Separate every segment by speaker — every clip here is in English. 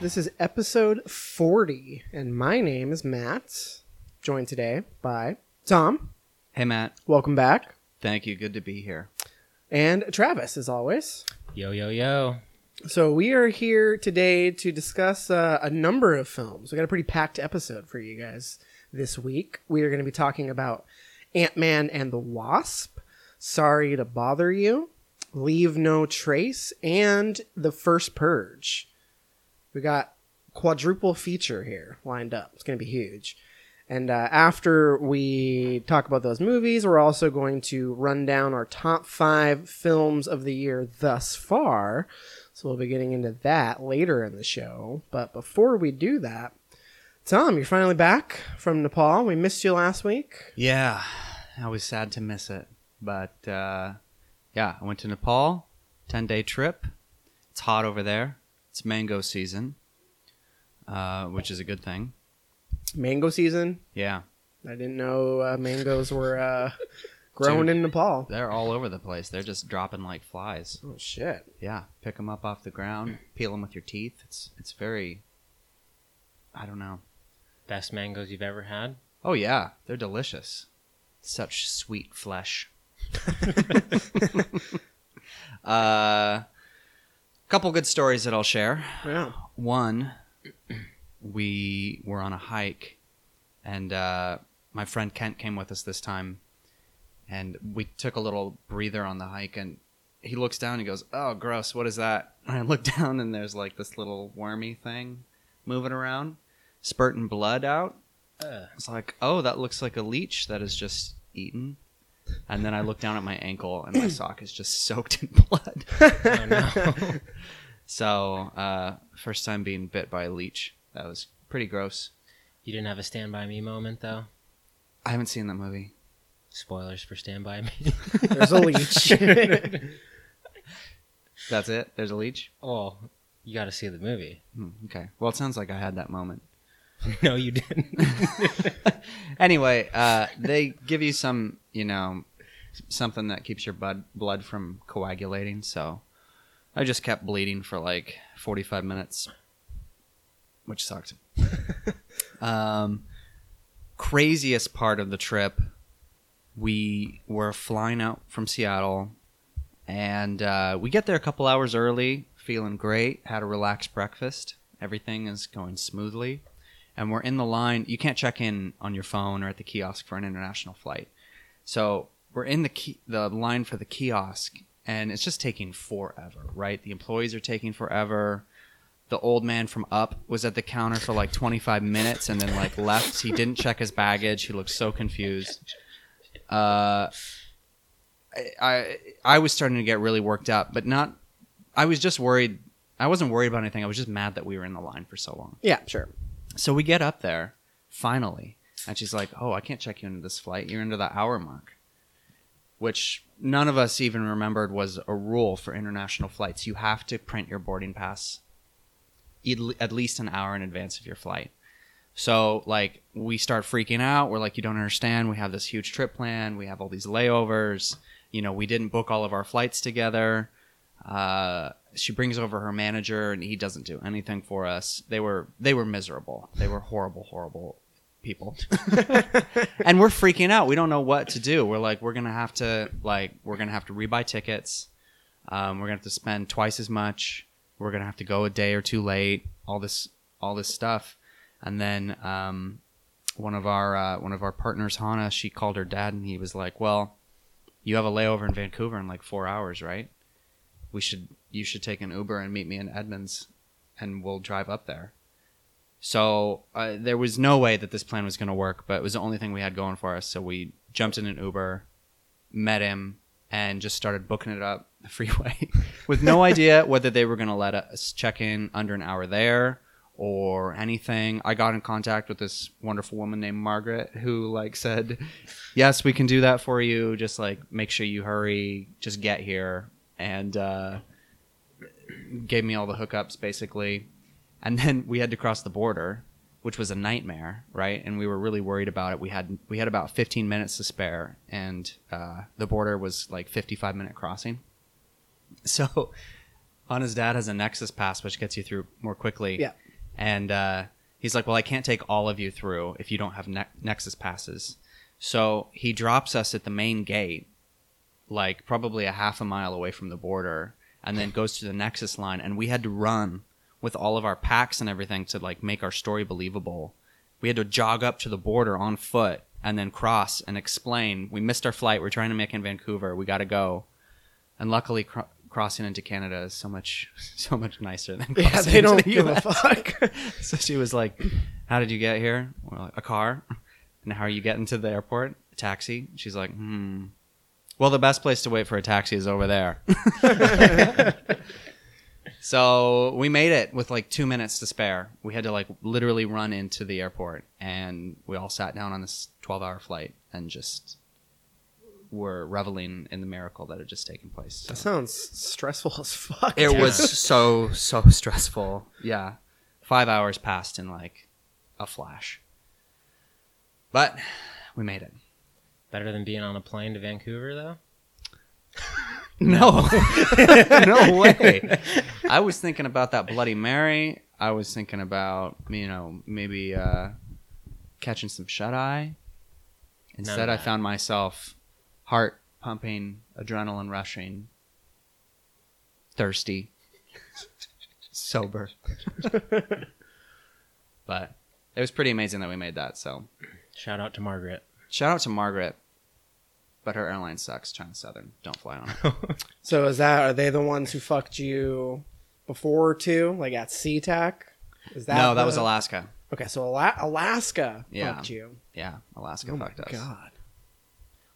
Speaker 1: This is episode 40, and my name is Matt, joined today by Tom.
Speaker 2: Hey, Matt.
Speaker 1: Welcome back.
Speaker 2: Thank you. Good to be here.
Speaker 1: And Travis, as always.
Speaker 3: Yo, yo, yo.
Speaker 1: So, we are here today to discuss uh, a number of films. We got a pretty packed episode for you guys this week. We are going to be talking about Ant Man and the Wasp, Sorry to Bother You, Leave No Trace, and The First Purge. We got quadruple feature here lined up. It's going to be huge. And uh, after we talk about those movies, we're also going to run down our top five films of the year thus far. So we'll be getting into that later in the show. But before we do that, Tom, you're finally back from Nepal. We missed you last week.
Speaker 2: Yeah, I was sad to miss it. But uh, yeah, I went to Nepal, 10 day trip. It's hot over there. It's mango season, uh, which is a good thing.
Speaker 1: Mango season.
Speaker 2: Yeah,
Speaker 1: I didn't know uh, mangoes were uh, grown
Speaker 2: Dude.
Speaker 1: in Nepal.
Speaker 2: they're all over the place. They're just dropping like flies.
Speaker 1: Oh shit!
Speaker 2: Yeah, pick them up off the ground, peel them with your teeth. It's it's very, I don't know.
Speaker 3: Best mangoes you've ever had?
Speaker 2: Oh yeah, they're delicious. Such sweet flesh. uh, couple good stories that I'll share.
Speaker 1: Yeah.
Speaker 2: One, we were on a hike, and uh, my friend Kent came with us this time, and we took a little breather on the hike, and he looks down and he goes, "Oh, gross! What is that?" And I look down, and there's like this little wormy thing moving around, spurting blood out.
Speaker 3: Uh,
Speaker 2: It's like, oh, that looks like a leech that is just eaten. And then I look down at my ankle, and my sock is just soaked in blood.
Speaker 3: oh no.
Speaker 2: So, uh, first time being bit by a leech. That was pretty gross.
Speaker 3: you didn't have a Stand By Me moment, though?
Speaker 2: I haven't seen that movie.
Speaker 3: Spoilers for Stand By Me.
Speaker 1: There's a leech.
Speaker 2: That's it. There's a leech.
Speaker 3: oh, you got to see the movie.
Speaker 2: Hmm, okay. Well, it sounds like I had that moment.
Speaker 3: no, you didn't.
Speaker 2: Anyway, uh, they give you some, you know, something that keeps your blood blood from coagulating. So, I just kept bleeding for like 45 minutes, which sucked. um, craziest part of the trip, we were flying out from Seattle, and uh, we get there a couple hours early, feeling great. Had a relaxed breakfast. Everything is going smoothly, and we're in the line. You can't check in on your phone or at the kiosk for an international flight, so we're in the the line for the kiosk, and it's just taking forever. Right, the employees are taking forever the old man from up was at the counter for like 25 minutes and then like left he didn't check his baggage he looked so confused uh I, I i was starting to get really worked up but not i was just worried i wasn't worried about anything i was just mad that we were in the line for so long
Speaker 1: yeah, sure.
Speaker 2: So we get up there finally and she's like oh i can't check you into this flight you're into the hour mark which none of us even remembered was a rule for international flights you have to print your boarding pass at least an hour in advance of your flight. So like we start freaking out. We're like, you don't understand. We have this huge trip plan. We have all these layovers. You know, we didn't book all of our flights together. Uh, she brings over her manager, and he doesn't do anything for us. They were they were miserable. They were horrible, horrible people. and we're freaking out. We don't know what to do. We're like, we're gonna have to like we're gonna have to rebuy tickets. Um, we're gonna have to spend twice as much we're gonna have to go a day or two late all this all this stuff and then um, one of our uh, one of our partners Hannah, she called her dad and he was like well you have a layover in vancouver in like four hours right we should you should take an uber and meet me in edmonds and we'll drive up there so uh, there was no way that this plan was going to work but it was the only thing we had going for us so we jumped in an uber met him and just started booking it up the freeway with no idea whether they were going to let us check in under an hour there or anything. I got in contact with this wonderful woman named Margaret who like said, "Yes, we can do that for you. Just like make sure you hurry. Just get here." And uh, gave me all the hookups basically. And then we had to cross the border, which was a nightmare, right? And we were really worried about it. We had we had about 15 minutes to spare, and uh, the border was like 55 minute crossing. So Hannah's dad has a Nexus pass, which gets you through more quickly.
Speaker 1: Yeah.
Speaker 2: And uh, he's like, "Well, I can't take all of you through if you don't have ne- Nexus passes." So he drops us at the main gate, like probably a half a mile away from the border, and then goes to the Nexus line, and we had to run with all of our packs and everything to like make our story believable. We had to jog up to the border on foot and then cross and explain. We missed our flight. We're trying to make in Vancouver. We got to go. And luckily, cr- crossing into Canada is so much, so much nicer than
Speaker 1: Yeah, they don't
Speaker 2: the
Speaker 1: give a fuck.
Speaker 2: so she was like, "How did you get here? We're like, a car. And how are you getting to the airport? A taxi." She's like, "Hmm. Well, the best place to wait for a taxi is over there." so we made it with like two minutes to spare. We had to like literally run into the airport, and we all sat down on this twelve-hour flight and just were reveling in the miracle that had just taken place.
Speaker 1: That sounds stressful as fuck.
Speaker 2: It
Speaker 1: dude.
Speaker 2: was so so stressful. Yeah, five hours passed in like a flash, but we made it.
Speaker 3: Better than being on a plane to Vancouver, though.
Speaker 2: No, no way. I was thinking about that Bloody Mary. I was thinking about you know maybe uh, catching some shut eye. Instead, I found myself heart pumping, adrenaline rushing, thirsty, sober. but it was pretty amazing that we made that. So
Speaker 3: Shout out to Margaret.
Speaker 2: Shout out to Margaret. But her airline sucks. China Southern. Don't fly on it.
Speaker 1: So is that are they the ones who fucked you before too? Like at SeaTac? Is that
Speaker 2: no, that
Speaker 1: the-
Speaker 2: was Alaska.
Speaker 1: Okay, so Ala- Alaska
Speaker 2: Yeah.
Speaker 1: fucked you.
Speaker 2: Yeah, Alaska
Speaker 1: Oh my
Speaker 2: fucked us.
Speaker 1: god.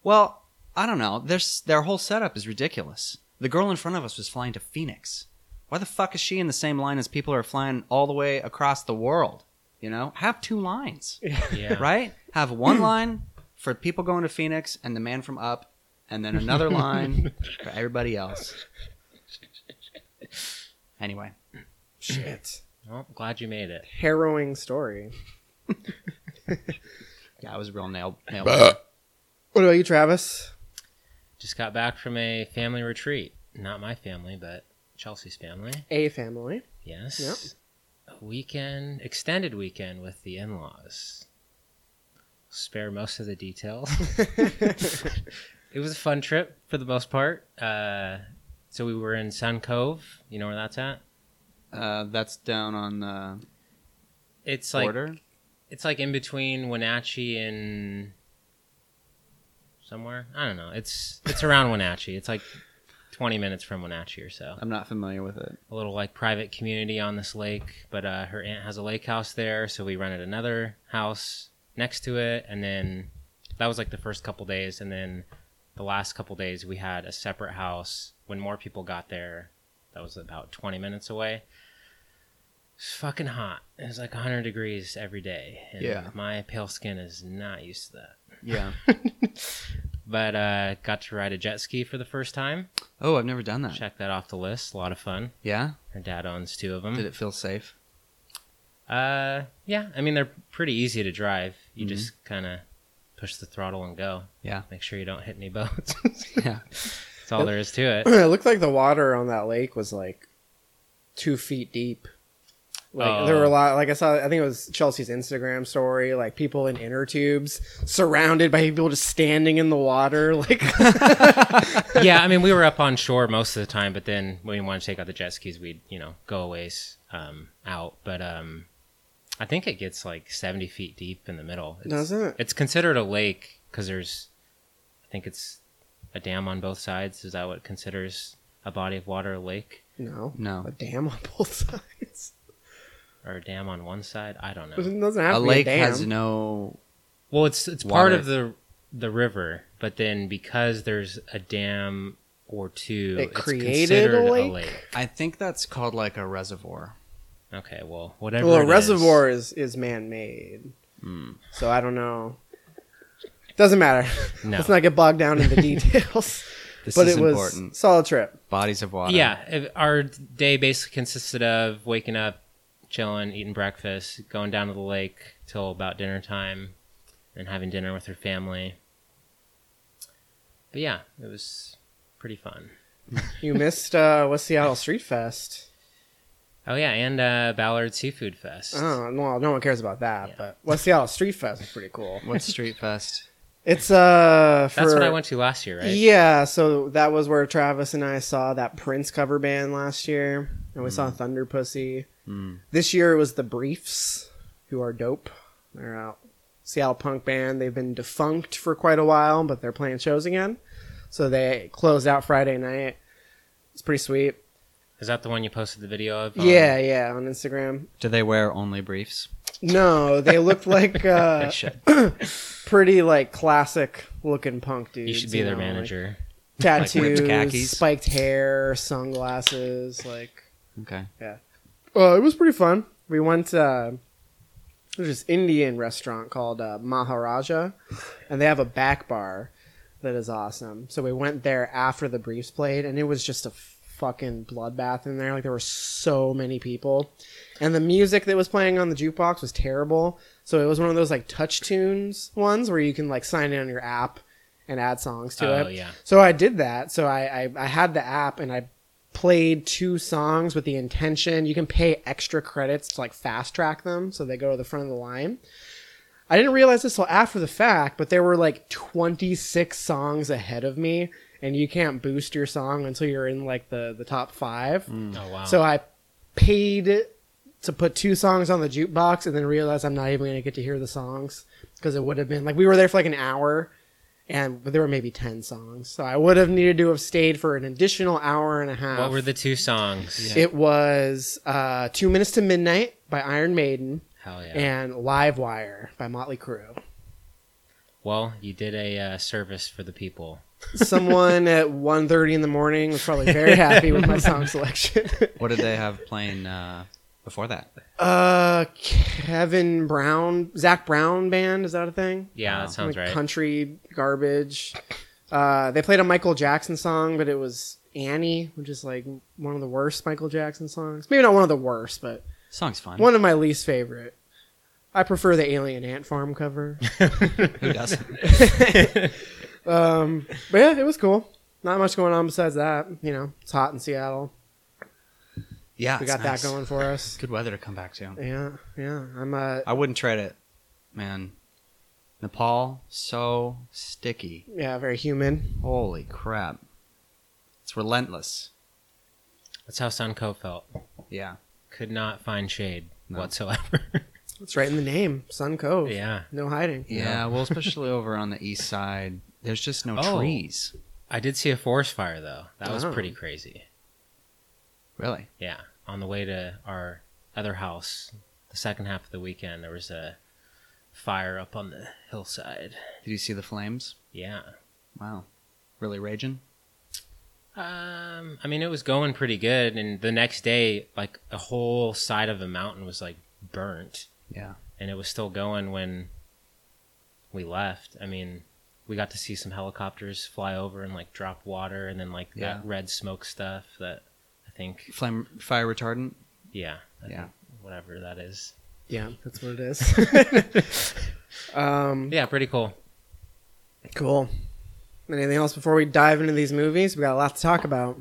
Speaker 2: Well, I don't know. Their their whole setup is ridiculous. The girl in front of us was flying to Phoenix. Why the fuck is she in the same line as people who are flying all the way across the world? You know, have two lines,
Speaker 3: Yeah.
Speaker 2: right? Have one line for people going to Phoenix and the man from Up, and then another line for everybody else. Anyway,
Speaker 1: Shit.
Speaker 3: Well, glad you made it.
Speaker 1: Harrowing story.
Speaker 2: yeah, it was real nail nail.
Speaker 1: What about you, Travis?
Speaker 3: Just got back from a family retreat. Not my family, but Chelsea's family.
Speaker 1: A family.
Speaker 3: Yes. A weekend, extended weekend with the in laws. Spare most of the details. it was a fun trip for the most part. Uh, so we were in Sun Cove. You know where that's at?
Speaker 2: Uh, that's down on the
Speaker 3: It's like it's like in between Wenatchee and somewhere. I don't know. It's it's around Wenatchee. It's like twenty minutes from Wenatchee or so.
Speaker 2: I'm not familiar with it.
Speaker 3: a little like private community on this lake, but uh, her aunt has a lake house there, so we rented another house next to it, and then that was like the first couple days, and then the last couple days we had a separate house. When more people got there, that was about twenty minutes away. It's fucking hot. It was like 100 degrees every day, and
Speaker 2: Yeah.
Speaker 3: my pale skin is not used to that.
Speaker 2: Yeah.
Speaker 3: But uh, got to ride a jet ski for the first time.
Speaker 2: oh, I've never done that.
Speaker 3: Check that off the list. A lot of fun.
Speaker 2: Yeah.
Speaker 3: Her dad owns two of them.
Speaker 2: Did it feel safe?
Speaker 3: Uh, yeah. I mean, they're pretty easy to drive. You
Speaker 2: Mhm.
Speaker 3: just kind of push the throttle and go.
Speaker 2: Yeah.
Speaker 3: Make sure you don't hit any boats.
Speaker 2: Yeah.
Speaker 3: That's all there is to it.
Speaker 1: it looked like the water on that lake was like two feet deep. Like there were a
Speaker 3: Oh.
Speaker 1: lot. Like I saw, I think it was Chelsea's Instagram story. Like people in inner tubes, surrounded by people just standing in the water. Like
Speaker 3: yeah, I mean, we were up on shore most of the time, but then when we wanted to take out the jet skis, we'd you know go a ways um, out. But um, I think it gets like seventy feet deep in the middle. It's,
Speaker 1: Does it?
Speaker 3: It's considered a lake because there's, I think it's a dam on both sides. Is that what considers a body of water a lake?
Speaker 1: no,
Speaker 2: No.
Speaker 1: a dam on both sides.
Speaker 3: or a dam on one side. I don't know.
Speaker 1: It doesn't have
Speaker 2: A
Speaker 1: to be
Speaker 2: lake
Speaker 1: a dam.
Speaker 2: has no.
Speaker 3: Well, it's it's part
Speaker 2: Water.
Speaker 3: of the the river, but then because there's a dam or two,
Speaker 1: It
Speaker 3: it's
Speaker 1: created a
Speaker 3: considered
Speaker 1: lake?
Speaker 2: I think that's called like a reservoir.
Speaker 3: Okay, well, whatever.
Speaker 1: well, a
Speaker 3: it is.
Speaker 1: reservoir is is man made,
Speaker 2: Mm.
Speaker 1: so I don't know. Doesn't matter.
Speaker 3: No.
Speaker 1: Let's not get bogged down in the details.
Speaker 2: This
Speaker 1: but
Speaker 2: is
Speaker 1: it was
Speaker 2: important.
Speaker 1: solid trip.
Speaker 2: Bodies of water.
Speaker 3: Yeah, if- our day basically consisted of waking up, chilling, eating breakfast, going down to the lake till about dinner time, and having dinner with her family. But yeah, it was pretty fun.
Speaker 1: You missed uh, West Seattle Street Fest.
Speaker 3: Oh yeah, and uh, Ballard Seafood Fest.
Speaker 1: Oh, well, no one cares about that,
Speaker 3: Yeah.
Speaker 1: but West Seattle Street Fest is pretty cool.
Speaker 2: What's Street Fest?
Speaker 1: It's uh for
Speaker 3: That's what I went to last year, right?
Speaker 1: Yeah, so that was where Travis and I saw that Prince cover band last year, and we saw Thunder Pussy.
Speaker 2: Mm.
Speaker 1: This year it was the Briefs, who are dope. They're out Seattle punk band. They've been defunct for quite a while, but they're playing shows again. So they closed out Friday night. It's pretty sweet.
Speaker 3: Is that the one you posted the video of? um,
Speaker 1: Yeah, yeah, on Instagram.
Speaker 2: Do they wear only briefs?
Speaker 1: No, they looked like uh,
Speaker 3: They should.
Speaker 1: pretty like classic looking punk dudes.
Speaker 3: You should be their
Speaker 1: know, like
Speaker 3: manager.
Speaker 1: tattoos,
Speaker 2: ripped khakis?
Speaker 1: spiked hair, sunglasses. Like,
Speaker 2: Okay.
Speaker 1: uh, it was pretty fun. We went. Uh, there's this Indian restaurant called uh, Maharaja, and they have a back bar that is awesome. So we went there after the Briefs played, and it was just a fucking bloodbath in there. Like there were so many people, and the music that was playing on the jukebox was terrible. So it was one of those like touch tunes ones where you can like sign in on your app and add songs to
Speaker 3: Oh
Speaker 1: it.
Speaker 3: yeah.
Speaker 1: So I did that. So I, I, I had the app and I played two songs with the intention. You can pay extra credits to like fast track them so they go to the front of the line. I didn't realize this till after the fact, but there were like 26 songs ahead of me, and you can't boost your song until you're in like the, the top five.
Speaker 3: Oh wow.
Speaker 1: So I paid to put two songs on the jukebox and then realized I'm not even going to get to hear the songs because it would have been like we were there for like an hour and there were maybe 10 songs. So I would have needed to have stayed for an additional hour and a half.
Speaker 3: what were the two songs?
Speaker 1: It was uh, Two Minutes to Midnight by Iron Maiden
Speaker 3: Hell yeah.
Speaker 1: and Live Wire by Motley Crue.
Speaker 3: well, you did a uh, service for the people.
Speaker 1: Someone at 1.30 in the morning was probably very happy with my song selection.
Speaker 2: What did they have playing uh, before that?
Speaker 1: uh, Kevin Brown, Zac Brown band, is that a thing?
Speaker 3: Yeah,
Speaker 2: Wow.
Speaker 3: that sounds
Speaker 1: like
Speaker 3: right.
Speaker 1: country garbage. Uh, they played a Michael Jackson song, but it was Annie, which is like one of the worst Michael Jackson songs. Maybe not one of the worst, but
Speaker 2: Song's fun.
Speaker 1: one of my least favorite. I prefer the Alien Ant Farm cover.
Speaker 2: Who doesn't?
Speaker 1: um, but yeah, it was cool. Not much going on besides that. You know, it's hot in Seattle.
Speaker 2: Yeah,
Speaker 1: we
Speaker 2: it's
Speaker 1: got
Speaker 2: nice.
Speaker 1: that going for us.
Speaker 2: Good weather to come back to.
Speaker 1: Yeah, yeah. I'm uh,
Speaker 2: I wouldn't trade it, man. Nepal, so sticky.
Speaker 1: yeah, very human.
Speaker 2: Holy crap! It's relentless.
Speaker 3: That's how Sun Cove felt.
Speaker 2: Yeah.
Speaker 3: Could not find shade
Speaker 2: No.
Speaker 3: whatsoever.
Speaker 1: It's right in the name, Sun Cove.
Speaker 3: yeah.
Speaker 1: no hiding.
Speaker 2: Yeah, well, especially over on the east side, there's just no
Speaker 3: Oh.
Speaker 2: trees.
Speaker 3: I did see a forest fire though. That was
Speaker 1: Oh.
Speaker 3: pretty crazy.
Speaker 2: Really?
Speaker 3: Yeah. On the way to our other house, the second half of the weekend, there was a fire up on the hillside.
Speaker 2: Did you see the flames?
Speaker 3: Yeah.
Speaker 2: Wow. Really raging?
Speaker 3: Um, I mean, it was going pretty good, and the next day, like a whole side of the mountain was like burnt,
Speaker 2: Yeah.
Speaker 3: and it was still going when we left. I mean, we got to see some helicopters fly over and like drop water, and then like
Speaker 2: Yeah.
Speaker 3: that red smoke stuff that I think,
Speaker 2: Flame fire retardant?
Speaker 3: yeah, I
Speaker 2: Yeah.
Speaker 3: whatever that is.
Speaker 1: Yeah, that's what it is. um,
Speaker 3: Yeah, pretty cool.
Speaker 1: cool. Anything else before we dive into these movies? We got a lot to talk about.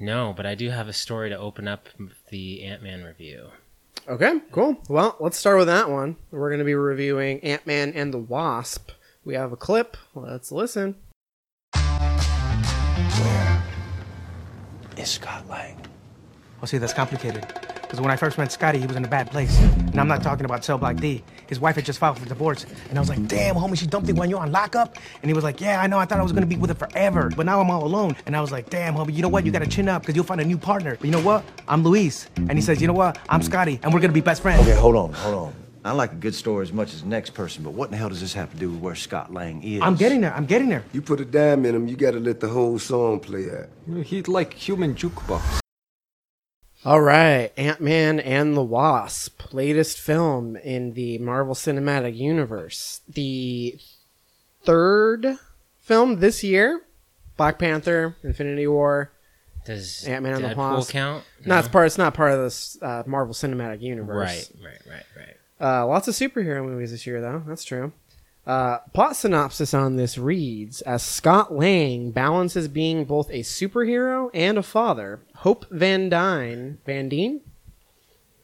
Speaker 3: No, but I do have a story to open up the Ant Man review.
Speaker 1: Okay, cool. Well, let's start with that one. We're going to be reviewing Ant Man and the Wasp. We have a clip. Let's listen.
Speaker 4: Where is Scott Lang?
Speaker 5: Well, see, that's complicated. Because when I first met Scotty, he was in a bad place. And I'm not talking about Cell Block D. His wife had just filed for divorce. And I was like, damn, homie, she dumped it when you're on lockup? And he was like, yeah, I know, I thought I was gonna be with her forever. But now I'm all alone. And I was like, damn, homie, you know what? You gotta chin up, because you'll find a new partner. But you know what? I'm Luis. And he says, you know what? I'm Scotty, and we're gonna be best friends.
Speaker 4: Okay, hold on, hold on. I like a good story as much as the next person, but what in the hell does this have to do with where Scott Lang is?
Speaker 5: I'm getting there, I'm getting there.
Speaker 6: You put a dime in him, you gotta let the whole song play out.
Speaker 7: He's like human jukebox.
Speaker 1: All right, Ant Man and the Wasp, latest film in the Marvel Cinematic Universe. The third film this year Black Panther, Infinity War.
Speaker 3: Does
Speaker 1: Ant-Man and the
Speaker 3: Deadpool
Speaker 1: Wasp.
Speaker 3: count?
Speaker 1: No, it's part. It's not part of this uh, Marvel Cinematic Universe.
Speaker 3: Right, right, right, right.
Speaker 1: Uh, lots of superhero movies this year, though. That's true. Uh, plot synopsis on this reads as Scott Lang balances being both a superhero and a father. Hope Van Dyne, Van Deen,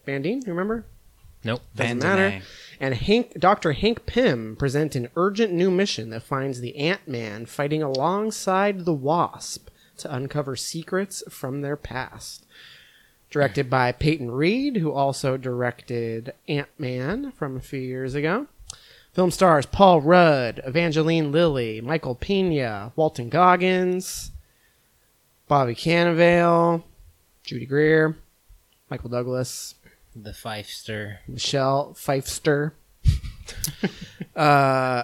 Speaker 1: Van Deen, you remember?
Speaker 3: Nope.
Speaker 1: Doesn't
Speaker 2: Van
Speaker 1: matter.
Speaker 2: Dine.
Speaker 1: And Hank, Dr. Hank Pym present an urgent new mission that finds the Ant Man fighting alongside the Wasp to uncover secrets from their past. Directed by Peyton Reed, who also directed Ant Man from a few years ago. Film stars Paul Rudd, Evangeline Lilly, Michael Pena, Walton Goggins, Bobby Cannavale, Judy Greer, Michael Douglas,
Speaker 3: The Fifester.
Speaker 1: Michelle Pfeifster. uh,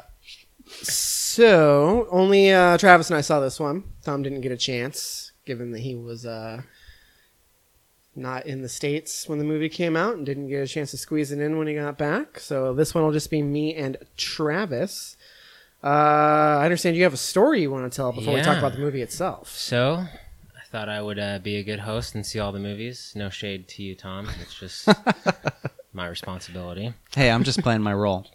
Speaker 1: so only uh, Travis and I saw this one. Tom didn't get a chance, given that he was uh, not in the states when the movie came out and didn't get a chance to squeeze it in when he got back. So this one will just be me and Travis. Uh, I understand you have a story you want to tell before we talk about the movie itself.
Speaker 3: So, I thought I would uh, be a good host and see all the movies. No shade to you, Tom. It's just my responsibility.
Speaker 2: Hey, I'm just playing my role.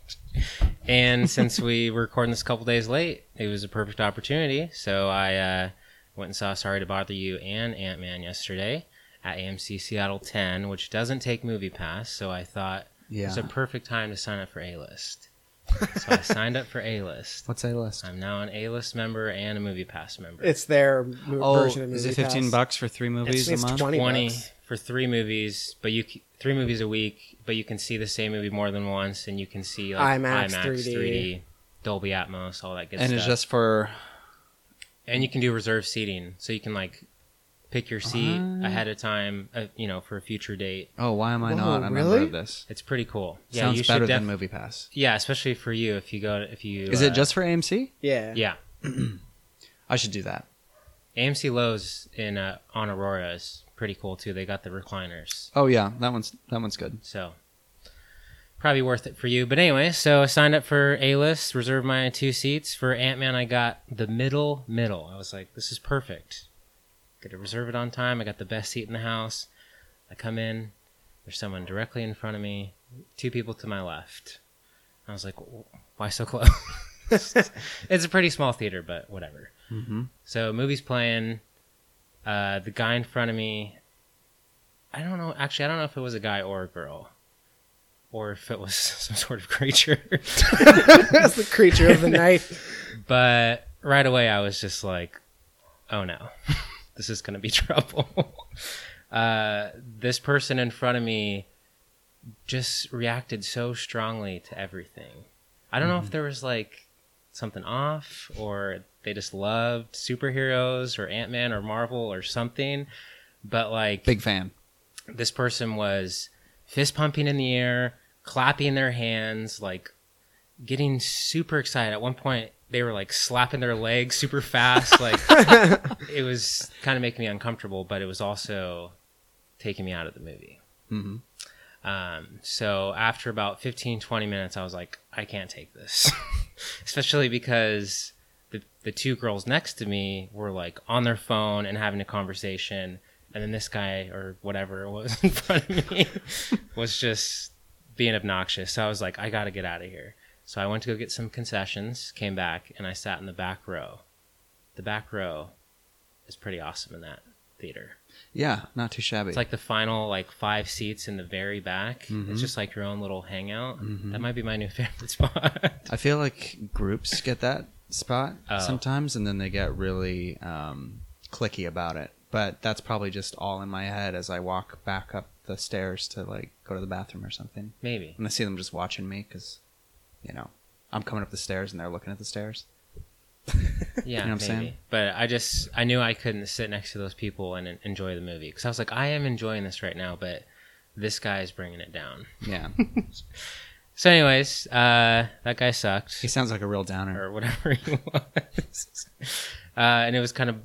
Speaker 3: And since we were recording this a couple days late, it was a perfect opportunity. So I uh, went and saw Sorry to Bother You and Ant Man yesterday at AMC Seattle 10, which doesn't take Movie Pass. So I thought
Speaker 2: Yeah.
Speaker 3: it's a perfect time to sign up for A List. so I signed up for A List.
Speaker 2: What's a list?
Speaker 3: I'm now an A List member and a Movie Pass member.
Speaker 1: It's their mo-
Speaker 2: Oh,
Speaker 1: version of
Speaker 2: is
Speaker 1: Movie Is
Speaker 2: it 15
Speaker 1: Pass.
Speaker 2: bucks for three movies
Speaker 1: It's
Speaker 2: a month?
Speaker 1: 20
Speaker 3: 20 for three movies, but you c- three movies a week, but you can see the same movie more than once, and you can see like
Speaker 1: IMAX,
Speaker 3: IMAX,
Speaker 1: 3D.
Speaker 3: 3D. Dolby Atmos, all that good
Speaker 2: and
Speaker 3: stuff.
Speaker 2: And it's just for
Speaker 3: and you can do reserved seating, so you can like pick your seat
Speaker 2: What?
Speaker 3: ahead of time, uh, you know, for a future date.
Speaker 2: oh, why am I
Speaker 1: Whoa,
Speaker 2: not a member
Speaker 1: really?
Speaker 2: of this?
Speaker 3: It's pretty cool. Yeah,
Speaker 2: Sounds
Speaker 3: you
Speaker 2: better
Speaker 3: should def-
Speaker 2: than Movie Pass.
Speaker 3: Yeah, especially for you if you go to, if you.
Speaker 2: Is
Speaker 3: uh,
Speaker 2: it just for AMC?
Speaker 1: Yeah.
Speaker 3: Yeah,
Speaker 2: I should do that.
Speaker 3: AMC Loews in uh, on Aurora is pretty cool too. They got the recliners.
Speaker 2: Oh yeah, that one's that one's good.
Speaker 3: So probably worth it for you. But anyway, so I signed up for A list, reserved my two seats. For Ant Man, I got the middle middle. I was like, this is perfect. Got to reserve it on time. I got the best seat in the house. I come in, there's someone directly in front of me, two people to my left. I was like, why so close? it's a pretty small theater, but whatever.
Speaker 2: Mm-hmm.
Speaker 3: So movie's playing. Uh, the guy in front of me. I don't know. Actually, I don't know if it was a guy or a girl, or if it was some sort of creature.
Speaker 1: That's the creature of the night.
Speaker 3: but right away, I was just like, "Oh no, this is gonna be trouble." uh, this person in front of me just reacted so strongly to everything. I don't know if there was like something off or they just loved superheroes or Ant Man or Marvel or something. But like
Speaker 2: Big fan.
Speaker 3: this person was fist pumping in the air, clapping their hands, like getting super excited. At one point, they were like slapping their legs super fast. Like it was kind of making me uncomfortable, but it was also taking me out of the movie.
Speaker 2: hmm
Speaker 3: Um, so after about 15, 20 minutes, I was like, I can't take this. Especially because the, the two girls next to me were like on their phone and having a conversation. And then this guy or whatever it was in front of me was just being obnoxious. So I was like, I got to get out of here. So I went to go get some concessions, came back, and I sat in the back row. The back row is pretty awesome in that theater.
Speaker 2: Yeah, not too shabby.
Speaker 3: It's like the final like five seats in the very back.
Speaker 2: Mhm.
Speaker 3: It's just like your own little hangout.
Speaker 2: Mhm.
Speaker 3: That might be my new favorite spot.
Speaker 2: I feel like groups get that spot
Speaker 3: Oh.
Speaker 2: sometimes, and then they get really um, clicky about it. But that's probably just all in my head as I walk back up the stairs to like go to the bathroom or something.
Speaker 3: Maybe.
Speaker 2: And I see them just watching me because, you know, I'm coming up the stairs and they're looking at the stairs.
Speaker 3: Yeah,
Speaker 2: You know what I'm saying?
Speaker 3: But I just I knew I couldn't sit next to those people and en- enjoy the movie because I was like I am enjoying this right now, but this guy is bringing it down.
Speaker 2: Yeah,
Speaker 3: So, anyways, uh, that guy sucked.
Speaker 2: he sounds like a real downer.
Speaker 3: or whatever he was. Uh, and it was kind of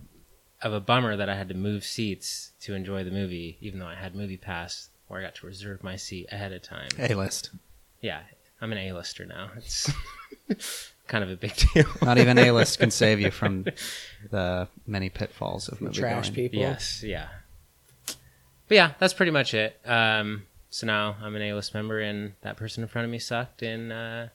Speaker 3: of a bummer that I had to move seats to enjoy the movie, even though I had Movie Pass where I got to reserve my seat ahead of time.
Speaker 2: A list.
Speaker 3: Yeah, I'm an A-lister now. It's kind of a big deal.
Speaker 2: Not even A list can save you from the many pitfalls of movie
Speaker 1: Trash
Speaker 2: going.
Speaker 1: people.
Speaker 3: Yes, yeah. But yeah, that's pretty much it. Um, so now I'm an A-list member, and that person in front of me sucked, and uh,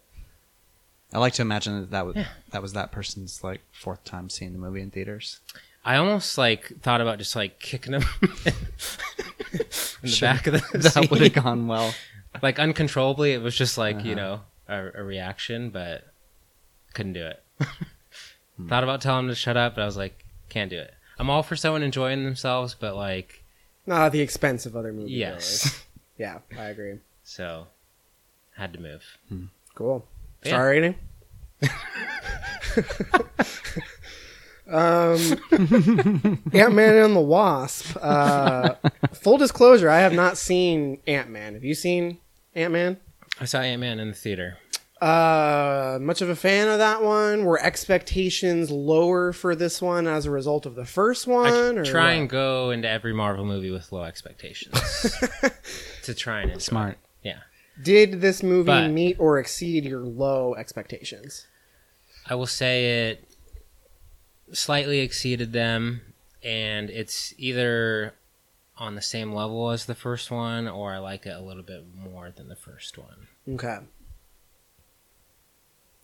Speaker 2: I like to imagine that that was, that was that person's like fourth time seeing the movie in theaters.
Speaker 3: I almost like thought about just like kicking him in the
Speaker 2: Sure.
Speaker 3: back of the
Speaker 2: That would have gone well.
Speaker 3: Like uncontrollably. It was just like you
Speaker 2: Uh-huh.
Speaker 3: know a, a reaction, but couldn't do it.
Speaker 2: Hmm.
Speaker 3: Thought about telling him to shut up, but I was like, can't do it. I'm all for someone enjoying themselves, but like,
Speaker 1: Not at the expense of other movies.
Speaker 3: yes.
Speaker 1: Yeah, I agree.
Speaker 3: so, had to move.
Speaker 1: Cool.
Speaker 3: Yeah.
Speaker 1: Star rating? um, Ant Man and the Wasp. Uh, full disclosure, I have not seen Ant Man. Have you seen Ant Man?
Speaker 3: I saw Ant Man in the theater.
Speaker 1: Uh, much of a fan of that one. Were expectations lower for this one as a result of the first
Speaker 3: I
Speaker 1: one? or
Speaker 3: try
Speaker 1: what?
Speaker 3: and go into every Marvel movie with low expectations to try and enjoy
Speaker 2: Smart.
Speaker 3: Yeah,
Speaker 1: Did this movie
Speaker 3: But-
Speaker 1: meet or exceed your low expectations?
Speaker 3: I will say it slightly exceeded them, and it's either on the same level as the first one, or I like it a little bit more than the first one.
Speaker 1: Okay.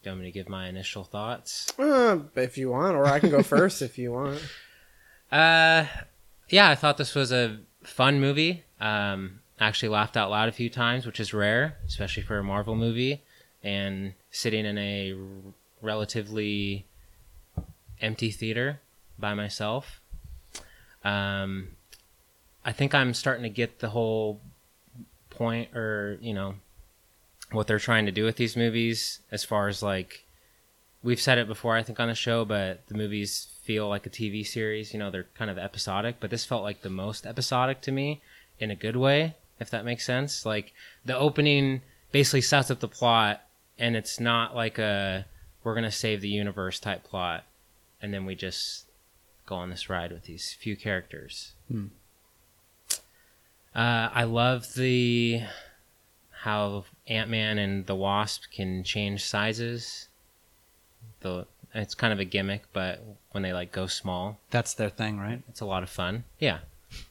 Speaker 3: Do you want me to give my initial thoughts?
Speaker 1: Uh, if you want, or I can go first if you want.
Speaker 3: Uh, yeah, I thought this was a fun movie. Um, I actually laughed out loud a few times, which is rare, especially for a Marvel movie. And sitting in a r- relatively empty theater by myself. Um, I think I'm starting to get the whole point, or you know, what they're trying to do with these movies, as far as like we've said it before, I think, on the show, but the movies feel like a TV series. You know, they're kind of episodic, but this felt like the most episodic to me in a good way, if that makes sense. Like the opening basically sets up the plot, and it's not like a we're gonna save the universe type plot, and then we just go on this ride with these few characters.
Speaker 2: Hmm.
Speaker 3: Uh, I love the how Ant Man and the Wasp can change sizes. The it's kind of a gimmick, but when they like go small,
Speaker 2: That's their thing, right?
Speaker 3: it's a lot of fun. Yeah,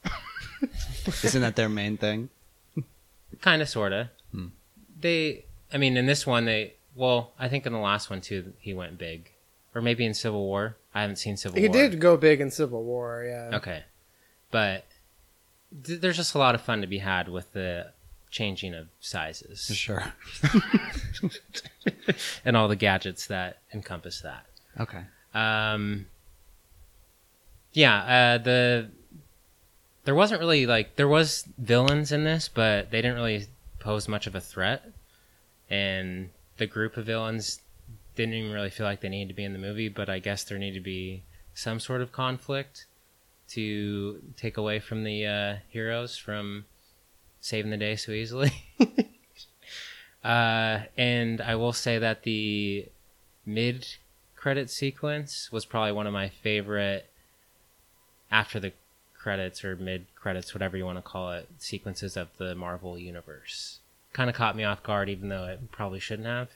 Speaker 2: Isn't that their main thing?
Speaker 3: kind of, sorta.
Speaker 2: Hmm.
Speaker 3: They, I mean, in this one, they well, I think in the last one too, he went big, or maybe in Civil War. I haven't seen Civil War.
Speaker 1: He
Speaker 3: War.
Speaker 1: did go big in Civil War, yeah.
Speaker 3: Okay, but th- there's just a lot of fun to be had with the changing of sizes
Speaker 2: Sure.
Speaker 3: and all the gadgets that encompass that.
Speaker 2: Okay.
Speaker 3: Um, yeah, uh, the there wasn't really like there was villains in this, but they didn't really pose much of a threat, and the group of villains didn't even really feel like they needed to be in the movie. But I guess there needed to be some sort of conflict to take away from the uh, heroes from saving the day so easily. uh, and I will say that the mid credit sequence was probably one of my favorite after the credits or mid credits, whatever you want to call it, sequences of the Marvel universe. Kind of caught me off guard, even though it probably shouldn't have.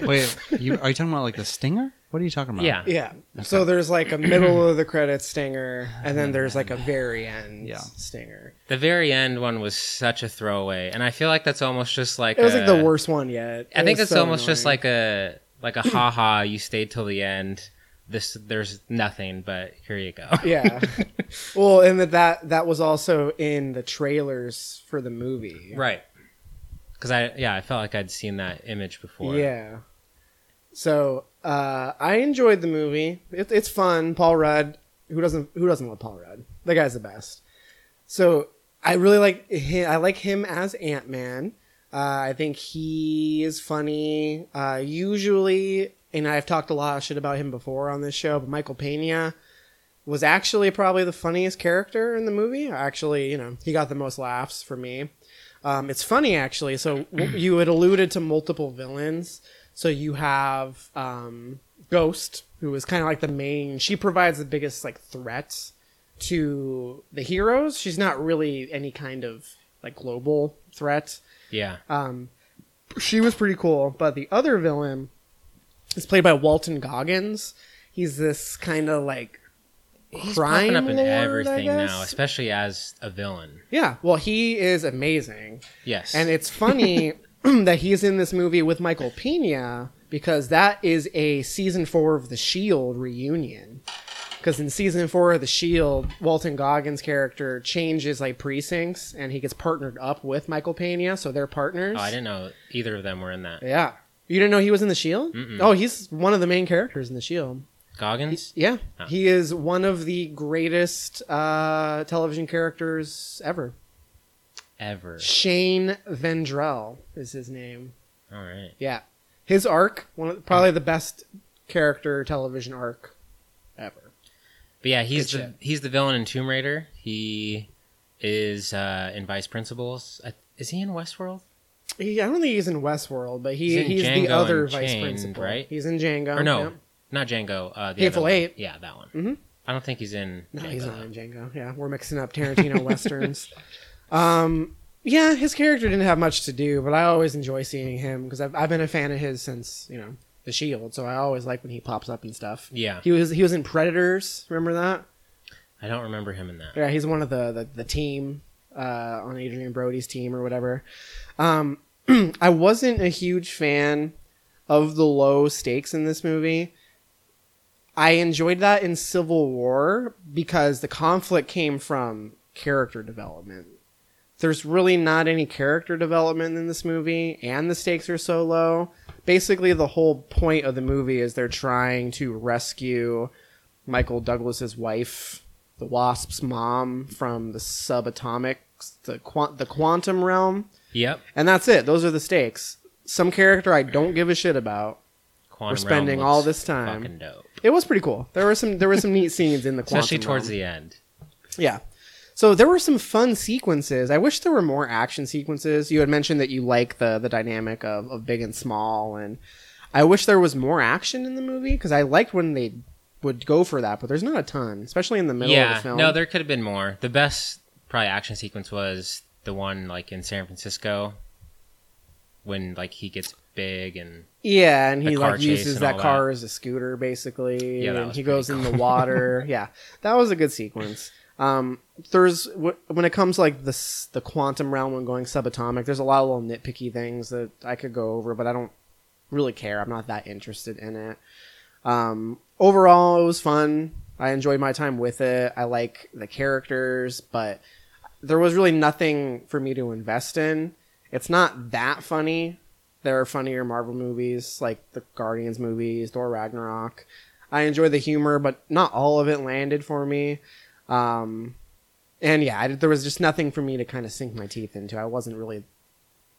Speaker 2: Wait, you, are you talking about like the stinger? What are you talking about?
Speaker 3: Yeah,
Speaker 1: Yeah. So there's like a middle of the credits stinger, and then there's like a very end
Speaker 2: Yeah.
Speaker 1: stinger.
Speaker 3: the very end one was such a throwaway, and I feel like that's almost just like
Speaker 1: It was like the worst one yet.
Speaker 3: I
Speaker 1: It
Speaker 3: think
Speaker 1: was
Speaker 3: it's
Speaker 1: so
Speaker 3: almost just
Speaker 1: annoying.
Speaker 3: like a like a haha. You stayed till the end. This there's nothing, but here you go.
Speaker 1: yeah. Well, and that, that that was also in the trailers for the movie.
Speaker 3: right. Because I yeah I felt like I'd seen that image before.
Speaker 1: Yeah. So uh, I enjoyed the movie. It, it's fun. Paul Rudd. Who doesn't Who doesn't love Paul Rudd? The guy's the best. So I really like him. I like him as Ant Man. Uh, I think he is funny. Uh, usually, and I've talked a lot of shit about him before on this show, but Michael Pena was actually probably the funniest character in the movie. Actually, you know, he got the most laughs for me. Um, it's funny actually. So you had alluded to multiple villains. So you have um, Ghost, who is kind of like the main. She provides the biggest like threat to the heroes. She's not really any kind of like global threat.
Speaker 3: Yeah.
Speaker 1: Um, she was pretty cool, but the other villain is played by Walton Goggins. He's this kind of like
Speaker 3: He's
Speaker 1: crime
Speaker 3: popping up in
Speaker 1: lord,
Speaker 3: everything now, especially as a villain.
Speaker 1: Yeah, well, he is amazing.
Speaker 3: Yes.
Speaker 1: And it's funny. that he's in this movie with Michael Pena because that is a season four of The Shield reunion. Because in season four of The Shield, Walton Goggins' character changes like precincts and he gets partnered up with Michael Pena, so they're partners.
Speaker 3: Oh, I didn't know either of them were in that.
Speaker 1: Yeah. You didn't know he was in The Shield? Oh, he's one of the main characters in The Shield.
Speaker 3: Goggins.
Speaker 1: Yeah.
Speaker 3: Oh.
Speaker 1: He is one of the greatest uh, television characters ever.
Speaker 3: Ever.
Speaker 1: Shane Vendrell is his name.
Speaker 3: All right.
Speaker 1: Yeah, his arc, one of, probably the best character television arc ever.
Speaker 3: But yeah, he's
Speaker 1: Good
Speaker 3: the
Speaker 1: shit.
Speaker 3: he's the villain in Tomb Raider. He is uh, in Vice Principals. I, is he in Westworld?
Speaker 1: He, I don't think he's in Westworld, but he
Speaker 3: He's
Speaker 1: he's, the other vice principal.
Speaker 3: right?
Speaker 1: He's in Django.
Speaker 3: or no,
Speaker 1: yeah.
Speaker 3: not Django. Uh, the
Speaker 1: Hateful
Speaker 3: other one.
Speaker 1: Eight.
Speaker 3: Yeah, that one.
Speaker 1: Mhm.
Speaker 3: I don't think he's in.
Speaker 1: No,
Speaker 3: Django.
Speaker 1: he's not in Django. Yeah, we're mixing up Tarantino westerns. Um, yeah, his character didn't have much to do, but I always enjoy seeing him because I've, I've been a fan of his since you know The Shield. So I always like when he pops up and stuff.
Speaker 3: Yeah,
Speaker 1: He was he was in Predators. Remember that?
Speaker 3: I don't remember him in that.
Speaker 1: Yeah, he's one of the the, the team uh, on Adrien Brody's team or whatever. Um, I wasn't a huge fan of the low stakes in this movie. I enjoyed that in Civil War because the conflict came from character development. There's really not any character development in this movie, and the stakes are so low. Basically, the whole point of the movie is they're trying to rescue Michael Douglas's wife, the Wasp's mom, from the subatomic, the quant- the quantum realm,
Speaker 3: Yep.
Speaker 1: and that's it. Those are the stakes. Some character I don't give a shit about.
Speaker 3: Quantum
Speaker 1: We're spending all this time.
Speaker 3: Fucking dope.
Speaker 1: It was pretty cool. There were some there were some neat scenes in the quantum
Speaker 3: Especially towards
Speaker 1: realm.
Speaker 3: the end.
Speaker 1: Yeah. So there were some fun sequences. I wish there were more action sequences. You had mentioned that you like the the dynamic of, of big and small, and I wish there was more action in the movie because I liked when they would go for that, but there's not a ton, especially in the middle of the film.
Speaker 3: No, there could have been more. The best probably action sequence was the one like in San Francisco when like he gets big and
Speaker 1: yeah, and he like uses that car as a scooter, basically.
Speaker 3: Yeah,
Speaker 1: and he goes in the water. yeah, that was a good sequence. Um, there's when it comes like the the quantum realm when going subatomic. There's a lot of little nitpicky things that I could go over, but I don't really care. I'm not that interested in it. Um, overall, it was fun. I enjoyed my time with it. I like the characters, but there was really nothing for me to invest in. It's not that funny. There are funnier Marvel movies like the Guardians movies, Thor Ragnarok. I enjoy the humor, but not all of it landed for me. Um, and yeah, I, there was just nothing for me to kind of sink my teeth into. I wasn't really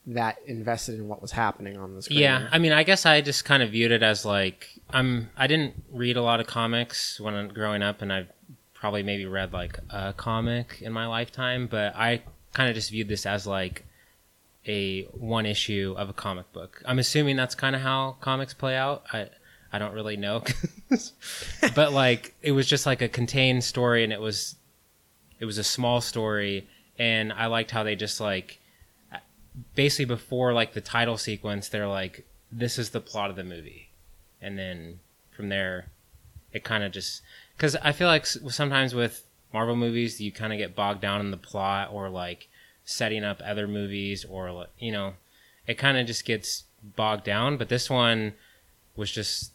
Speaker 1: that invested in what was happening on the screen.
Speaker 3: Yeah, I mean, I guess I just kind of viewed it as like I'm. I didn't read a lot of comics when I'm growing up, and I've probably maybe read like a comic in my lifetime, but I kind of just viewed this as like a one issue of a comic book. I'm assuming that's kind of how comics play out. I I don't really know, but like it was just like a contained story, and it was it was a small story, and I liked how they just like basically before like the title sequence they're like this is the plot of the movie. And then from there it kind of just because i feel like sometimes with marvel movies you kind of get bogged down in the plot or like setting up other movies or you know it kind of just gets bogged down but this one was just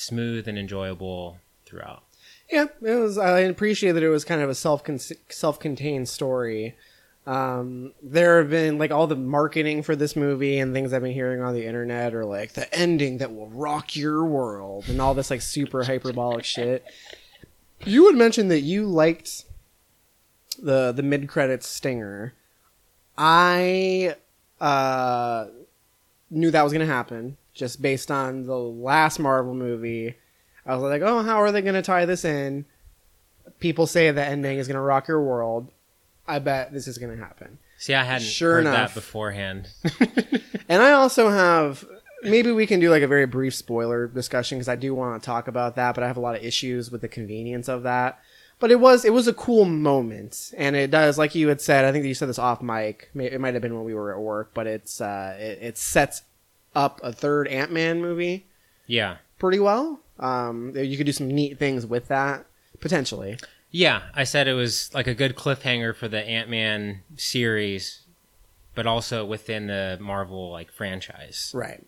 Speaker 3: smooth and enjoyable throughout
Speaker 1: Yeah, it was. I appreciate that it was kind of a self self contained story. Um, there have been like all the marketing for this movie and things I've been hearing on the internet are like the ending that will rock your world and all this like super hyperbolic shit. You had mentioned that you liked the the mid credits stinger. I uh, knew that was gonna happen just based on the last Marvel movie. I was like, oh, how are they going to tie this in? People say the ending is going to rock your world. I bet this is going to happen.
Speaker 3: see i hadn't
Speaker 1: Sure
Speaker 3: heard
Speaker 1: enough.
Speaker 3: that beforehand
Speaker 1: And I also have, maybe we can do like a very brief spoiler discussion because I do want to talk about that, but I have a lot of issues with the convenience of that. But it was it was a cool moment, and it does like you had said. I think you said this off mic. It might have been when we were at work, but it's uh, it, it sets up a third Ant Man movie
Speaker 3: yeah
Speaker 1: pretty well. Um, you could do some neat things with that potentially.
Speaker 3: Yeah, I said it was like a good cliffhanger for the Ant Man series but also within the Marvel like franchise.
Speaker 1: Right.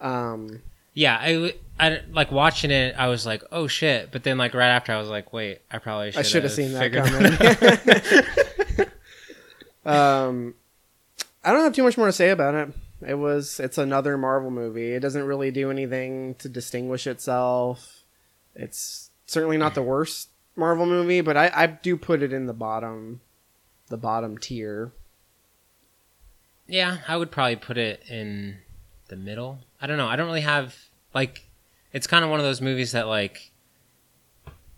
Speaker 1: Um,
Speaker 3: Yeah, I, I like watching it. I was like, oh shit! But then like right after, I was like, wait, I probably should
Speaker 1: I should have seen that coming. um, I don't have too much more to say about it. It was it's another Marvel movie. It doesn't really do anything to distinguish itself. It's certainly not the worst Marvel movie, but I, I do put it in the bottom the bottom tier.
Speaker 3: Yeah, I would probably put it in the middle. I don't know. I don't really have like it's kind of one of those movies that like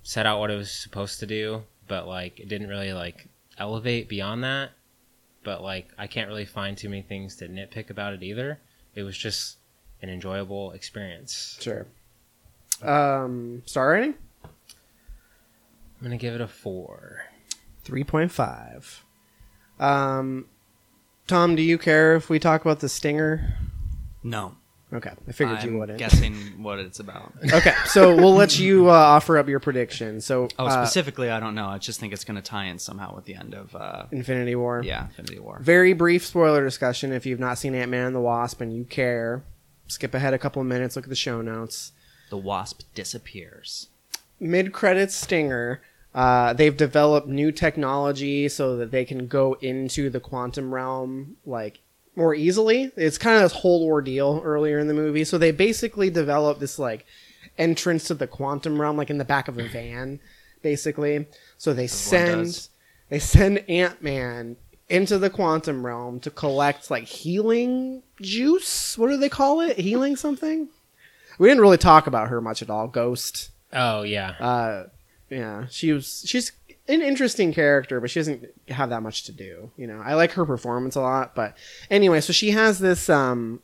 Speaker 3: set out what it was supposed to do, but like it didn't really like elevate beyond that. But like I can't really find too many things to nitpick about it either. It was just an enjoyable experience.
Speaker 1: Sure. Um, star rating
Speaker 3: I'm gonna give it a four.
Speaker 1: three point five. Um, Tom, do you care if we talk about the stinger?
Speaker 2: No.
Speaker 1: Okay, I figured
Speaker 2: I'm
Speaker 1: you wouldn't.
Speaker 2: guessing what it's about.
Speaker 1: Okay, so we'll let you uh, offer up your prediction. So,
Speaker 2: Oh,
Speaker 1: uh,
Speaker 2: specifically, I don't know. I just think it's going to tie in somehow with the end of, uh,
Speaker 1: Infinity War.
Speaker 2: yeah, Infinity War.
Speaker 1: Very brief spoiler discussion. If you've not seen Ant Man and the Wasp and you care, skip ahead a couple of minutes. Look at the show notes.
Speaker 2: The Wasp disappears.
Speaker 1: Mid credits stinger. Uh, they've developed new technology so that they can go into the quantum realm like more easily. It's kind of this whole ordeal earlier in the movie. So they basically develop this like entrance to the quantum realm like in the back of a van, basically. So they send they send Ant Man into the quantum realm to collect like healing juice. What do they call it? Healing something? We didn't really talk about her much at all. Ghost.
Speaker 3: Oh yeah,
Speaker 1: Uh, yeah, she was. She's an interesting character, but she doesn't have that much to do. You know, I like her performance a lot, but anyway, so she has this. Um,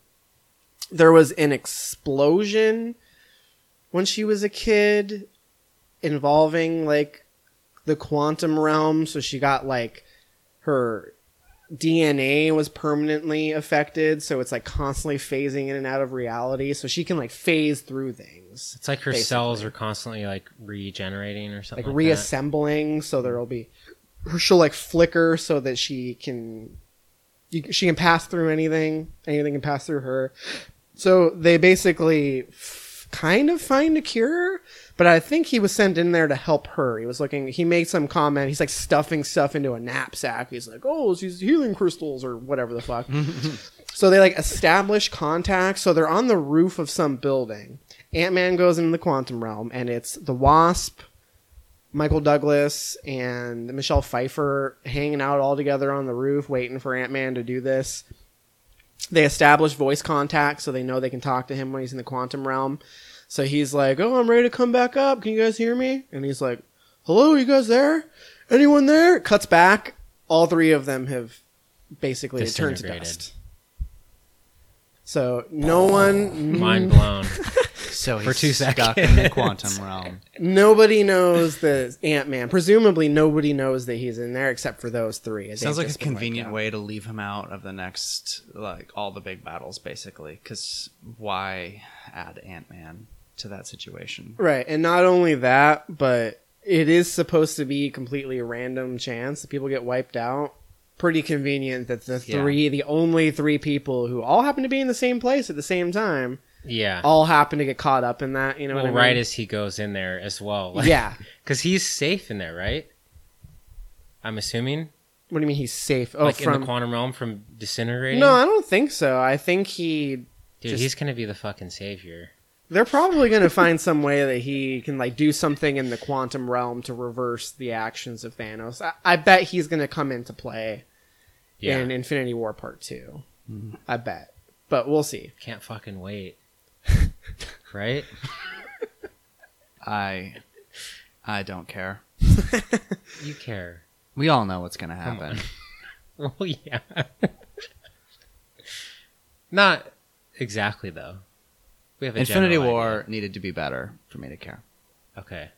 Speaker 1: there was an explosion when she was a kid involving like the quantum realm, so she got like her DNA was permanently affected, so it's like constantly phasing in and out of reality, so she can like phase through things
Speaker 3: it's like her
Speaker 1: basically.
Speaker 3: cells are constantly like regenerating or something.
Speaker 1: like,
Speaker 3: Like, that.
Speaker 1: reassembling so there'll be she'll like flicker so that she can you, she can pass through anything anything can pass through her so they basically f- kind of find a cure but i think he was sent in there to help her. He was looking he made some comment. He's like stuffing stuff into a knapsack. He's like oh these healing crystals or whatever the fuck. So they like establish contact. So they're on the roof of some building. Ant-man goes into the quantum realm and it's the wasp Michael Douglas and Michelle Pfeiffer hanging out all together on the roof, waiting for Ant Man to do this. They establish voice contact so they know they can talk to him when he's in the quantum realm. So he's like, Oh, I'm ready to come back up. Can you guys hear me? And he's like, Hello, you guys there? Anyone there? Cuts back. All three of them have basically turned to dust. So no one,
Speaker 3: Mind blown.
Speaker 2: So
Speaker 3: For two
Speaker 2: he's stuck in the quantum realm.
Speaker 1: nobody knows that Ant Man. Presumably, nobody knows that he's in there except for those three. They've
Speaker 2: Sounds like a
Speaker 1: just been wiped
Speaker 2: convenient
Speaker 1: out.
Speaker 2: way to leave him out of the next, like all the big battles, basically. Because why add Ant Man to that situation?
Speaker 1: Right, and not only that, but it is supposed to be completely a random chance that people get wiped out. Pretty convenient that the
Speaker 2: Yeah.
Speaker 1: three, the only three people who all happen to be in the same place at the same time,
Speaker 3: Yeah.
Speaker 1: all happen to get caught up in that. You know
Speaker 3: well,
Speaker 1: what I mean?
Speaker 3: right as he goes in there as well. Like,
Speaker 1: yeah.
Speaker 3: because he's safe in there, right? I'm assuming,
Speaker 1: What do you mean he's safe? Oh,
Speaker 3: like in
Speaker 1: from
Speaker 3: the quantum realm from disintegrating.
Speaker 1: no, I don't think so. I think he.
Speaker 3: dude,
Speaker 1: just-
Speaker 3: he's gonna be the fucking savior.
Speaker 1: They're probably going to find some way that he can like do something in the quantum realm to reverse the actions of Thanos. I, I bet he's going to come into play
Speaker 3: Yeah,
Speaker 1: in Infinity War Part 2 mm-hmm. I bet, but we'll see.
Speaker 3: can't fucking wait. right?
Speaker 2: I, I don't care.
Speaker 3: You care.
Speaker 2: We all know what's gonna happen.
Speaker 3: Well, yeah. Not exactly though. We have a
Speaker 2: Infinity War
Speaker 3: idea.
Speaker 2: needed to be better for me to care.
Speaker 3: Okay.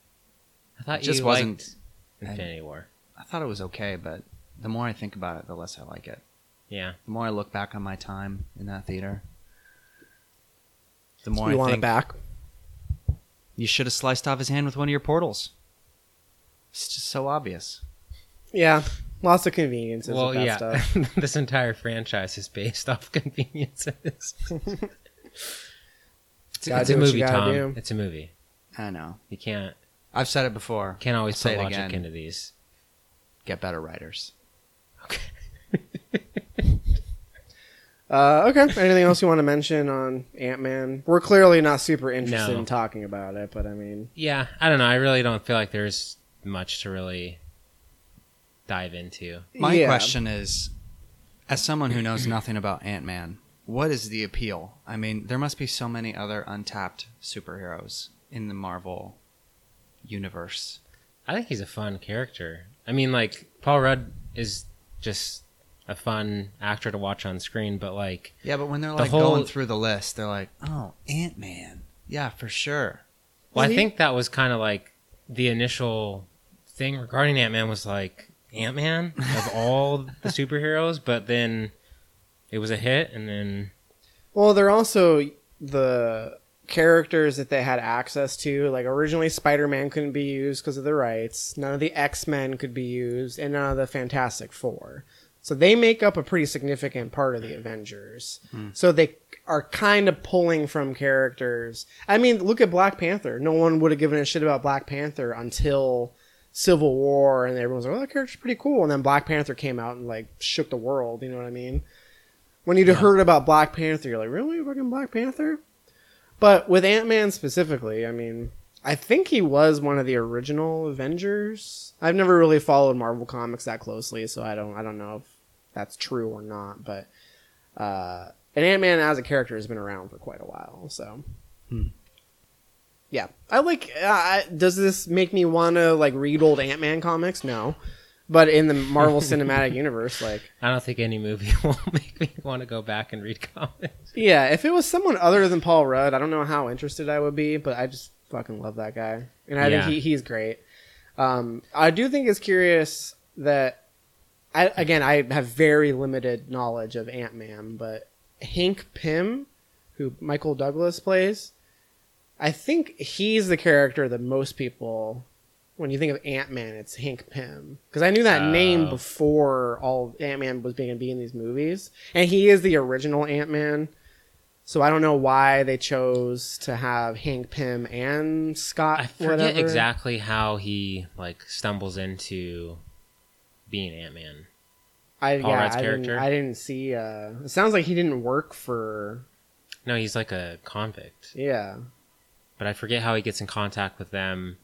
Speaker 3: I thought
Speaker 2: It just
Speaker 3: you
Speaker 2: wasn't-
Speaker 3: liked Infinity War.
Speaker 2: I thought it was okay, but the more I think about it, the less I like it.
Speaker 3: Yeah.
Speaker 2: The more I look back on my time in that theater, the more
Speaker 1: you
Speaker 2: I
Speaker 1: want
Speaker 2: think
Speaker 1: it back?
Speaker 2: you should have sliced off his hand with one of your portals. It's just so obvious.
Speaker 1: Yeah, Lots of conveniences.
Speaker 3: well,
Speaker 1: with that
Speaker 3: yeah,
Speaker 1: stuff.
Speaker 3: this entire franchise is based off conveniences. it's, it's a
Speaker 1: do what you
Speaker 3: movie, Tom.
Speaker 1: do.
Speaker 3: It's a movie.
Speaker 2: I know.
Speaker 3: You can't
Speaker 2: I've said it before.
Speaker 3: can't always
Speaker 2: Say
Speaker 3: put
Speaker 2: it
Speaker 3: logic
Speaker 2: again.
Speaker 3: into these.
Speaker 2: Get better writers.
Speaker 1: Uh, okay. Anything else you want to mention on Ant Man? We're clearly not super interested
Speaker 3: No.
Speaker 1: in talking about it, but I mean,
Speaker 3: Yeah, I don't know. I really don't feel like there's much to really dive into.
Speaker 2: My
Speaker 1: Yeah.
Speaker 2: question is, as someone who knows nothing about Ant Man, what is the appeal? I mean, there must be so many other untapped superheroes in the Marvel universe.
Speaker 3: I think he's a fun character. I mean, like Paul Rudd is just a fun actor to watch on screen, but like
Speaker 2: Yeah, but when they're
Speaker 3: The
Speaker 2: like
Speaker 3: whole-
Speaker 2: going through the list, they're like, "Oh, Ant Man, yeah, for sure."
Speaker 3: Well,
Speaker 1: Well,
Speaker 3: I
Speaker 1: he-
Speaker 3: think that was kind of like the initial thing regarding Ant Man was like Ant Man of all the superheroes, but then it was a hit, and then
Speaker 1: well, they're also the characters that they had access to. Like originally, Spider Man couldn't be used because of the rights. None of the X Men could be used, and none of the Fantastic Four. So they make up a pretty significant part of the Avengers. Hmm. So they are kind of pulling from characters. I mean, look at Black Panther. No one would have given a shit about Black Panther until Civil War, and everyone's like, "Oh, that character's pretty cool." And then Black Panther came out and like shook the world. You know what I mean? When you'd heard about Black Panther, you're like, "Really, fucking Black Panther?" But with Ant Man specifically, I mean, I think he was one of the original Avengers. I've never really followed Marvel comics that closely, so I don't I don't know if that's true or not. But uh, and Ant Man as a character has been around for quite a while, so. Hmm. Yeah, I like. Uh, does this make me want to like read old Ant Man comics? No, but in the Marvel Cinematic Universe, like,
Speaker 3: I don't think any movie will make me want to go back and read comics.
Speaker 1: yeah, if it was someone other than Paul Rudd, I don't know how interested I would be, but I just fucking love that guy, and I
Speaker 3: Yeah.
Speaker 1: think he, he's great. Um, I do think it's curious that I again I have very limited knowledge of Ant Man, but Hank Pym, who Michael Douglas plays, I think he's the character that most people, when you think of Ant Man, it's Hank Pym because I knew that name
Speaker 3: Oh.
Speaker 1: before all Ant Man was being be in these movies, and he is the original Ant Man. So I don't know why they chose to have Hank Pym and Scott.
Speaker 3: I forget
Speaker 1: whatever.
Speaker 3: exactly how he like stumbles into being Ant Man.
Speaker 1: I,
Speaker 3: Paul
Speaker 1: yeah,
Speaker 3: Rudd's
Speaker 1: I
Speaker 3: character?
Speaker 1: Didn't, I didn't see. Uh, it sounds like he didn't work for.
Speaker 3: No, he's like a convict,
Speaker 1: Yeah,
Speaker 3: but I forget how he gets in contact with them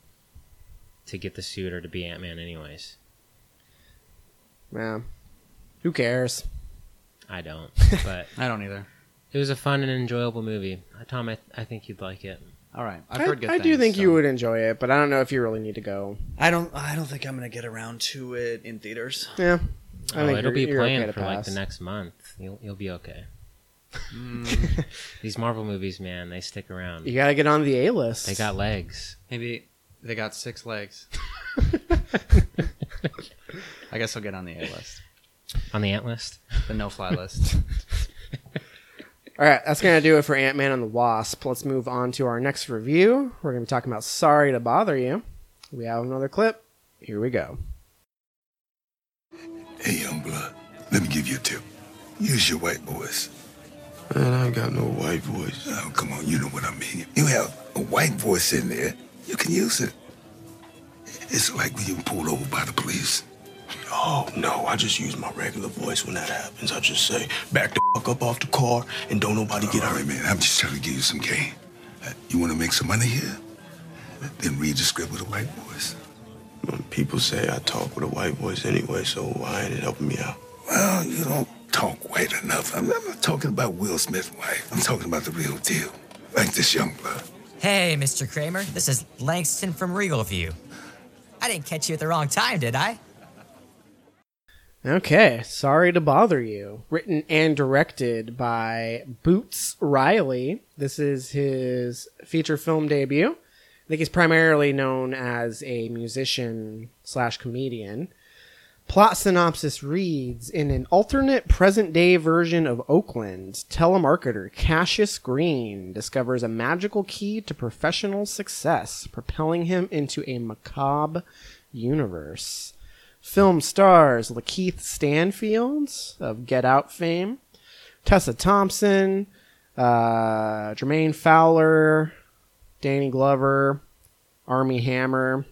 Speaker 3: to get the suit or to be Ant Man. Anyways,
Speaker 1: yeah. Who cares?
Speaker 3: I don't. But
Speaker 2: I don't either.
Speaker 3: it was a fun and enjoyable movie. Uh, Tom, I, I think you'd like it.
Speaker 2: All right, I've
Speaker 1: I,
Speaker 2: heard good
Speaker 1: I
Speaker 2: things.
Speaker 1: do think
Speaker 2: so-
Speaker 1: you would enjoy it, but I don't know if you really need to go.
Speaker 2: I don't. I don't think I'm gonna get around to it in theaters.
Speaker 1: Yeah, I
Speaker 3: oh,
Speaker 1: think
Speaker 3: it'll
Speaker 1: you're-
Speaker 3: be
Speaker 1: you're
Speaker 3: playing
Speaker 1: okay to
Speaker 3: for like the next month. You'll you'll be okay.
Speaker 2: Mm.
Speaker 3: These Marvel movies, man, they stick around.
Speaker 1: You gotta get on the A list.
Speaker 3: They got legs.
Speaker 2: Maybe they got six legs. I guess I'll get on the A list,
Speaker 3: On the ant list.
Speaker 2: the no-fly list.
Speaker 1: All right, that's gonna do it for Ant Man and the Wasp. Let's move on to our next review. We're gonna be talking about Sorry to Bother You. We have another clip. Here we go.
Speaker 8: Hey, young blood, let me give you a tip. Use your white voice.
Speaker 6: Man, I ain't got no white voice.
Speaker 8: Oh, come on, you know what I mean. You have a white voice in there, you can use it. It's like when you pulled over by the police.
Speaker 6: Oh, no, I just use my regular voice when that happens. I just say, back the fuck up off the car and don't nobody get
Speaker 8: All
Speaker 6: hurt.
Speaker 8: right, man, I'm just trying to give you some game. Uh, you want to make some money here? Then read the script with a white voice.
Speaker 6: People say I talk with a white voice anyway, so why ain't it helping me out?
Speaker 8: Well, you don't talk white enough. I'm, I'm not talking about Will Smith's wife. I'm talking about the real deal. Like this young blood.
Speaker 9: Hey, Mr. Kramer. This is Langston from Regal View. I didn't catch you at the wrong time, did I?
Speaker 1: Okay, Sorry to Bother You. Written and directed by Boots Riley. This is his feature film debut. I think he's primarily known as a musician slash comedian. Plot synopsis reads In an alternate present day version of Oakland, telemarketer Cassius Green discovers a magical key to professional success, propelling him into a macabre universe. Film stars Lakeith Stanfield of Get Out fame, Tessa Thompson, uh, Jermaine Fowler, Danny Glover, Armie Hammer.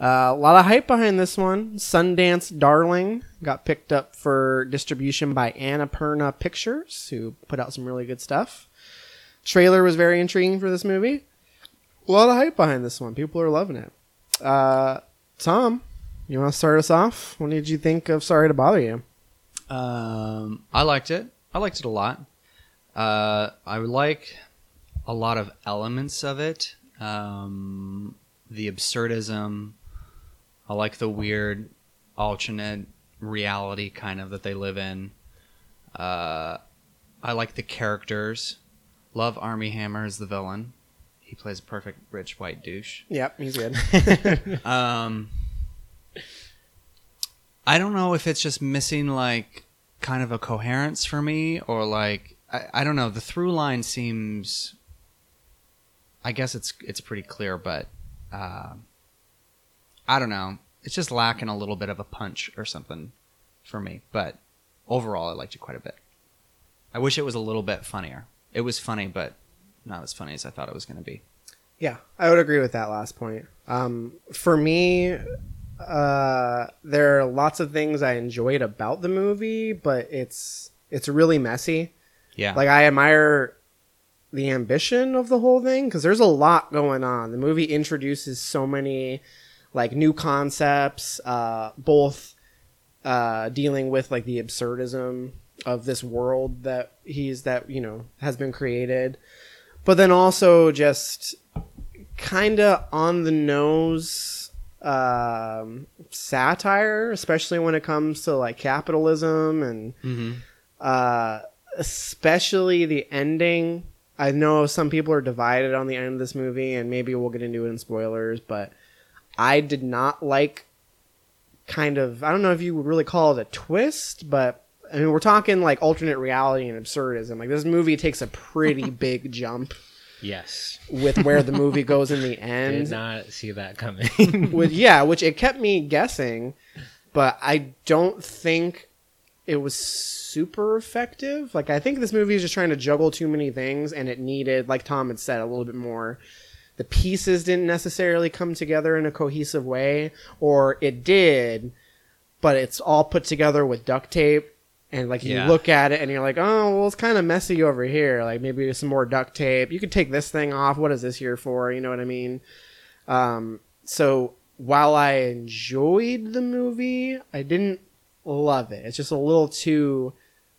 Speaker 1: Uh, a lot of hype behind this one. Sundance Darling got picked up for distribution by Annapurna Pictures, who put out some really good stuff. Trailer was very intriguing for this movie. A lot of hype behind this one. People are loving it. Uh, Tom, you want to start us off? What did you think of Sorry to Bother You?
Speaker 2: Um, I liked it. I liked it a lot. Uh, I like a lot of elements of it. Um, the absurdism. I like the weird alternate reality kind of that they live in. Uh, I like the characters. Love Armie Hammer as the villain. He plays a perfect rich white douche.
Speaker 1: Yep, he's good.
Speaker 2: Um, I don't know if it's just missing like kind of a coherence for me, or like I, I don't know. The through line seems. I guess it's it's pretty clear, but uh, I don't know. It's just lacking a little bit of a punch or something for me. But overall, I liked it quite a bit. I wish it was a little bit funnier. It was funny, but not as funny as I thought it was going to be.
Speaker 1: Yeah, I would agree with that last point. Um, for me, uh, there are lots of things I enjoyed about the movie, but it's it's really messy.
Speaker 2: Yeah.
Speaker 1: Like I admire the ambition of the whole thing because there's a lot going on. The movie introduces so many like new concepts, uh, both uh, dealing with like the absurdism of this world that he's that you know has been created, but then also just kind of on the nose um, satire, especially when it comes to like capitalism and
Speaker 2: Mm-hmm.
Speaker 1: uh, especially the ending. I know some people are divided on the end of this movie, and maybe we'll get into it in spoilers, but I did not like kind of, I don't know if you would really call it a twist, but I mean, we're talking like alternate reality and absurdism. Like, this movie takes a pretty big jump
Speaker 3: Yes.
Speaker 1: with where the movie goes in the end.
Speaker 3: Did not see that coming.
Speaker 1: With, yeah, which it kept me guessing, but I don't think it was super effective. Like I think this movie is just trying to juggle too many things, and it needed, like Tom had said, a little bit more. The pieces didn't necessarily come together in a cohesive way, or it did, but it's all put together with duct tape. And like you
Speaker 2: Yeah.
Speaker 1: look at it and you're like, oh, well, it's kind of messy over here. Like maybe some more duct tape. You could take this thing off. What is this here for? You know what I mean? Um, so while I enjoyed the movie, I didn't love it. It's just a little too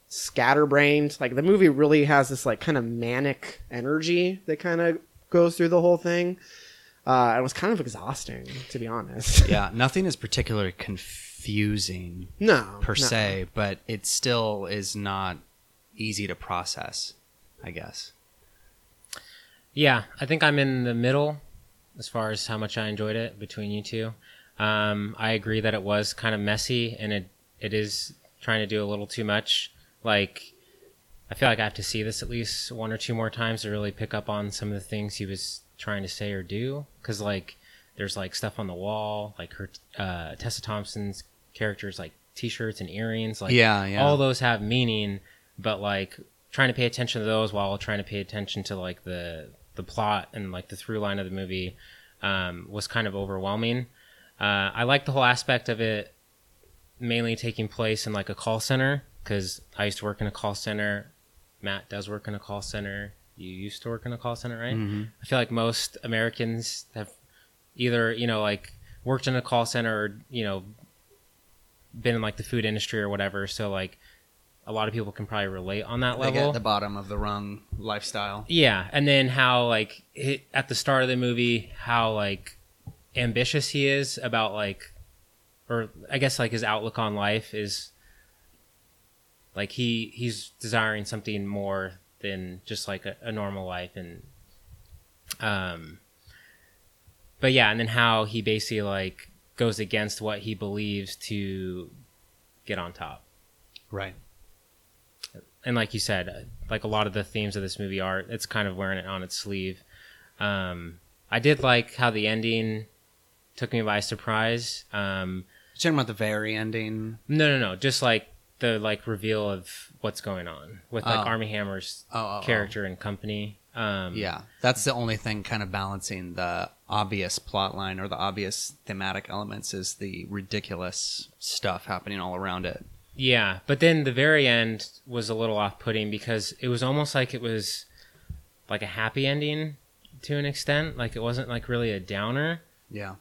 Speaker 1: scatterbrained. Like the movie really has this like kind of manic energy that kind of goes through the whole thing. Uh, it was kind of exhausting, to be honest.
Speaker 2: yeah, nothing is particularly confusing
Speaker 1: No,
Speaker 2: per
Speaker 1: no.
Speaker 2: se, but it still is not easy to process, I guess.
Speaker 3: Yeah, I think I'm in the middle as far as how much I enjoyed it between you two. Um, I agree that it was kind of messy and it it is trying to do a little too much. Like, I feel like I have to see this at least one or two more times to really pick up on some of the things he was trying to say or do. Because like, there's like stuff on the wall, like her uh, Tessa Thompson's characters like T-shirts and earrings. Like,
Speaker 2: Yeah, yeah.
Speaker 3: all those have meaning, but like trying to pay attention to those while trying to pay attention to like the the plot and like the through line of the movie um, was kind of overwhelming. Uh, I like the whole aspect of it mainly taking place in like a call center because I used to work in a call center. Matt does work in a call center. You used to work in a call center, right?
Speaker 2: Mhm.
Speaker 3: I feel like most Americans have either you know like worked in a call center or you know been in like the food industry or whatever. So like a lot of people can probably relate on that level.
Speaker 2: get the bottom of the rung lifestyle.
Speaker 3: Yeah, and then how like it, at the start of the movie, how like ambitious he is about like, or I guess like his outlook on life is like he he's desiring something more than just like a, a normal life, and um, but yeah, and then how he basically like goes against what he believes to get on top
Speaker 2: Right.
Speaker 3: and like you said, like a lot of the themes of this movie are, it's kind of wearing it on its sleeve. Um, I did like how the ending took me by surprise. Um,
Speaker 2: talking about the very ending.
Speaker 3: No, no, no. Just like the like reveal of what's going on with like
Speaker 2: Oh.
Speaker 3: Armie Hammer's
Speaker 2: Oh, oh, oh.
Speaker 3: character and company. Um,
Speaker 2: Yeah, that's the only thing kind of balancing the obvious plot line or the obvious thematic elements is the ridiculous stuff happening all around it.
Speaker 3: Yeah, but then the very end was a little off-putting because it was almost like it was like a happy ending to an extent. Like it wasn't like really a downer,
Speaker 2: Yeah.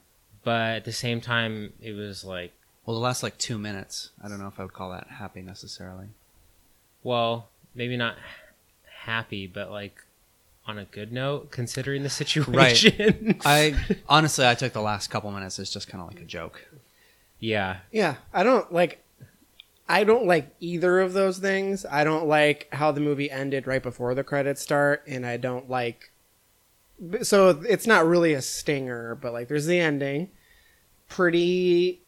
Speaker 3: but at the same time, it was like,
Speaker 2: Well, the last like two minutes, I don't know if I would call that happy necessarily.
Speaker 3: well, maybe not happy, but like on a good note considering the situation. Right.
Speaker 2: I honestly, I took the last couple minutes as just kind of like a joke.
Speaker 3: yeah,
Speaker 1: Yeah, I don't like. I don't like either of those things. I don't like how the movie ended right before the credits start, and I don't like. So it's not really a stinger, but like there's the ending, pretty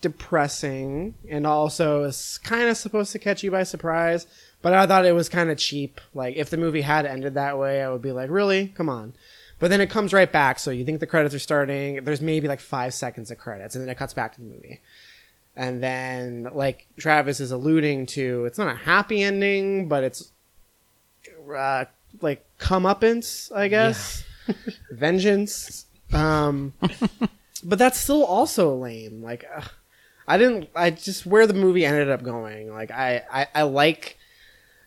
Speaker 1: depressing, and also is kind of supposed to catch you by surprise. But I thought it was kind of cheap. Like if the movie had ended that way, I would be like, really, come on. But then it comes right back, so you think the credits are starting. There's maybe like five seconds of credits, and then it cuts back to the movie. And then, like Travis is alluding to, it's not a happy ending, but it's uh, like comeuppance, I guess, vengeance. Um, but that's still also lame. Like, uh, I didn't. I just where the movie ended up going. Like, I, I, I like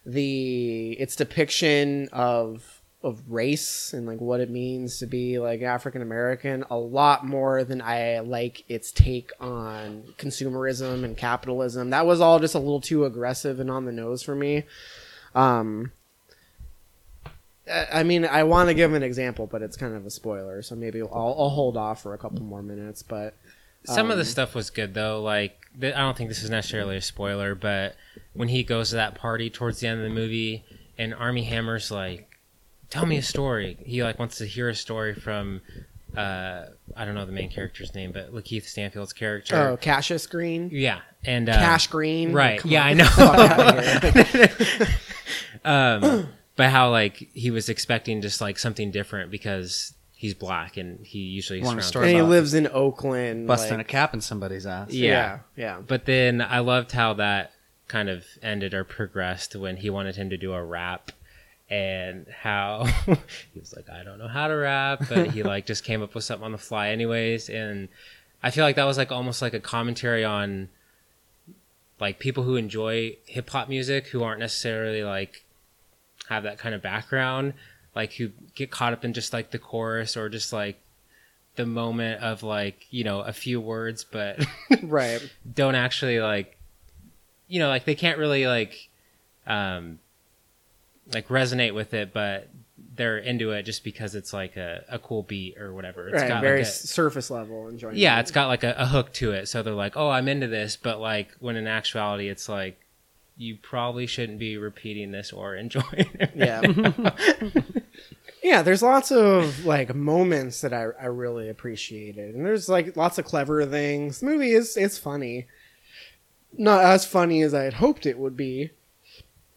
Speaker 1: the its depiction of of race and like what it means to be like African American a lot more than I like its take on consumerism and capitalism. That was all just a little too aggressive and on the nose for me. Um I mean, I want to give an example, but it's kind of a spoiler, so maybe I'll, I'll hold off for a couple more minutes. But
Speaker 3: Some of the
Speaker 1: Um,
Speaker 3: stuff was good though. Like th- I don't think this is necessarily a spoiler, but when he goes to that party towards the end of the movie, and Armie Hammer's like, "Tell me a story." He like wants to hear a story from, uh, I don't know the main character's name, but Lakeith Stanfield's character.
Speaker 1: oh, Cassius Green,
Speaker 3: Yeah, and uh,
Speaker 1: Cash Green,
Speaker 3: right?
Speaker 1: Come
Speaker 3: yeah,
Speaker 1: on,
Speaker 3: I
Speaker 1: get the fuck outta
Speaker 3: know. um, but how like he was expecting just like something different because he's black and he usually
Speaker 2: Want a
Speaker 3: surrounds
Speaker 2: story
Speaker 1: and he lives in Oakland,
Speaker 2: busting
Speaker 1: like-
Speaker 2: a cap in somebody's ass.
Speaker 3: Yeah.
Speaker 1: yeah.
Speaker 3: But then I loved how that kind of ended or progressed when he wanted him to do a rap and how he was like, I don't know how to rap, but he like just came up with something on the fly anyways. And I feel like that was like almost like a commentary on like people who enjoy hip hop music who aren't necessarily like have that kind of background, like who get caught up in just like the chorus or just like the moment of like, you know, a few words, but
Speaker 1: right.
Speaker 3: don't actually like you know like they can't really like um like resonate with it but they're into it just because it's like a, a cool beat or whatever It's
Speaker 1: right,
Speaker 3: got
Speaker 1: very
Speaker 3: like a,
Speaker 1: surface level enjoyment.
Speaker 3: yeah it's got like a, a hook to it so they're like oh i'm into this but like when in actuality it's like you probably shouldn't be repeating this or enjoying it
Speaker 1: yeah. yeah, there's lots of like moments that I, I really appreciated, and there's like lots of clever things. The movie is it's funny, not as funny as I had hoped it would be,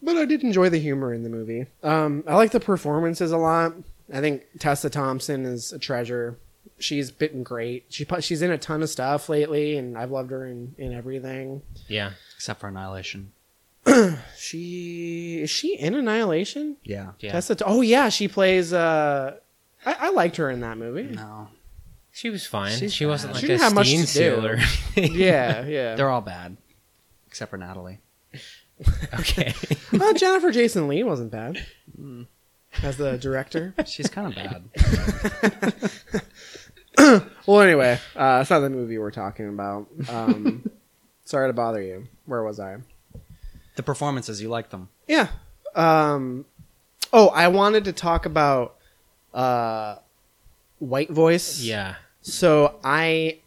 Speaker 1: but I did enjoy the humor in the movie. Um, I like the performances a lot. I think Tessa Thompson is a treasure. She's been great. She she's in a ton of stuff lately, and I've loved her in, in everything.
Speaker 3: yeah
Speaker 2: Except for Annihilation.
Speaker 1: She is she in Annihilation?
Speaker 2: Yeah.
Speaker 3: yeah
Speaker 1: Tessa. oh yeah, she plays. Uh, I, I liked her in that movie.
Speaker 2: No.
Speaker 3: she was fine
Speaker 2: She's
Speaker 3: she wasn't
Speaker 2: bad.
Speaker 3: like
Speaker 1: She
Speaker 3: a
Speaker 1: didn't have much
Speaker 3: steam
Speaker 1: to
Speaker 3: seal
Speaker 1: do.
Speaker 3: or anything
Speaker 1: Yeah, yeah.
Speaker 2: They're all bad. Except for Natalie.
Speaker 3: okay
Speaker 1: well, Jennifer Jason Leigh wasn't bad as the director.
Speaker 2: She's kind of bad.
Speaker 1: well, anyway, uh, that's not the movie we're talking about. Um, sorry to bother you. Where was I?
Speaker 2: The performances, you like them.
Speaker 1: Yeah. Um, oh, I wanted to talk about uh, White Voice.
Speaker 3: yeah
Speaker 1: So I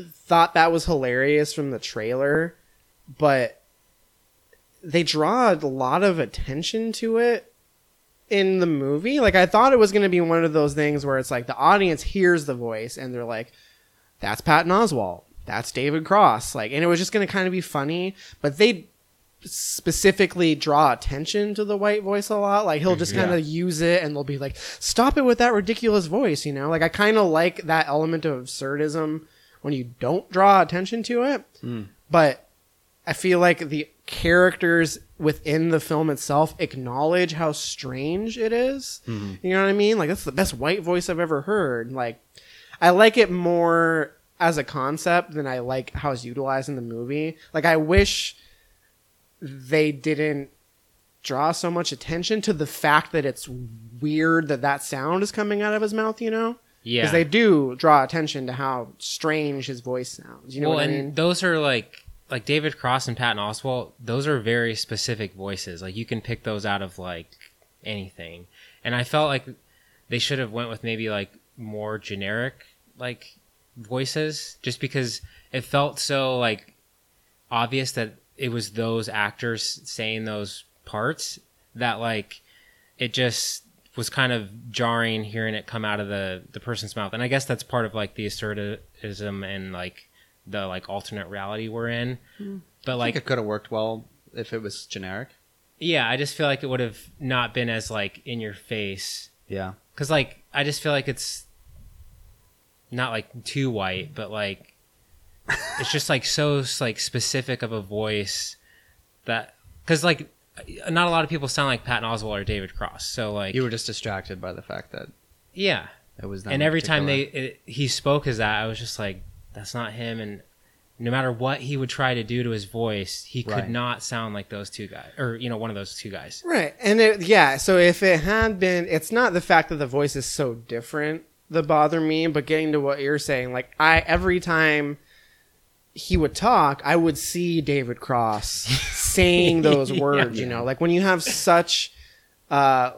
Speaker 1: thought that was hilarious from the trailer, but they draw a lot of attention to it in the movie. Like I thought it was going to be one of those things where it's like the audience hears the voice and they're like, "That's Patton Oswalt. That's David Cross." Like, and it was just going to kind of be funny, but they specifically draw attention to the white voice a lot. Like he'll just mm-hmm. kind of use it and they'll be like, "Stop it with that ridiculous voice," you know? Like I kind of like that element of absurdism when you don't draw attention to it. Mm. But I feel like the characters within the film itself acknowledge how strange it is. Mm-hmm. You know what I mean? Like that's the best white voice I've ever heard. Like I like it more as a concept than I like how it's utilized in the movie. Like I wish they didn't draw so much attention to the fact that it's weird that that sound is coming out of his mouth, you know?
Speaker 3: Yeah.
Speaker 1: Because they do draw attention to how strange his voice sounds. You know
Speaker 3: well,
Speaker 1: what I
Speaker 3: and
Speaker 1: mean?
Speaker 3: those are like like David Cross and Patton Oswalt. Those are very specific voices. Like you can pick those out of like anything. And I felt like they should have went with maybe like more generic like voices, just because it felt so like obvious that it was those actors saying those parts that like it just was kind of jarring hearing it come out of the the person's mouth and i guess that's part of like the assertivism and like the like alternate reality we're in hmm. but
Speaker 2: I
Speaker 3: like
Speaker 2: think it could have worked well if it was generic.
Speaker 3: yeah i just feel like it would have not been as like in your face
Speaker 2: Yeah.
Speaker 3: because like i just feel like it's not like too white but like it's just like so like specific of a voice that because like not a lot of people sound like patton oswalt or david cross so like
Speaker 2: You were just distracted by the fact that
Speaker 3: yeah
Speaker 2: it was them
Speaker 3: and
Speaker 2: in
Speaker 3: every time they it, he spoke as that i was just like that's not him and no matter what he would try to do to his voice he could not sound like those two guys or you know one of those two guys
Speaker 1: Right. And it, yeah, so if it had been, it's not the fact that the voice is so different that bother me, but getting to what you're saying, like I every time he would talk, I would see David Cross saying those words. You know, like when you have such, uh,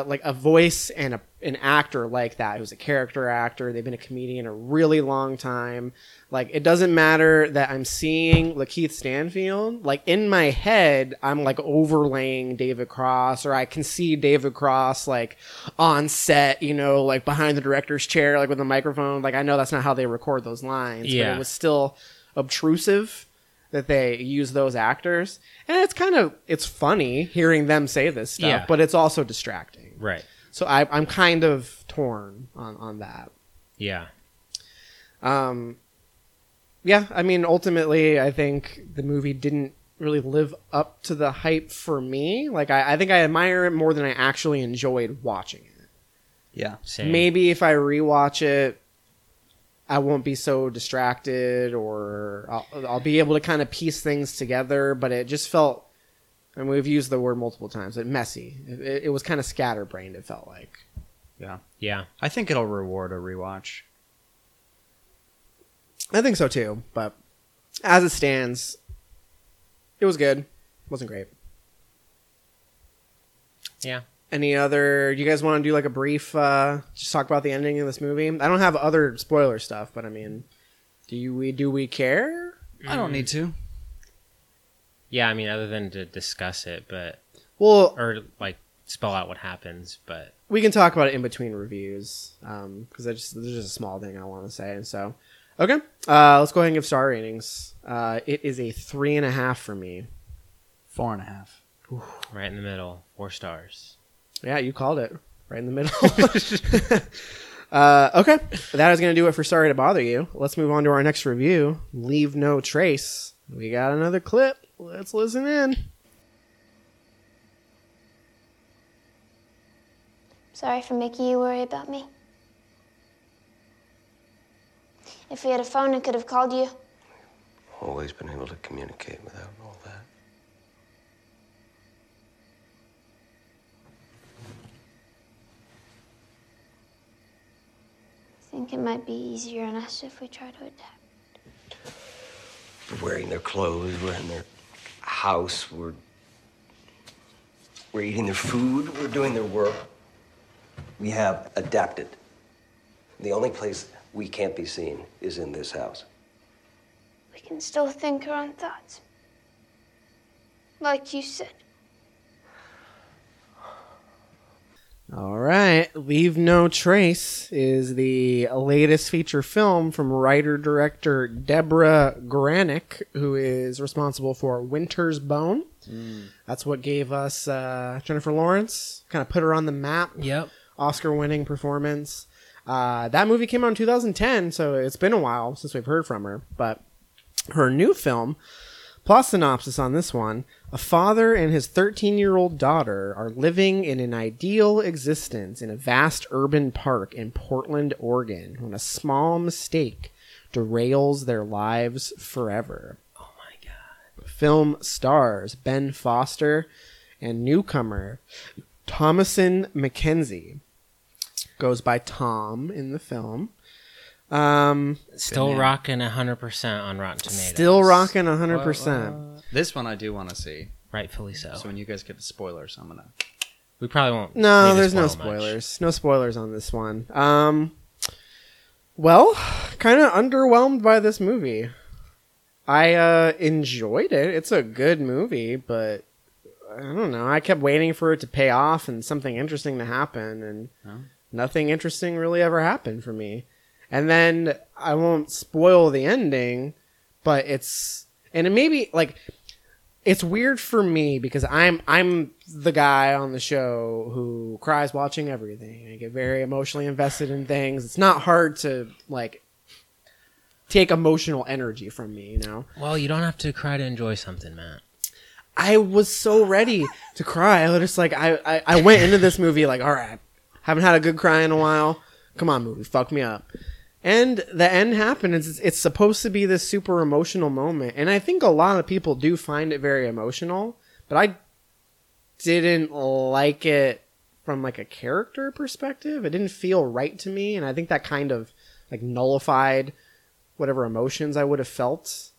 Speaker 1: uh, like a voice and a, an actor like that who's a character actor. They've been a comedian a really long time. Like it doesn't matter that I'm seeing Lakeith Stanfield. Like in my head, I'm like overlaying David Cross, or I can see David Cross like on set, you know, like behind the director's chair, like with a microphone. Like I know that's not how they record those lines, but it was still obtrusive that they use those actors and it's kind of it's funny hearing them say this stuff
Speaker 3: Yeah.
Speaker 1: but it's also distracting
Speaker 3: right
Speaker 1: so I, i'm kind of torn on, on that
Speaker 3: yeah
Speaker 1: um yeah i mean ultimately i think the movie didn't really live up to the hype for me like i, I think i admire it more than i actually enjoyed watching it
Speaker 2: yeah.
Speaker 3: same.
Speaker 1: maybe if i rewatch it I won't be so distracted, or I'll, I'll be able to kind of piece things together. But it just felt, and we've used the word multiple times, it messy. It, it was kind of scatterbrained. It felt like.
Speaker 2: Yeah.
Speaker 3: yeah
Speaker 2: I think it'll reward a rewatch.
Speaker 1: I think so too. But as it stands, it was good. It wasn't great.
Speaker 3: yeah
Speaker 1: Any other? You guys want to do like a brief? uh Just talk about the ending of this movie. I don't have other spoiler stuff, but I mean, do you, we do we care?
Speaker 2: I don't need to.
Speaker 3: Yeah i mean other than to discuss it but
Speaker 1: Well,
Speaker 3: or like spell out what happens but
Speaker 1: we can talk about it in between reviews because I just there's just a small thing I want to say. And so, okay, uh, let's go ahead and give star ratings. Uh, it is a three and a half for me.
Speaker 2: Four and a half.
Speaker 3: right in the middle four stars
Speaker 1: Yeah, you called it right in the middle. uh, okay, that is going to do it for Sorry to Bother You. Let's move on to our next review. Leave No Trace. We got another clip. Let's listen in.
Speaker 10: Sorry for making you worry about me. If we had a phone, I could have called you.
Speaker 11: Always been able to communicate without all that.
Speaker 10: I think it might be easier on us if we try to adapt.
Speaker 11: We're wearing their clothes, we're in their house, we're we're eating their food, we're doing their work. We have adapted. The only place we can't be seen is in this house.
Speaker 10: We can still think our own thoughts. Like you said.
Speaker 1: All right. Leave No Trace is the latest feature film from writer director Debra Granik, who is responsible for Winter's Bone. That's what gave us uh, Jennifer Lawrence, kind of put her on the map.
Speaker 3: yep
Speaker 1: Oscar winning performance. Uh, that movie came out in 2010, so it's been a while since we've heard from her. But her new film, plot synopsis on this one a father and his 13 year old daughter are living in an ideal existence in a vast urban park in Portland, Oregon, when a small mistake derails their lives forever. Oh my god. Film stars Ben Foster and newcomer Thomasin McKenzie. Goes by Tom in the film. Um,
Speaker 3: Still rocking hundred percent on Rotten Tomatoes.
Speaker 1: Still rocking 100%.
Speaker 2: This one I do want to see.
Speaker 3: Rightfully so.
Speaker 2: So when you guys get the spoilers, I'm gonna.
Speaker 3: We probably won't.
Speaker 1: No,
Speaker 3: need to
Speaker 1: there's no
Speaker 3: spoil much.
Speaker 1: spoilers. No spoilers on this one. Um, well, kind of underwhelmed by this movie. I uh, enjoyed it. It's a good movie, but I don't know. I kept waiting for it to pay off and something interesting to happen, and
Speaker 2: Oh.
Speaker 1: nothing interesting really ever happened for me. And then I won't spoil the ending, but it's and it maybe like it's weird for me because I'm I'm the guy on the show who cries watching everything. I get very emotionally invested in things. It's not hard to like take emotional energy from me, you know.
Speaker 3: Well, you don't have to cry to enjoy something, Matt.
Speaker 1: I was so ready to cry. I was just like I, I, I went into this movie like, all right, haven't had a good cry in a while. Come on, movie, fuck me up. And the end happened. It's, it's supposed to be this super emotional moment, and I think a lot of people do find it very emotional. But I didn't like it from like a character perspective. It didn't feel right to me, and I think that kind of like nullified whatever emotions I would have felt.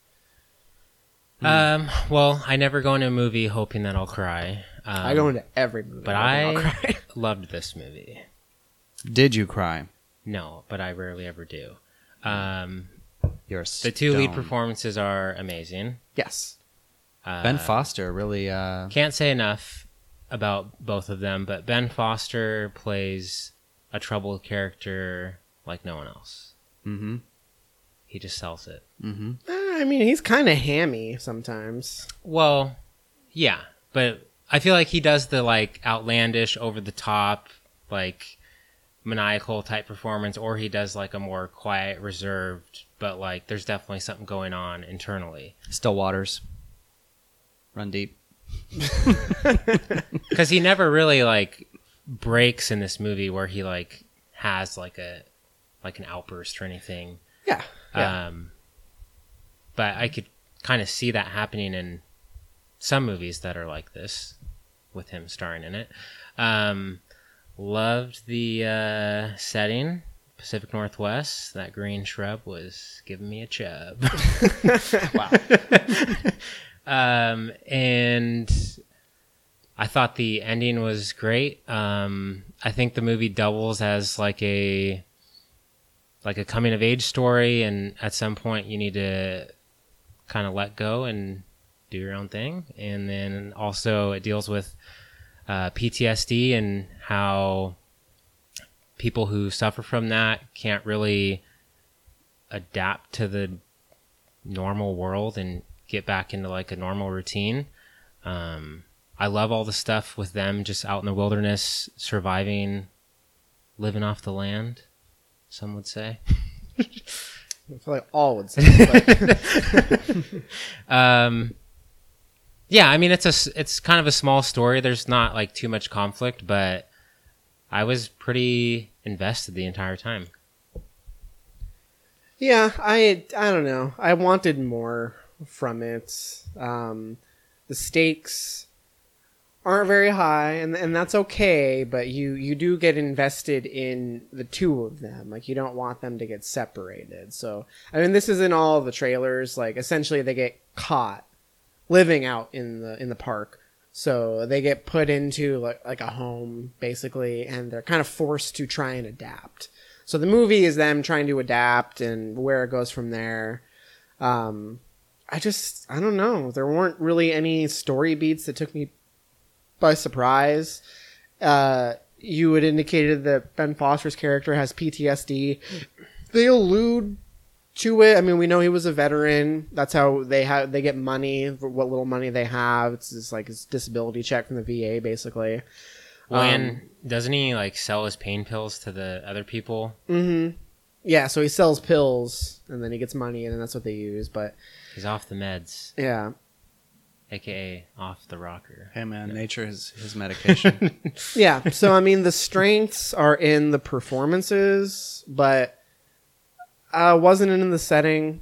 Speaker 3: Um. Well, I never go into a movie hoping that I'll cry. Um,
Speaker 1: I go into every movie,
Speaker 3: but
Speaker 1: hoping I'll
Speaker 3: I
Speaker 1: cry.
Speaker 3: loved this movie.
Speaker 2: Did you cry?
Speaker 3: No, but I rarely ever do. Um,
Speaker 2: You're a
Speaker 3: the two lead performances are amazing.
Speaker 1: Yes.
Speaker 3: Uh,
Speaker 2: Ben Foster really. Uh,
Speaker 3: Can't say enough about both of them, but Ben Foster plays a troubled character like no one else.
Speaker 2: mm-hmm.
Speaker 3: He just sells it.
Speaker 2: Mm-hmm.
Speaker 1: Eh, I mean, he's kind of hammy sometimes.
Speaker 3: Well, yeah, but I feel like he does the like outlandish, over the top, like maniacal type performance, or he does like a more quiet, reserved, but like there's definitely something going on internally.
Speaker 2: Still Waters. Run deep.
Speaker 3: Because he never really like breaks in this movie where he like has like a like an outburst or anything.
Speaker 1: Yeah. yeah.
Speaker 3: Um, but I could kind of see that happening in some movies that are like this, with him starring in it. Um, loved the uh, setting, Pacific Northwest. That green shrub was giving me a chub.
Speaker 1: wow.
Speaker 3: um, and I thought the ending was great. Um, I think the movie doubles as like a like a coming of age story, and at some point you need to kind of let go and do your own thing. And then also it deals with uh, PTSD and how people who suffer from that can't really adapt to the normal world and get back into like a normal routine. Um, I love all the stuff with them just out in the wilderness, surviving, living off the land. Some would say.
Speaker 1: I feel like all would say.
Speaker 3: Um, yeah, I mean it's a it's kind of a small story. There's not like too much conflict, but I was pretty invested the entire time.
Speaker 1: yeah, I I don't know. I wanted more from it. Um, the stakes aren't very high, and and that's okay. But you you do get invested in the two of them. Like you don't want them to get separated. So I mean, this is in all the trailers. Like essentially, they get caught living out in the in the park. So they get put into like like a home basically, and they're kind of forced to try and adapt. So the movie is them trying to adapt and where it goes from there. Um, I just I don't know. There weren't really any story beats that took me by surprise. Uh, you had indicated that Ben Foster's character has PTSD. They allude to it. I mean, we know he was a veteran. That's how they have they get money for what little money they have. It's just like his disability check from the VA, basically.
Speaker 3: Well,
Speaker 1: Um,
Speaker 3: and doesn't he like sell his pain pills to the other people?
Speaker 1: hmm Yeah, so he sells pills and then he gets money and then that's what they use. But
Speaker 3: He's off the meds,
Speaker 1: yeah,
Speaker 3: aka off the rocker.
Speaker 2: Hey man, nature is his medication.
Speaker 1: yeah. So I mean, the strengths are in the performances, but uh, wasn't in the setting.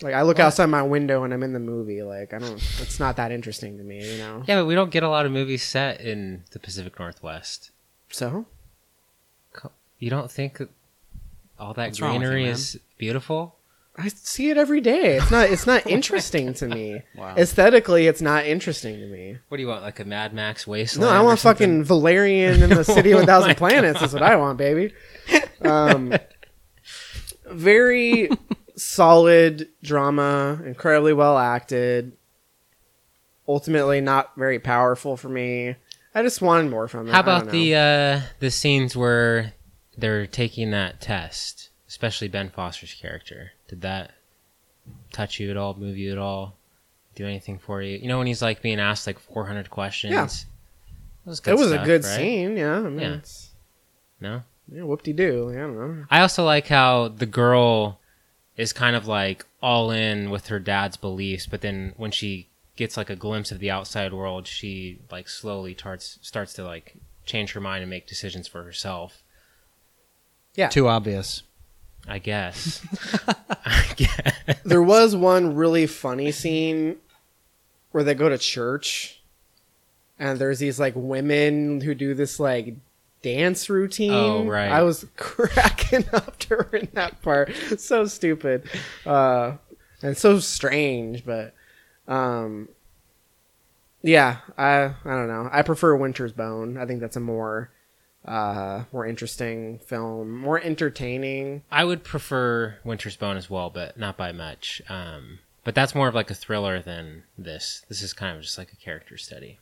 Speaker 1: Like I look outside my window and I'm in the movie. Like I don't. It's not that interesting to me, you know.
Speaker 3: Yeah, but we don't get a lot of movies set in the Pacific Northwest.
Speaker 1: So
Speaker 3: You don't think all that
Speaker 2: What's wrong with you,
Speaker 3: greenery is beautiful?
Speaker 1: I see it every day. It's not. It's not interesting to me.
Speaker 3: Wow.
Speaker 1: Aesthetically, it's not interesting to me.
Speaker 3: What do you want, like a Mad Max wasteland?
Speaker 1: No.
Speaker 3: I
Speaker 1: want fucking Valerian in the City of
Speaker 3: Oh
Speaker 1: a Thousand Planets.
Speaker 3: God.
Speaker 1: Is what I want, baby. Um, very solid drama, incredibly well acted. Ultimately, not very powerful for me. I just wanted more from it.
Speaker 3: How about the uh, the scenes where they're taking that test, especially Ben Foster's character? Did that touch you at all? Move you at all? Do anything for you? You know when he's like being asked like 400 questions.
Speaker 1: Yeah.
Speaker 3: Was
Speaker 1: It was
Speaker 3: stuff,
Speaker 1: a good
Speaker 3: right?
Speaker 1: scene. Yeah, I mean,
Speaker 3: Yeah. No.
Speaker 1: Yeah, whoop de doo. I don't know.
Speaker 3: I also like how the girl is kind of like all in with her dad's beliefs, but then when she gets like a glimpse of the outside world, she like slowly starts starts to like change her mind and make decisions for herself.
Speaker 1: Yeah.
Speaker 2: Too obvious.
Speaker 3: I guess. I guess.
Speaker 1: there was one really funny scene where they go to church and there's these like women who do this like dance routine.
Speaker 3: Oh, right.
Speaker 1: I was cracking up during that part. So stupid. Uh and so strange, but um yeah, I I don't know. I prefer Winter's Bone. I think that's a more uh more interesting film, more entertaining.
Speaker 3: I would prefer Winter's Bone as well, but not by much. Um, but that's more of like a thriller than this. This is kind of just like a character study.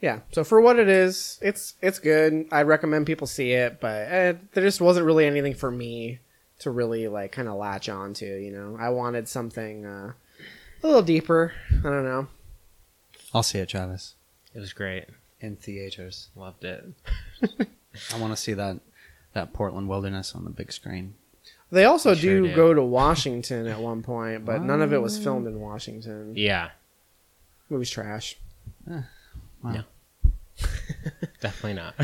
Speaker 1: Yeah so for what it is it's it's good i recommend people see it but eh, there just wasn't really anything for me to really like kind of latch on to you know i wanted something uh, a little deeper i don't know
Speaker 2: I'll see it, Travis.
Speaker 3: It was great.
Speaker 2: In theaters.
Speaker 3: Loved it.
Speaker 2: I want to see that that Portland wilderness on the big screen.
Speaker 1: they also
Speaker 3: I sure
Speaker 1: do
Speaker 3: do.
Speaker 1: go to washington at one point but none of it was filmed in washington
Speaker 3: Yeah,
Speaker 1: movie's trash
Speaker 2: Wow.
Speaker 3: No. definitely not.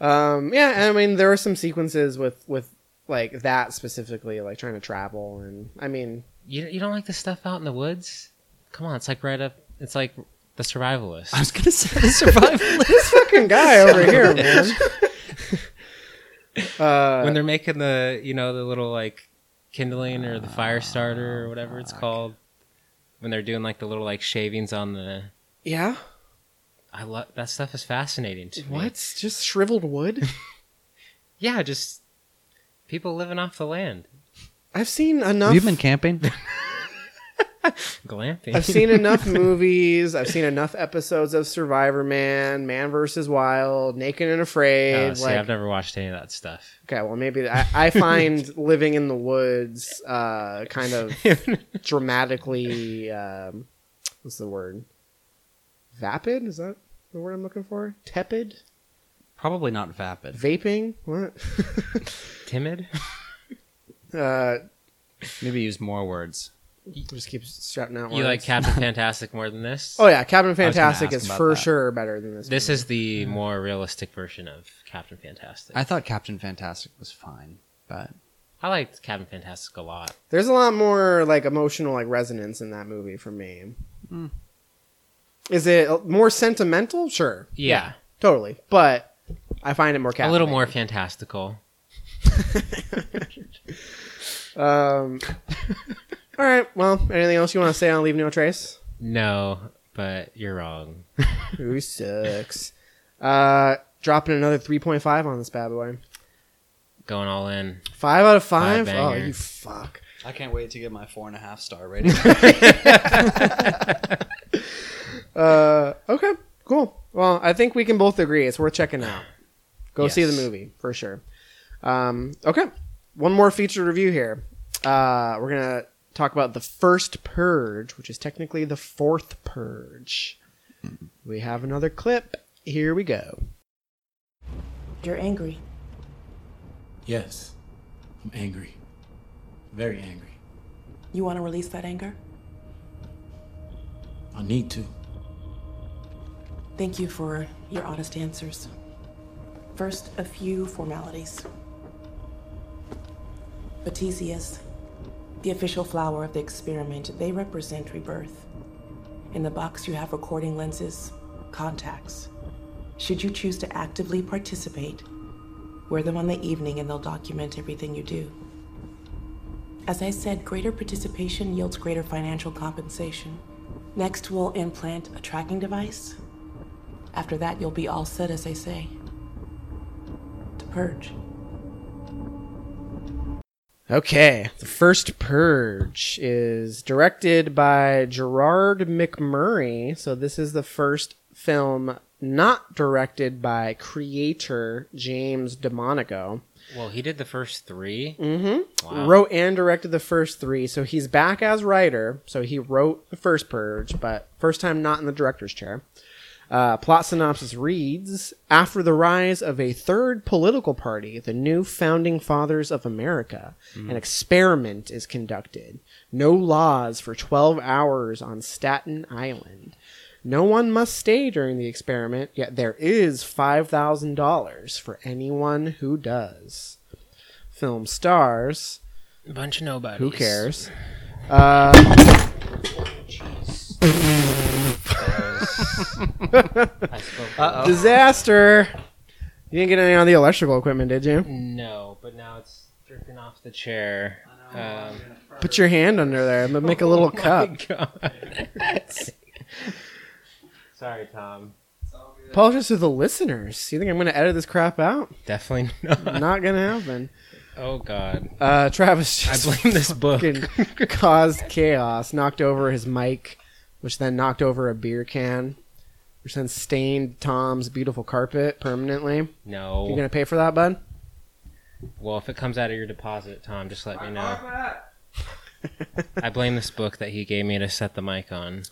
Speaker 1: um yeah i mean there were some sequences with with like that specifically like trying to travel and i mean
Speaker 3: You you don't like the stuff out in the woods? Come on, it's like right up. It's like the survivalist.
Speaker 2: I was gonna say the survivalist.
Speaker 1: this fucking guy over here man uh
Speaker 3: when they're making the you know the little like kindling or the fire starter or whatever it's called. When they're doing like the little like shavings on the.
Speaker 1: yeah
Speaker 3: I love that stuff is fascinating to me.
Speaker 1: What? Just shriveled wood?
Speaker 3: Yeah, just people living off the land,
Speaker 1: I've seen enough.
Speaker 2: You've been camping?
Speaker 3: glamping.
Speaker 1: I've seen enough movies. I've seen enough episodes of Survivor Man, Man vs. Wild, Naked and Afraid.
Speaker 3: Oh, see,
Speaker 1: like,
Speaker 3: I've never watched any of that stuff.
Speaker 1: okay, well, maybe I, I find living in the woods uh, kind of dramatically. Um, what's the word? Vapid? Is that the word I'm looking for? Tepid?
Speaker 2: Probably not vapid.
Speaker 1: Vaping? What?
Speaker 3: Timid.
Speaker 1: uh,
Speaker 2: Maybe use more words.
Speaker 1: just keep shouting out.
Speaker 3: You like. Captain Fantastic more than this?
Speaker 1: Oh yeah, Captain Fantastic
Speaker 2: ask
Speaker 1: is
Speaker 2: about
Speaker 1: for
Speaker 2: that.
Speaker 1: sure better than this.
Speaker 3: This
Speaker 1: movie.
Speaker 3: is the more realistic version of Captain Fantastic.
Speaker 2: I
Speaker 3: I,
Speaker 2: thought Captain Fantastic was fine, but I
Speaker 3: liked Captain Fantastic a lot.
Speaker 1: There's a lot more like emotional like resonance in that movie for me.
Speaker 2: Hmm.
Speaker 1: Is it more sentimental? Sure.
Speaker 3: Yeah.
Speaker 1: totally. But I find it more
Speaker 3: A little more fantastical.
Speaker 1: Um. all right. Well, anything else you want to say on Leave No Trace?
Speaker 3: No, but you're wrong.
Speaker 1: Who sucks? Uh, dropping another 3.5 on this bad boy.
Speaker 3: Going all in.
Speaker 1: Five out of five.
Speaker 3: Five
Speaker 1: oh, you fuck.
Speaker 2: I can't wait to get my four and a half star rating.
Speaker 1: Uh, okay, cool. Well, I think we can both agree it's worth checking out. Go see the movie for sure. Um, okay, one more feature review here. Uh, we're gonna talk about the first purge, which is technically the fourth purge. We have another clip, Here we go.
Speaker 12: You're angry.
Speaker 13: Yes, I'm angry. Very angry.
Speaker 12: You want to release that anger?
Speaker 13: I need to.
Speaker 12: Thank you for your honest answers. First, a few formalities. Batesias, the official flower of the experiment, they represent rebirth. In the box, you have recording lenses, contacts. Should you choose to actively participate, wear them on the evening and they'll document everything you do. As I said, greater participation yields greater financial compensation. Next, we'll implant a tracking device. After that, you'll be all set, as they say. To purge.
Speaker 1: Okay, the first Purge is directed by Gerard McMurray. So this is the first film not directed by creator James DeMonaco.
Speaker 3: Well, he did the first 3
Speaker 1: Mm-hmm.
Speaker 3: Wow.
Speaker 1: Wrote and directed the first three, so he's back as writer. So he wrote the first Purge, but first time not in the director's chair. Uh, plot synopsis reads After the rise of a third political party, the new founding fathers of America,
Speaker 14: Mhm.
Speaker 1: an experiment is conducted. No laws for 12 hours on Staten Island. No one must stay during the experiment, yet there is $5,000 for anyone who does. Film stars.
Speaker 3: A bunch of nobodies.
Speaker 1: Who cares? Uh,
Speaker 3: Uh-oh.
Speaker 1: Disaster. You didn't get any on the electrical equipment, did you?
Speaker 3: No, but now it's dripping off the chair. Um,
Speaker 1: Put your hand under there, but make a little
Speaker 3: Oh
Speaker 1: cup.
Speaker 3: Sorry, Tom.
Speaker 1: Apologize to the listeners. You think I'm going to edit this crap out?
Speaker 3: Definitely not.
Speaker 1: Not going to happen.
Speaker 3: Oh God.
Speaker 1: Uh, Travis
Speaker 3: I
Speaker 1: just
Speaker 3: blame this book.
Speaker 1: fucking caused chaos. Knocked over his mic, which then knocked over a beer can, which then stained Tom's beautiful carpet permanently.
Speaker 3: No.
Speaker 1: You're gonna pay for that, bud?
Speaker 3: Well, if it comes out of your deposit, Tom, just let me know. I blame this book that he gave me to set the mic on.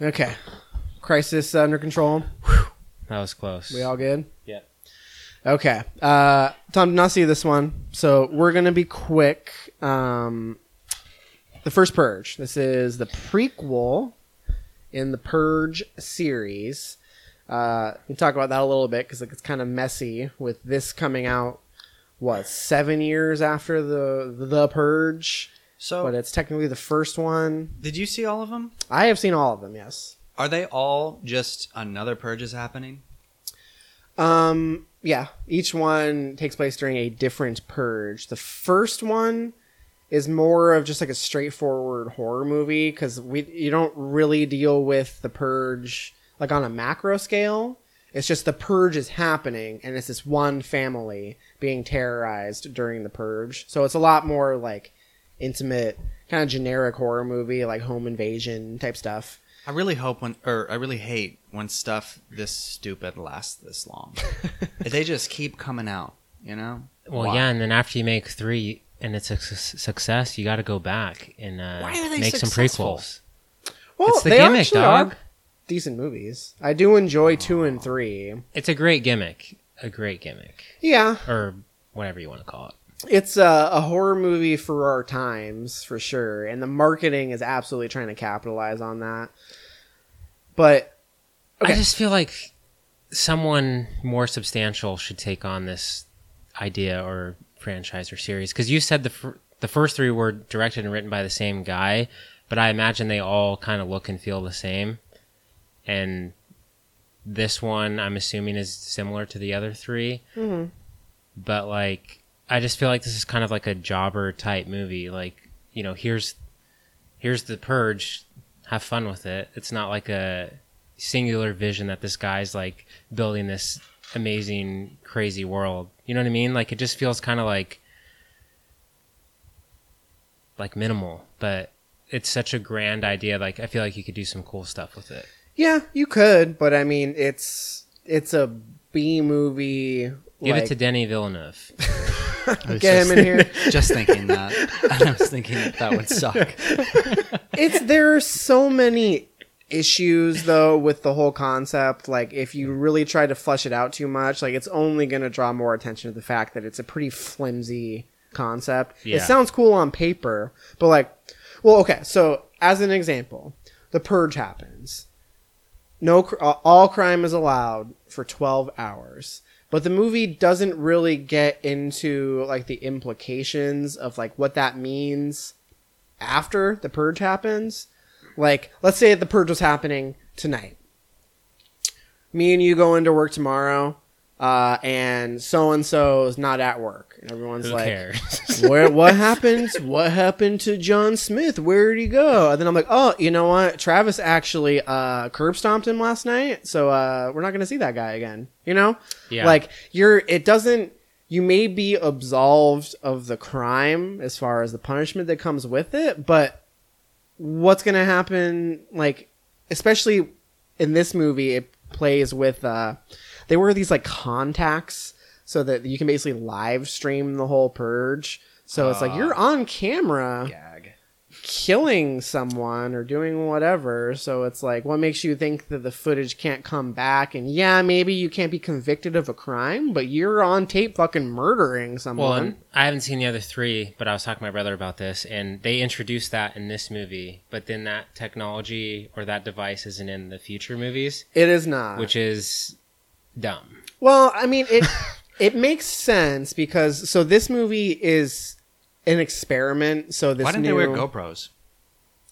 Speaker 1: Okay. Crisis under control.
Speaker 3: That was close.
Speaker 1: We all good?
Speaker 3: Yeah.
Speaker 1: Okay. Uh, Tom did not see this one, so we're gonna be quick. Um, the first Purge. This is the prequel in the Purge series. Uh, we can talk about that a little bit because it's kind of messy with this coming out. What seven years after the the Purge?
Speaker 2: So-
Speaker 1: but it's technically the first one.
Speaker 2: Did you see all of them?
Speaker 1: I have seen all of them. Yes.
Speaker 2: Are they all just another purge is happening?
Speaker 1: Um, yeah, each one takes place during a different purge. The first one is more of just like a straightforward horror movie because we you don't really deal with the purge like on a macro scale. It's just the purge is happening, and it's this one family being terrorized during the purge. So it's a lot more like intimate, kind of generic horror movie, like home invasion type stuff.
Speaker 2: I really hope when, or I really hate when stuff this stupid lasts this long. they just keep coming out, you know.
Speaker 3: Well,
Speaker 2: Why?
Speaker 3: yeah, and then after you make three and it's a su- success, you got to go back and uh,
Speaker 2: Why are they
Speaker 3: make
Speaker 2: successful?
Speaker 3: some prequels.
Speaker 1: Well,
Speaker 3: it's the
Speaker 1: they
Speaker 3: gimmick,
Speaker 1: actually
Speaker 3: dog.
Speaker 1: are decent movies. I do enjoy two and three.
Speaker 3: It's a great gimmick. A great gimmick.
Speaker 1: Yeah.
Speaker 3: Or whatever you want to call it.
Speaker 1: It's a, a horror movie for our times, for sure, and the marketing is absolutely trying to capitalize on that. But
Speaker 3: I just feel like someone more substantial should take on this idea or franchise or series because you said the fir- the first three were directed and written by the same guy, but I imagine they all kind of look and feel the same. And this one, I'm assuming, is similar to the other three.
Speaker 1: Mhm.
Speaker 3: But like, I just feel like this is kind of like a jobber type movie. Like, you know, here's here's the purge. Have fun with it. It's not like a singular vision that this guy's like building this amazing, crazy world. You know what I mean? Like it just feels kind of like like minimal, but it's such a grand idea. Like I feel like you could do some cool stuff with it.
Speaker 1: yeah, you could. But I mean, it's it's a B movie.
Speaker 3: Give
Speaker 1: like-
Speaker 3: it to Denis Villeneuve.
Speaker 1: Get him in here.
Speaker 2: Just thinking that. I was thinking that that would suck.
Speaker 1: it's there are so many issues though with the whole concept. Like if you really try to flesh it out too much, like it's only going to draw more attention to the fact that it's a pretty flimsy concept. It sounds cool on paper, but like, well, okay. So as an example, the purge happens. No, all crime is allowed for twelve hours. But the movie doesn't really get into like the implications of like what that means after the purge happens. Like, let's say the purge was happening tonight. Me and you go into work tomorrow, uh, and so and so is not at work, and everyone's
Speaker 3: Who
Speaker 1: like, "Where? What happened? What happened to John Smith? Where did he go?" And then I'm like, "Oh, you know what? Travis actually uh, curb stomped him last night, so uh, we're not gonna see that guy again." You know,
Speaker 3: Yeah.
Speaker 1: like you're. It doesn't. You may be absolved of the crime as far as the punishment that comes with it, but what's gonna happen like especially in this movie it plays with uh they wear these like contacts so that you can basically live stream the whole purge so it's like
Speaker 2: Ah.
Speaker 1: you're on camera killing someone or doing whatever so it's like what makes you think that the footage can't come back and yeah maybe you can't be convicted of a crime but you're on tape fucking murdering someone
Speaker 3: and I haven't seen the other three, but I was talking to my brother about this, and they introduced that in this movie, but then that technology or that device isn't in the future movies.
Speaker 1: It is not.
Speaker 3: Which is dumb.
Speaker 1: Well, I mean it it makes sense because so this movie is an experiment. So this
Speaker 2: Why didn't
Speaker 1: new
Speaker 2: they wear GoPros?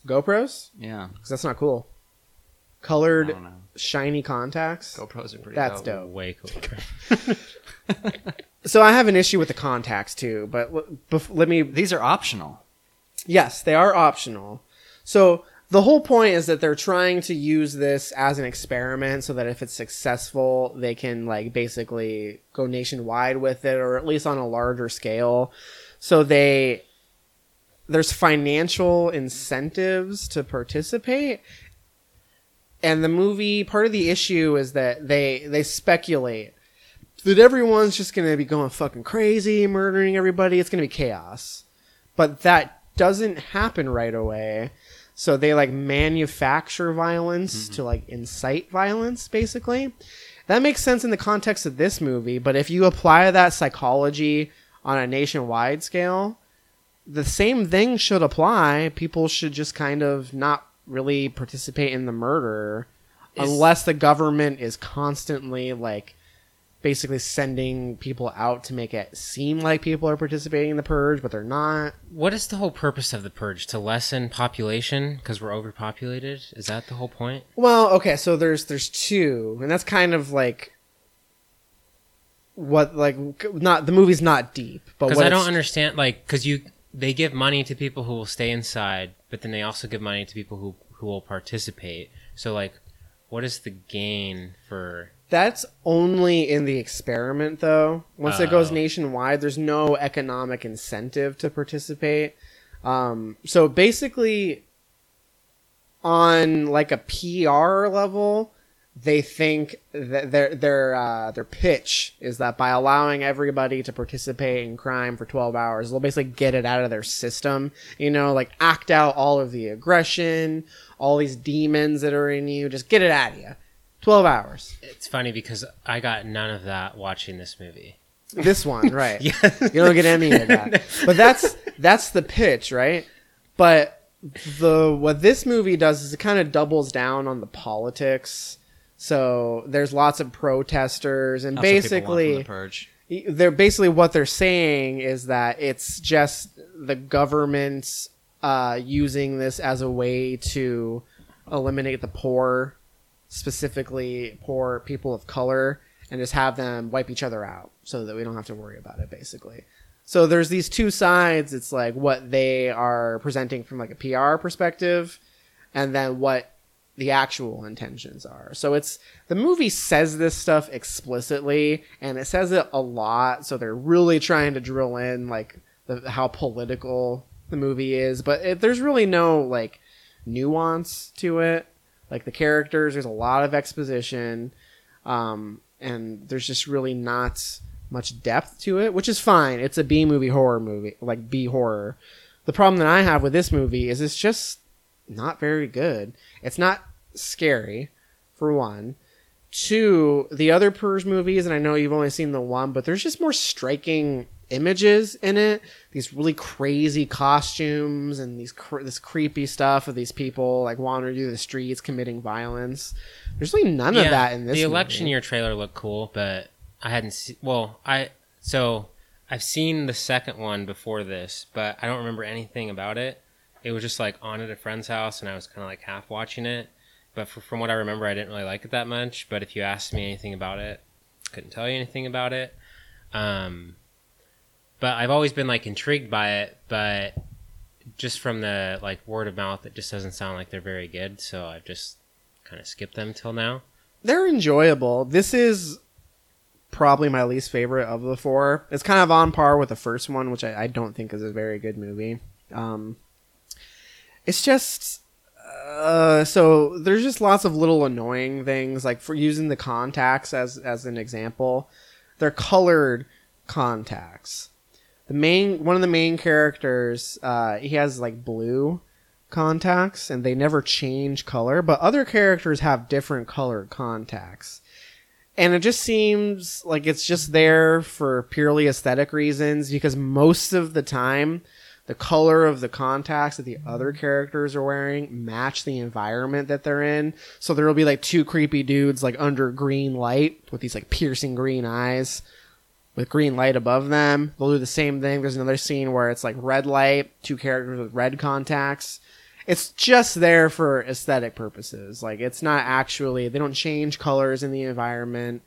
Speaker 1: GoPros?
Speaker 2: Yeah.
Speaker 1: because that's not cool. Colored shiny contacts.
Speaker 2: GoPros are pretty
Speaker 1: That's
Speaker 2: dope.
Speaker 1: dope.
Speaker 3: Way cooler.
Speaker 1: So I have an issue with the contacts too, but l- bef- let me.
Speaker 2: These are optional.
Speaker 1: Yes, they are optional. So the whole point is that they're trying to use this as an experiment so that if it's successful, they can like basically go nationwide with it or at least on a larger scale. So they there's financial incentives to participate. And the movie part of the issue is that they they speculate that everyone's just going to be going fucking crazy, murdering everybody. It's going to be chaos. But that doesn't happen right away. So they like manufacture violence mm-hmm. to like incite violence, basically. That makes sense in the context of this movie, but if you apply that psychology on a nationwide scale, the same thing should apply. People should just kind of not really participate in the murder
Speaker 3: Is-
Speaker 1: unless the government is constantly like basically sending people out to make it seem like people are participating in the purge, but they're not.
Speaker 3: What is the whole purpose of the purge? To lessen population because we're overpopulated? Is that the whole point?
Speaker 1: Well, okay, so there's there's two, and that's kind of like what like not the movie's not deep, but
Speaker 3: Because I don't understand, like, because you they give money to people who will stay inside, but then they also give money to people who who will participate. So, like, what is the gain for?
Speaker 1: That's only in the experiment, though. Once it goes
Speaker 3: Oh.
Speaker 1: nationwide, there's no economic incentive to participate. Um, so basically, on like a PR level, they think that their their uh, their pitch is that by allowing everybody to participate in crime for 12 hours, they'll basically get it out of their system. You know, like act out all of the aggression, all these demons that are in you, just get it out of you. 12 hours.
Speaker 3: It's funny because I got none of that watching this movie.
Speaker 1: This one, right?
Speaker 3: Yeah.
Speaker 1: You don't get any of that. But that's that's the pitch, right? But the what this movie does is it kind of doubles down on the politics. So there's lots of protesters and
Speaker 2: That's what people want from
Speaker 1: basically
Speaker 2: the purge.
Speaker 1: they're basically what they're saying is that it's just the government uh, using this as a way to eliminate the poor, specifically poor people of color, and just have them wipe each other out so that we don't have to worry about it. Basically, so there's these two sides. It's like what they are presenting from like a PR perspective, and then what the actual intentions are. So it's the movie says this stuff explicitly and it says it a lot, so they're really trying to drill in like the, how political the movie is, but it, there's really no like nuance to it. Like the characters, there's a lot of exposition um and there's just really not much depth to it, which is fine. It's a B movie horror movie, like B horror. The problem that I have with this movie is it's just not very good. It's not scary, for one. Two, the other Purge movies, and I know you've only seen the one, but there's just more striking images in it. These really crazy costumes and these cr- this creepy stuff of these people like wandering through the streets committing violence. There's really none of that in this.
Speaker 3: The election
Speaker 1: movie.
Speaker 3: year trailer looked cool, but I hadn't seen. Well, I so I've seen the second one before this, but I don't remember anything about it. It was just like on at a friend's house, and I was kind of like half watching it. But for, from what I remember, I didn't really like it that much. But if you asked me anything about it, couldn't tell you anything about it. Um, but I've always been like intrigued by it, but just from the like word of mouth, it just doesn't sound like they're very good. So I've just kind of skipped them till now.
Speaker 1: they're enjoyable. This is probably my least favorite of the four. It's kind of on par with the first one, which I, I don't think is a very good movie. Um, it's just uh, so there's just lots of little annoying things, like for using the contacts as as an example. They're colored contacts. The main one of the main characters, uh, he has like blue contacts, and they never change color. But other characters have different colored contacts and it just seems like it's just there for purely aesthetic reasons because most of the time the color of the contacts that the other characters are wearing match the environment that they're in so there will be like two creepy dudes like under green light with these like piercing green eyes with green light above them they'll do the same thing there's another scene where it's like red light two characters with red contacts it's just there for aesthetic purposes. Like it's not actually they don't change colors in the environment.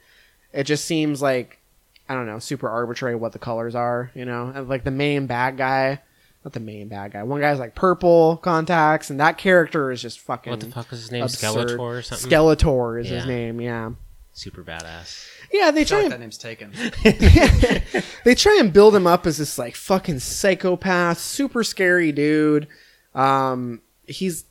Speaker 1: It just seems like I don't know, super arbitrary what the colors are, you know? And like the main bad guy, not the main bad guy. One guy's like purple contacts and that character is just fucking
Speaker 3: What the fuck is his name?
Speaker 1: absurd.
Speaker 3: Skeletor or something?
Speaker 1: Skeletor is his name, yeah.
Speaker 3: Super badass.
Speaker 1: Yeah, they
Speaker 2: I
Speaker 1: try
Speaker 2: like
Speaker 1: and
Speaker 2: that name's taken.
Speaker 1: they try and build him up as this like fucking psychopath, super scary dude. Um, he's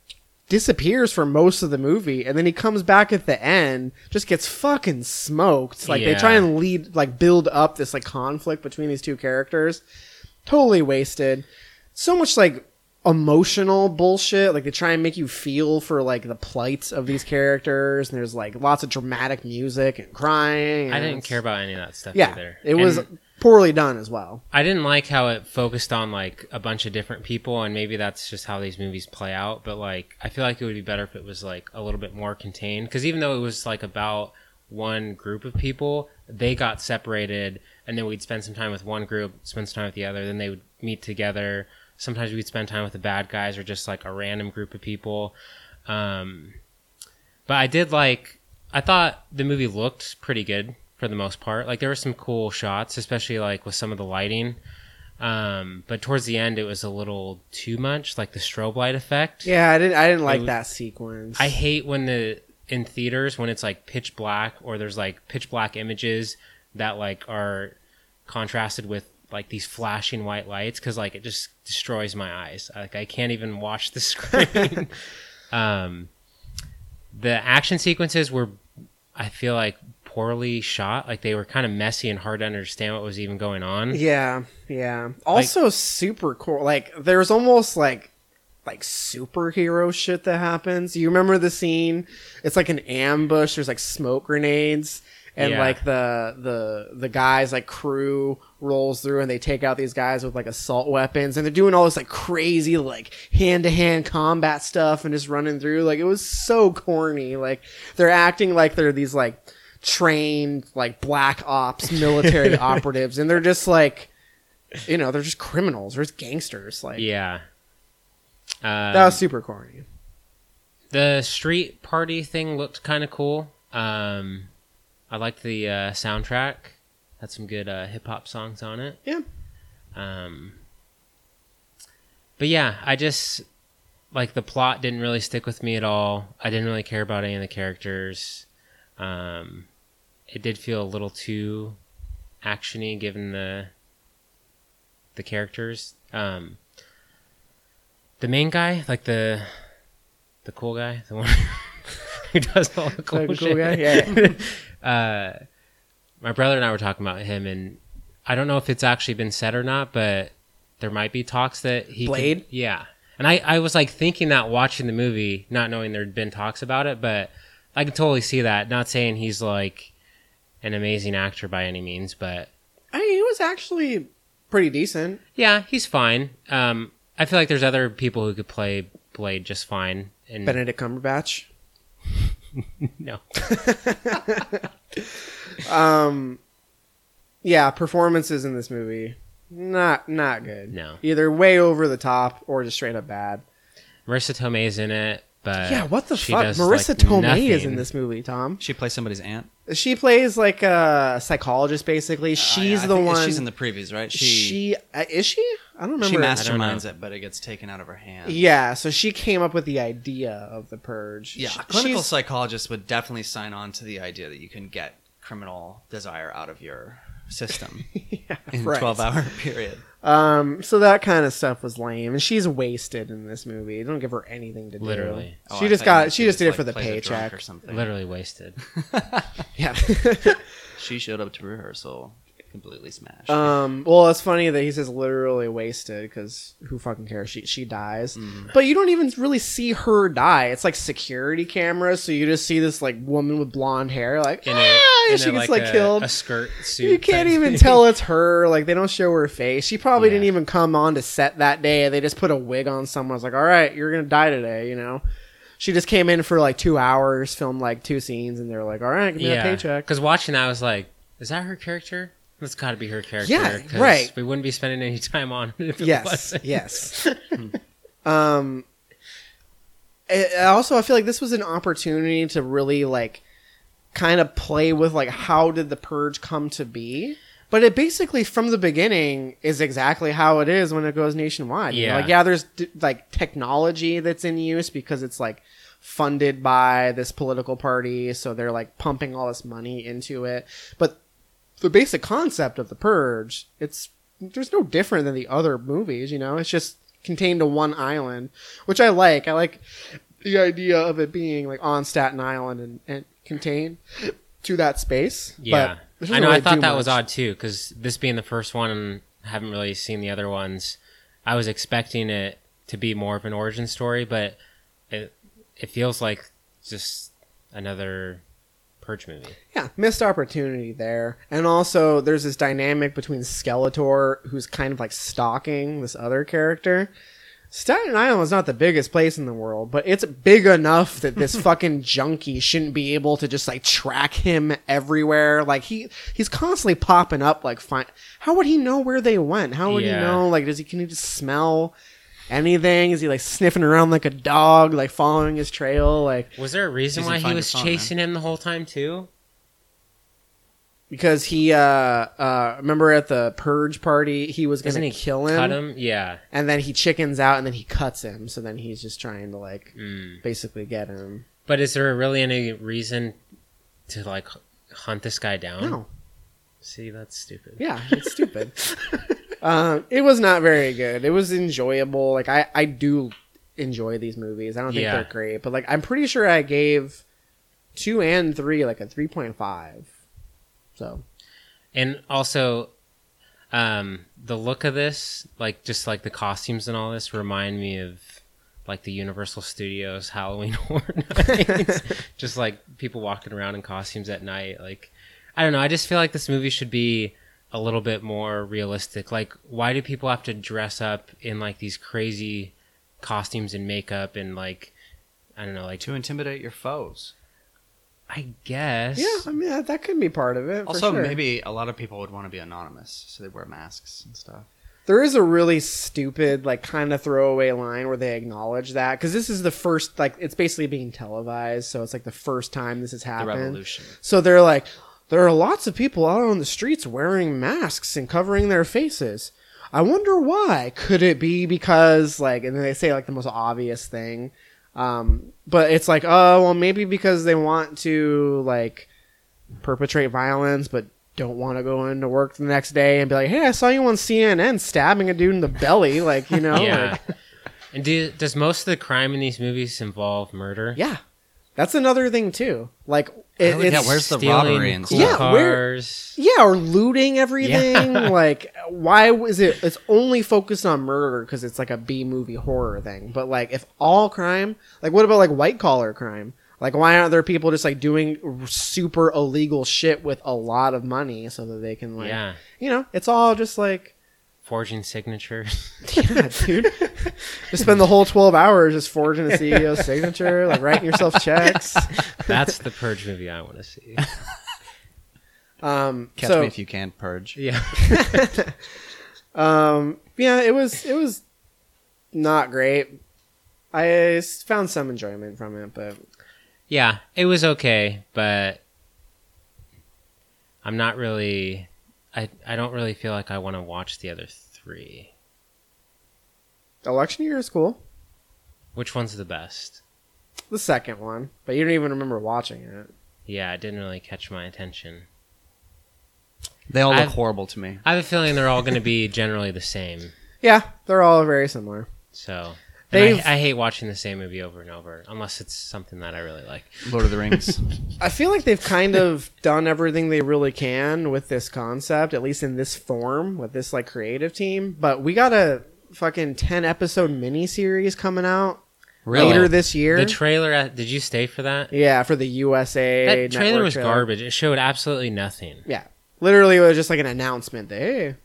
Speaker 1: disappears for most of the movie, and then he comes back at the end, just gets fucking smoked. Like they try and lead, like build up this like conflict between these two characters. Totally wasted. So much like emotional bullshit. Like they try and make you feel for like the plight of these characters, and there's like lots of dramatic music and crying.
Speaker 3: I didn't care about any of that stuff
Speaker 1: Yeah,
Speaker 3: either.
Speaker 1: it was
Speaker 3: And
Speaker 1: poorly done as well.
Speaker 3: I didn't like how it focused on like a bunch of different people, and maybe that's just how these movies play out. But like, I feel like it would be better if it was like a little bit more contained. Because even though it was like about one group of people, they got separated, and then we'd spend some time with one group, spend some time with the other, then they would meet together. Sometimes we'd spend time with the bad guys or just like a random group of people. Um, but I did like. I thought the movie looked pretty good for the most part. Like there were some cool shots, especially like with some of the lighting. Um, but towards the end, it was a little too much, like the strobe light effect.
Speaker 1: Yeah, I didn't. I didn't like
Speaker 3: It-
Speaker 1: that sequence.
Speaker 3: I hate when the in theaters when it's like pitch black or there's like pitch black images that like are contrasted with like these flashing white lights because like it just destroys my eyes. Like I can't even watch the screen. um, the action sequences were, I feel like, poorly shot. Like they were kind of messy and hard to understand what was even going on.
Speaker 1: Yeah, yeah. Also, super cool. Like there's almost like like superhero shit that happens. You remember the scene? It's like an ambush. There's like smoke grenades. And
Speaker 3: Yeah.
Speaker 1: like the the the guys like crew rolls through and they take out these guys with like assault weapons. And they're doing all this like crazy like hand to hand combat stuff and just running through. Like it was so corny. Like they're acting like they're these like trained like black ops military operatives. And they're just like you know they're just criminals. They're just gangsters. Like
Speaker 3: Yeah. Uh,
Speaker 1: that was super corny.
Speaker 3: The street party thing looked kind of cool. Um, I liked the uh, soundtrack. Had some good uh, hip hop songs on it.
Speaker 1: Yeah.
Speaker 3: Um, but yeah, I just like the plot didn't really stick with me at all. I didn't really care about any of the characters. Um, it did feel a little too actiony given the the characters. Um, the main guy, like the the cool guy, the one who does all the cool,
Speaker 1: cool
Speaker 3: shit.
Speaker 1: guy? Yeah,
Speaker 3: uh, my brother and I were talking about him, and I don't know if it's actually been said or not, but there might be talks that he could-
Speaker 1: Blade?
Speaker 3: yeah, And I, I was like thinking that watching the movie, not knowing there'd been talks about it, but I can totally see that. Not saying he's like an amazing actor by any means, but
Speaker 1: I mean, he was actually pretty decent.
Speaker 3: yeah, he's fine. Um, I feel like there's other people who could play Blade just fine. And
Speaker 1: Benedict Cumberbatch.
Speaker 3: No,
Speaker 1: Um, yeah, performances in this movie not not good.
Speaker 3: No.
Speaker 1: either way over the top or just straight up bad.
Speaker 3: Marisa Tomei's in it, but
Speaker 1: yeah, what the fuck?
Speaker 3: does,
Speaker 1: Marisa
Speaker 3: like,
Speaker 1: Tomei is in this movie. Tom,
Speaker 2: She plays somebody's aunt.
Speaker 1: she plays like a psychologist. Basically, she's
Speaker 2: I
Speaker 1: the
Speaker 2: think
Speaker 1: one.
Speaker 2: She's in the previews, right? She
Speaker 1: she uh, is she? I don't remember.
Speaker 2: she masterminds it, but it gets taken out of her hands.
Speaker 1: Yeah, so she came up with the idea of the purge.
Speaker 2: Yeah,
Speaker 1: She-
Speaker 2: a clinical
Speaker 1: she's-
Speaker 2: psychologist would definitely sign on to the idea that you can get criminal desire out of your system in
Speaker 1: right.
Speaker 2: a 12 hour period.
Speaker 1: Um, so that kind of stuff was lame, and she's wasted in this movie. Don't give her anything to do.
Speaker 3: Literally.
Speaker 2: Oh,
Speaker 1: she
Speaker 2: I
Speaker 1: just got. She
Speaker 2: she
Speaker 1: just
Speaker 2: just,
Speaker 1: did it for the
Speaker 2: plays a drunk
Speaker 1: paycheck
Speaker 2: or something.
Speaker 3: literally wasted.
Speaker 1: Yeah.
Speaker 2: She showed up to rehearsal completely smashed.
Speaker 1: Um, well, it's funny that he says literally wasted because who fucking cares? She she dies,
Speaker 2: Mm-hmm.
Speaker 1: but you don't even really see her die. It's like security cameras, so you just see this like woman with blonde hair, like
Speaker 3: In
Speaker 1: ah,
Speaker 3: a,
Speaker 1: she
Speaker 3: a,
Speaker 1: gets
Speaker 3: like,
Speaker 1: like
Speaker 3: a,
Speaker 1: killed.
Speaker 3: a skirt suit.
Speaker 1: You can't even
Speaker 3: thing.
Speaker 1: tell it's her. Like they don't show her face. She probably
Speaker 3: Yeah.
Speaker 1: didn't even come on to set that day. They just put a wig on someone. I was like, all right, you're gonna die today. You know. She just came in for like two hours, filmed like two scenes, and they're like, "All right, give me
Speaker 3: yeah,
Speaker 1: that paycheck."
Speaker 3: Because watching that, I was like, "Is that her character? That's got to be her character."
Speaker 1: Yeah, right.
Speaker 3: We wouldn't be spending any time on it if it
Speaker 1: yes
Speaker 3: wasn't.
Speaker 1: yes um it, also i feel like this was an opportunity to really like kind of play with like how did the purge come to be but it basically from the beginning is exactly how it is when it goes nationwide you know?
Speaker 3: Yeah.
Speaker 1: like yeah there's like technology that's in use because it's like funded by this political party so they're like pumping all this money into it but the basic concept of the purge it's there's no different than the other movies you know it's just contained to one island which i like i like the idea of it being like on staten island and, and contained to that space
Speaker 3: Yeah,
Speaker 1: but
Speaker 3: I know.
Speaker 1: really
Speaker 3: I thought that was odd too, because this being the first one, and I haven't really seen the other ones. I was expecting it to be more of an origin story, but it it feels like just another Purge movie.
Speaker 1: yeah missed opportunity there and also there's this dynamic between skeletor who's kind of like stalking this other character Staten Island is not the biggest place in the world, but it's big enough that this fucking junkie shouldn't be able to just like track him everywhere. Like he he's constantly popping up. Like, find how would he know where they went? How would
Speaker 3: Yeah.
Speaker 1: he know? Like, does he can he just smell anything? Is he like sniffing around like a dog, like following his trail? Like
Speaker 3: Was there a reason why he was chasing him the whole time too?
Speaker 1: because he uh uh remember at the purge party he was
Speaker 3: Doesn't
Speaker 1: gonna
Speaker 3: he
Speaker 1: kill him,
Speaker 3: Cut him? Yeah.
Speaker 1: and then he chickens out and then he cuts him. So then he's just trying to like
Speaker 3: Mm.
Speaker 1: basically get him.
Speaker 3: But is there really any reason to like hunt this guy down?
Speaker 1: No.
Speaker 3: See, that's stupid.
Speaker 1: Yeah, it's stupid. uh, it was not very good. It was enjoyable. Like I, I do enjoy these movies. I don't think
Speaker 3: Yeah.
Speaker 1: they're great, but like I'm pretty sure I gave two and three like a three point five. So
Speaker 3: And also, um, the look of this, like just like the costumes and all this, remind me of like the Universal Studios Halloween Horror Nights. just like people walking around in costumes at night. Like, I don't know. I just feel like this movie should be a little bit more realistic. Like, why do people have to dress up in like these crazy costumes and makeup and like, I don't know, like
Speaker 2: to intimidate your foes.
Speaker 3: I guess.
Speaker 1: yeah, I mean that, that could be part of it. for
Speaker 2: Also,
Speaker 1: sure.
Speaker 2: maybe a lot of people would want to be anonymous, so they wear masks and stuff.
Speaker 1: There is a really stupid, like, kind of throwaway line where they acknowledge that because this is the first, like, it's basically being televised, so it's like the first time this has happened.
Speaker 2: revolution.
Speaker 1: So they're like, there are lots of people out on the streets wearing masks and covering their faces. I wonder why. Could it be because, like, and they say like the most obvious thing, um, but it's like, oh, well, maybe because they want to like perpetrate violence, but don't want to go into work the next day and be like, hey, I saw you on CNN stabbing a dude in the belly, like you know,
Speaker 3: Yeah.
Speaker 1: like,
Speaker 3: and do, does most of the crime in these movies involve murder?
Speaker 1: yeah. That's another thing too. Like, it,
Speaker 2: Hell, yeah,
Speaker 1: it's
Speaker 2: where's the robbery and
Speaker 3: cool
Speaker 1: Yeah,
Speaker 2: stuff?
Speaker 1: where-
Speaker 3: cars.
Speaker 1: yeah, or looting everything.
Speaker 3: Yeah.
Speaker 1: like, why was it? It's only focused on murder because it's like a B movie horror thing. But like, if all crime, like, what about like white collar crime? Like, why aren't there people just like doing super illegal shit with a lot of money so that they can like,
Speaker 3: Yeah.
Speaker 1: you know, it's all just like,
Speaker 3: Forging signatures.
Speaker 1: yeah, dude. just spend the whole twelve hours just forging a CEO's signature, like writing yourself checks.
Speaker 3: That's the purge movie I want to see.
Speaker 1: Um,
Speaker 2: Catch
Speaker 1: so-
Speaker 2: me if you can, Purge.
Speaker 3: Yeah.
Speaker 1: um, yeah, it was it was not great. I found some enjoyment from it, but
Speaker 3: Yeah, it was okay, but I'm not really. I I don't really feel like I want to watch the other three.
Speaker 1: election year is cool.
Speaker 3: Which one's the best?
Speaker 1: The second one, but you don't even remember watching it.
Speaker 3: Yeah, it didn't really catch my attention.
Speaker 2: They all look
Speaker 3: I've-
Speaker 2: horrible to me.
Speaker 3: I have a feeling they're all going to be generally the same.
Speaker 1: Yeah, they're all very similar.
Speaker 3: So and
Speaker 1: They've-
Speaker 3: I, I hate watching the same movie over and over, unless it's something that I really like.
Speaker 2: Lord of the Rings.
Speaker 1: I feel like they've kind of done everything they really can with this concept, at least in this form, with this like creative team. But we got a fucking ten episode miniseries coming out later this year.
Speaker 3: The trailer. Did you stay for that?
Speaker 1: yeah, for the USA.
Speaker 3: That trailer
Speaker 1: network
Speaker 3: was
Speaker 1: trailer.
Speaker 3: garbage. It showed absolutely nothing.
Speaker 1: Yeah, literally, it was just like an announcement that hey,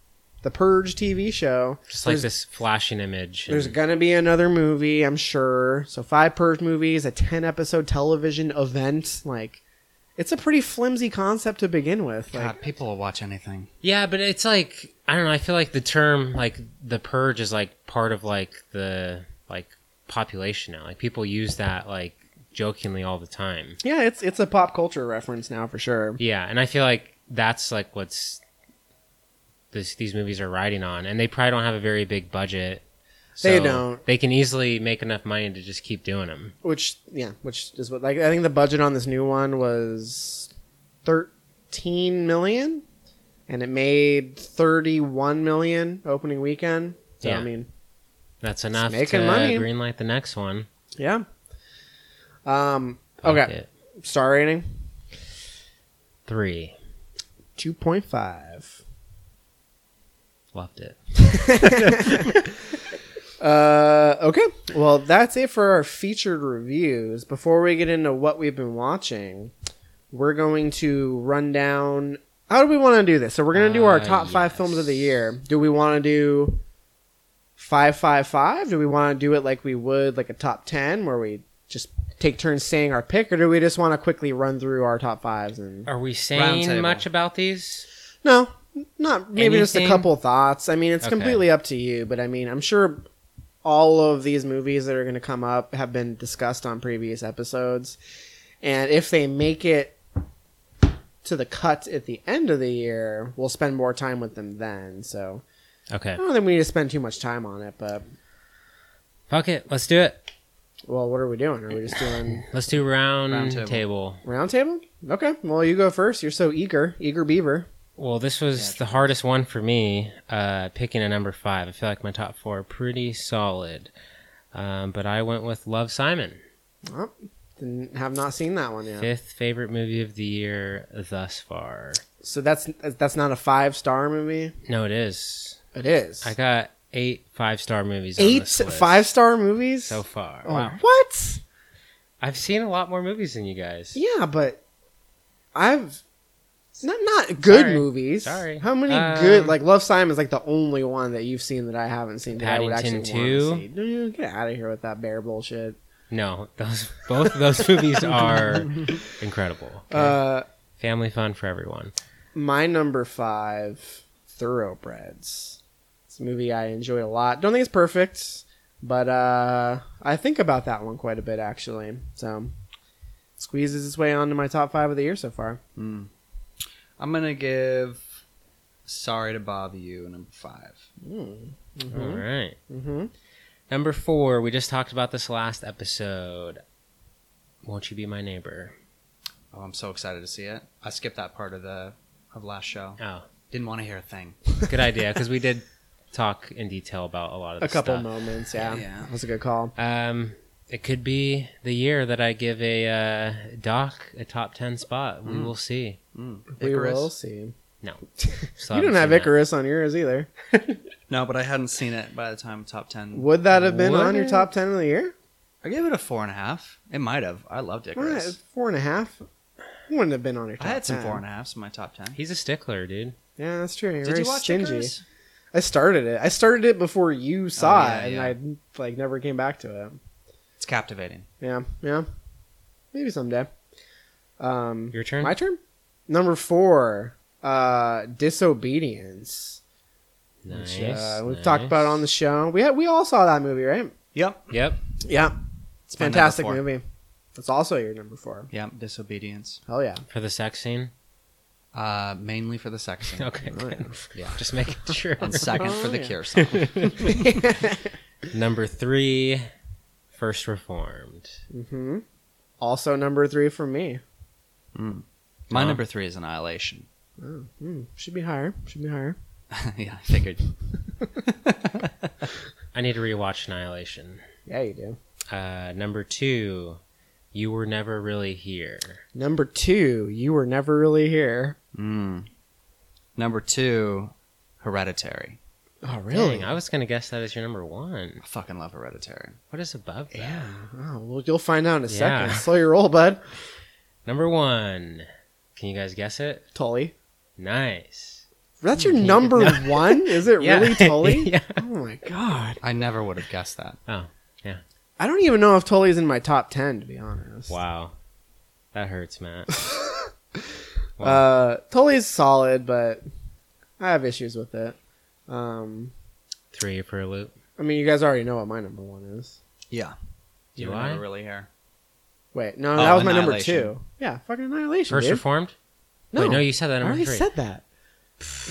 Speaker 1: the Purge TV show.
Speaker 3: Just like
Speaker 1: There's-
Speaker 3: this flashing image.
Speaker 1: There's
Speaker 3: and-
Speaker 1: gonna be another movie, I'm sure. So five Purge movies, a ten episode television event. Like, it's a pretty flimsy concept to begin with. Like,
Speaker 2: God, people will watch anything.
Speaker 3: Yeah, but it's like I don't know. I feel like the term like the purge is like part of like the like population now. Like people use that like jokingly all the time.
Speaker 1: yeah, it's it's a pop culture reference now for sure.
Speaker 3: Yeah, and I feel like that's like what's this these movies are riding on, and they probably don't have a very big budget.
Speaker 1: They don't.
Speaker 3: They can easily make enough money to just keep doing them.
Speaker 1: Which yeah, which is what like I think the budget on this new one was thirteen million, and it made thirty one million opening weekend. So
Speaker 3: Yeah.
Speaker 1: I mean,
Speaker 3: That's enough
Speaker 1: making
Speaker 3: to
Speaker 1: money.
Speaker 3: greenlight the next one.
Speaker 1: yeah. Um.
Speaker 3: Fuck
Speaker 1: Okay. Star rating
Speaker 3: Three.
Speaker 1: two point five.
Speaker 3: Loved it.
Speaker 1: Uh, okay. Well, that's it for our featured reviews. Before we get into what we've been watching, we're going to run down. How do we want to do this? So we're going to do our
Speaker 3: Uh,
Speaker 1: top five films of the year. Do we want to do five, five, five? Do we want to do it like we would like a top ten, where we just take turns saying our pick, or do we just want to quickly run through our top fives and?
Speaker 3: Are we saying much about these?
Speaker 1: No, not maybe just a couple thoughts. I mean, it's
Speaker 3: Okay.
Speaker 1: completely up to you, but I mean, I'm sure all of these movies that are going to come up have been discussed on previous episodes, and if they make it to the cut at the end of the year, we'll spend more time with them then. So
Speaker 3: Okay.
Speaker 1: I don't think we need to spend too much time on it, but
Speaker 3: Fuck it. Let's do it.
Speaker 1: well, what are we doing? Are we just doing
Speaker 3: Let's do round,
Speaker 2: Round table.
Speaker 3: table.
Speaker 1: round table? Okay, well, you go first. You're so eager, eager beaver.
Speaker 3: Well, this was the hardest one for me, uh, picking a number five. I feel like my top four are pretty solid. Um, but I went with Love Simon.
Speaker 1: Oh, didn't, have not seen that one yet.
Speaker 3: Fifth favorite movie of the year thus far.
Speaker 1: So that's that's not a five star movie.
Speaker 3: No, it is.
Speaker 1: It is.
Speaker 3: I got eight five star movies.
Speaker 1: eight five star movies
Speaker 3: so far.
Speaker 1: Oh, What?
Speaker 3: I've seen a lot more movies than you guys.
Speaker 1: Yeah, but I've not not good
Speaker 3: Sorry.
Speaker 1: movies.
Speaker 3: Sorry.
Speaker 1: How many
Speaker 3: Um,
Speaker 1: good like Love Simon is like the only one that you've seen that I haven't seen that I would actually
Speaker 3: Paddington
Speaker 1: want
Speaker 3: 2?
Speaker 1: to see. Dude, get out of here with that bear bullshit.
Speaker 3: No, those both of those movies are incredible. okay?
Speaker 1: Uh,
Speaker 3: Family fun for everyone.
Speaker 1: my number five, Thoroughbreds. It's a movie I enjoy a lot. Don't think it's perfect, but uh, I think about that one quite a bit actually. So squeezes its way onto my top five of the year so far.
Speaker 2: Mm. I'm gonna give "Sorry to Bother You" number five.
Speaker 1: Mm.
Speaker 3: All right.
Speaker 1: Mm-hmm.
Speaker 3: Number four, we just talked about this last episode. Won't you be my neighbor?
Speaker 2: Oh, I'm so excited to see it. I skipped that part of the of last show.
Speaker 3: Oh,
Speaker 2: Didn't want to hear a thing.
Speaker 3: good idea because we did talk in detail about a lot of
Speaker 1: A couple
Speaker 3: stuff.
Speaker 1: moments, yeah.
Speaker 2: Yeah.
Speaker 1: was a good call.
Speaker 3: Um, it could be the year that I give a uh, doc a top ten spot. We
Speaker 1: Mm.
Speaker 3: will see.
Speaker 2: Mm.
Speaker 1: We will see.
Speaker 3: No.
Speaker 1: you didn't have Icarus on yours either.
Speaker 2: No, but I hadn't seen it by the time top ten.
Speaker 1: Would that have been
Speaker 3: Would
Speaker 1: on your top ten of the year?
Speaker 2: I gave it a four and a half. It might have. I loved
Speaker 1: All right,
Speaker 2: Icarus.
Speaker 1: four and a half. Wouldn't have been on your top
Speaker 2: I had some
Speaker 1: 10.
Speaker 2: four and a halves in my top ten.
Speaker 3: He's a stickler, dude.
Speaker 1: Yeah, that's true. You're
Speaker 2: Did
Speaker 1: very
Speaker 2: you watch
Speaker 1: stingy.
Speaker 2: Icarus?
Speaker 1: I started it. I started it before you saw
Speaker 2: yeah,
Speaker 1: it,
Speaker 2: yeah.
Speaker 1: and I like never came back to it.
Speaker 2: It's captivating.
Speaker 1: Yeah, yeah. Maybe someday. Um,
Speaker 3: Your turn.
Speaker 1: my turn. Number four, uh, disobedience.
Speaker 3: Nice.
Speaker 1: which, uh, we've
Speaker 3: nice.
Speaker 1: talked about it on the show. We had, we all saw that movie, right?
Speaker 2: Yep.
Speaker 3: Yep.
Speaker 1: Yeah, it's a fantastic movie. It's also your number four.
Speaker 2: Yep. Disobedience.
Speaker 1: Hell yeah.
Speaker 3: For the sex scene.
Speaker 2: Uh, mainly for the sex scene.
Speaker 3: Okay. good.
Speaker 2: Yeah.
Speaker 3: Just making sure.
Speaker 2: And second
Speaker 1: Oh,
Speaker 2: for the
Speaker 1: yeah.
Speaker 2: Cure song.
Speaker 3: Number three, First Reformed.
Speaker 1: Mm-hmm. Also number three for me.
Speaker 2: Mm. My
Speaker 3: Oh.
Speaker 2: number three is Annihilation.
Speaker 1: Oh, hmm, should be higher. Should be higher.
Speaker 2: yeah, I figured.
Speaker 3: I need to rewatch Annihilation.
Speaker 1: Yeah, you do.
Speaker 3: Uh, number two, You Were Never Really Here.
Speaker 1: Number two, you were never really here.
Speaker 2: Mm. Number two, Hereditary.
Speaker 1: Oh, really?
Speaker 3: Dang, I was gonna guess that as your number one.
Speaker 2: I fucking love Hereditary.
Speaker 3: What is above that?
Speaker 1: Yeah. Oh, well, you'll find out in a second.
Speaker 3: Yeah.
Speaker 1: Slow your roll, bud.
Speaker 3: Number one. Can you guys guess it?
Speaker 1: Tully.
Speaker 3: Nice.
Speaker 1: That's your number one? Is it
Speaker 3: Yeah.
Speaker 1: really Tully?
Speaker 3: Yeah.
Speaker 1: Oh my god.
Speaker 2: I never would have guessed that.
Speaker 3: Oh, yeah.
Speaker 1: I don't even know if Tully's in my top ten, to be honest.
Speaker 3: Wow. That hurts, Matt. Wow.
Speaker 1: Uh, Tully's solid, but I have issues with it. Um,
Speaker 3: Three for a loop.
Speaker 1: I mean, you guys already know what my number one is.
Speaker 2: Yeah.
Speaker 3: Do
Speaker 2: You
Speaker 3: I?
Speaker 2: never really here.
Speaker 1: Wait, no,
Speaker 2: Oh,
Speaker 1: that was my number
Speaker 2: Annihilation.
Speaker 1: two. Yeah, fucking annihilation.
Speaker 3: First
Speaker 1: dude.
Speaker 3: Reformed?
Speaker 1: No,
Speaker 3: Wait, no, you said that
Speaker 1: I
Speaker 3: number
Speaker 1: already
Speaker 3: three.
Speaker 1: said that.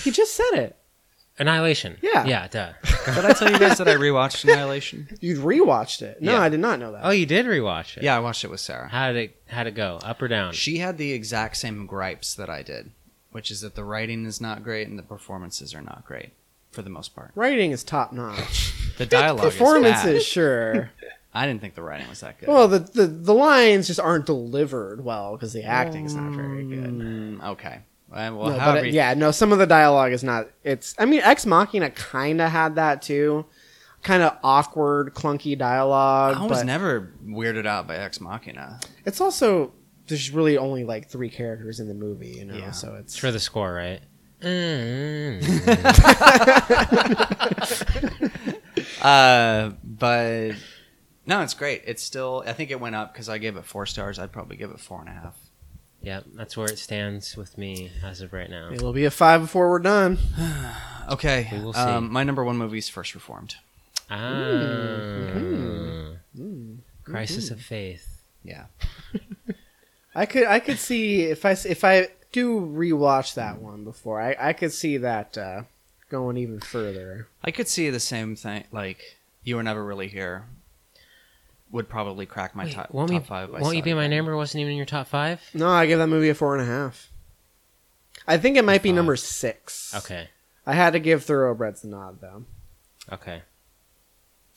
Speaker 1: He just said it.
Speaker 3: Annihilation.
Speaker 1: Yeah.
Speaker 3: Yeah, duh.
Speaker 2: Did I tell you guys that I rewatched Annihilation?
Speaker 1: You rewatched it. No,
Speaker 2: Yeah.
Speaker 1: I did not know that.
Speaker 3: Oh, you did rewatch it.
Speaker 2: Yeah, I watched it with Sarah.
Speaker 3: How did it how did it go? Up or down?
Speaker 2: She had the exact same gripes that I did, which is that the writing is not great and the performances are not great for the most part.
Speaker 1: Writing is top notch.
Speaker 2: The dialogue
Speaker 1: Performances,
Speaker 2: bad.
Speaker 1: sure.
Speaker 2: I didn't think the writing was that good.
Speaker 1: well, the, the the lines just aren't delivered well because the acting's not very good.
Speaker 2: Mm, okay. Well,
Speaker 1: No, but
Speaker 2: however,
Speaker 1: it- yeah, no, some of the dialogue is not. It's. I mean, Ex Machina kind of had that too, kind of awkward, clunky dialogue.
Speaker 2: I was
Speaker 1: but
Speaker 2: never weirded out by Ex Machina.
Speaker 1: It's also there's really only like three characters in the movie, you know.
Speaker 2: Yeah.
Speaker 1: So it's
Speaker 3: It's for the score, right? Mm.
Speaker 2: Uh, but no, it's great. It's still. I think it went up because I gave it four stars. I'd probably give it four and a half.
Speaker 3: Yep, that's where it stands with me as of right now.
Speaker 1: it'll be a five before we're done.
Speaker 2: Okay.
Speaker 3: We will see.
Speaker 2: Um, my number one movie is First Reformed.
Speaker 3: Ah.
Speaker 1: Mm.
Speaker 3: Crisis of Faith.
Speaker 2: Yeah.
Speaker 1: I could I could see if I s- if I do rewatch that one before I I could see that uh, going even further.
Speaker 2: I could see the same thing. Like you were never really here. Would probably crack my
Speaker 3: Wait,
Speaker 2: top,
Speaker 3: won't
Speaker 2: top
Speaker 3: you,
Speaker 2: five.
Speaker 3: won't you be my
Speaker 2: Saturday.
Speaker 3: neighbor? Wasn't even in your top five?
Speaker 1: No, I give that movie a four and a half. I think it might be number six.
Speaker 3: Okay.
Speaker 1: I had to give Thoroughbreds the nod though.
Speaker 3: Okay.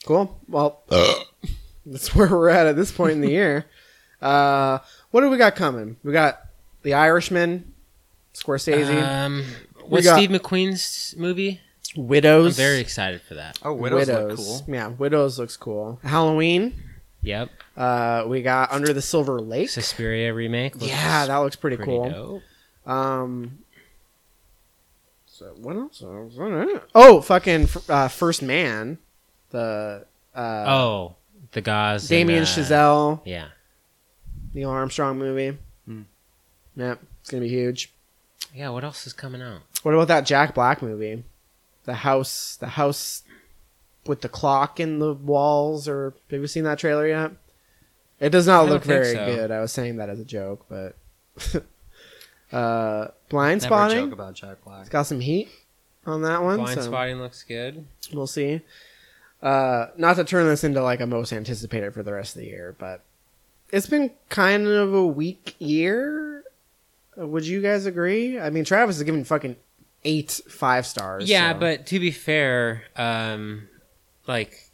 Speaker 1: Cool. Well, that's where we're at at this point in the year. Uh, what do we got coming? We got The Irishman, Scorsese,
Speaker 3: Um, what's
Speaker 1: got-
Speaker 3: Steve McQueen's movie? Widows. I'm
Speaker 1: Widows.
Speaker 3: very excited for that.
Speaker 2: Oh, Widows, look cool.
Speaker 1: Yeah, Widows looks cool. Halloween.
Speaker 3: Yep.
Speaker 1: Uh, we got Under the Silver Lake.
Speaker 3: Suspiria remake. looks
Speaker 1: yeah, that looks pretty,
Speaker 3: pretty
Speaker 1: cool.
Speaker 3: dope.
Speaker 1: Um. So what else? Oh, fucking uh, First Man, the uh,
Speaker 3: oh, the Gauze. and,
Speaker 1: Damien
Speaker 3: uh,
Speaker 1: Chazelle,
Speaker 3: Yeah.
Speaker 1: Neil Armstrong movie. Yep, it's gonna be huge.
Speaker 3: Yeah. What else is coming out?
Speaker 1: What about that Jack Black movie? The house, the house with the clock in the walls. Or have you seen that trailer yet? It does not
Speaker 3: don't
Speaker 1: look very
Speaker 3: so.
Speaker 1: good. I was saying that as a joke, but uh, blind
Speaker 2: Never
Speaker 1: spotting.
Speaker 2: joke about Jack Black.
Speaker 1: It's got some heat on that one.
Speaker 3: Blind
Speaker 1: so
Speaker 3: Spotting looks good.
Speaker 1: We'll see. Uh, not to turn this into like a most anticipated for the rest of the year, but it's been kind of a weak year. Would you guys agree? I mean, Travis is giving fucking eight five stars.
Speaker 3: Yeah,
Speaker 1: so-
Speaker 3: but to be fair, um, like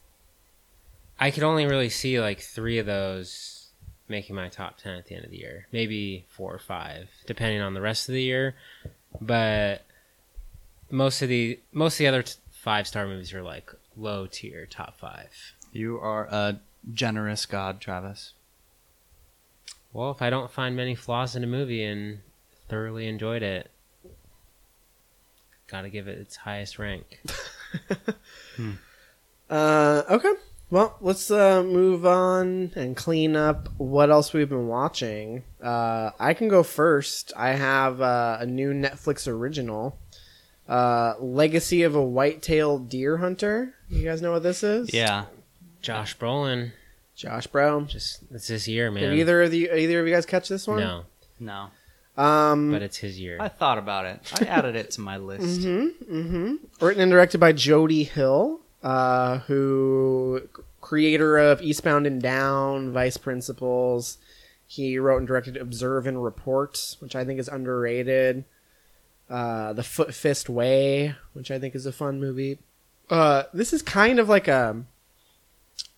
Speaker 3: I could only really see like three of those making my top ten at the end of the year, maybe four or five, depending on the rest of the year. but most of the most of the other five star movies are like low tier, top five.
Speaker 2: You are a generous god, Travis.
Speaker 3: Well, if I don't find many flaws in a movie and thoroughly enjoyed it, gotta give it its highest rank.
Speaker 1: Uh, okay. Well, let's uh, move on and clean up what else we've been watching. Uh, I can go first. I have uh, a new Netflix original, uh, Legacy of a White-tailed Deer Hunter. You guys know what this is?
Speaker 2: Yeah.
Speaker 3: Josh Brolin,
Speaker 1: Josh Bro.
Speaker 3: just it's this year, man.
Speaker 1: Did either of the either of you guys catch this one?
Speaker 3: no,
Speaker 2: No.
Speaker 1: Um,
Speaker 3: but it's his year.
Speaker 2: I thought about it. I added it to my list.
Speaker 1: Mm-hmm. Written and directed by Jody Hill, uh, who creator of Eastbound and Down, Vice Principals. He wrote and directed Observe and Report, which I think is underrated. Uh, the Foot Fist Way, which I think is a fun movie. Uh, this is kind of like a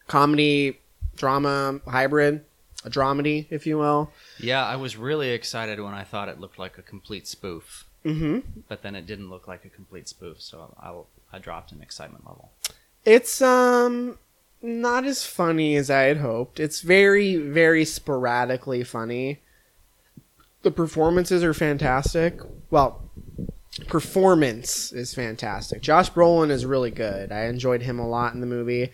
Speaker 1: comedy drama hybrid, a dramedy, if you will.
Speaker 2: Yeah, I was really excited when I thought it looked like a complete spoof,
Speaker 1: Mm-hmm.
Speaker 2: but then it didn't look like a complete spoof, so I, I dropped an excitement level.
Speaker 1: It's um not as funny as I had hoped. It's very very sporadically funny. The performances are fantastic. Well, performance is fantastic. Josh Brolin is really good. I enjoyed him a lot in the movie.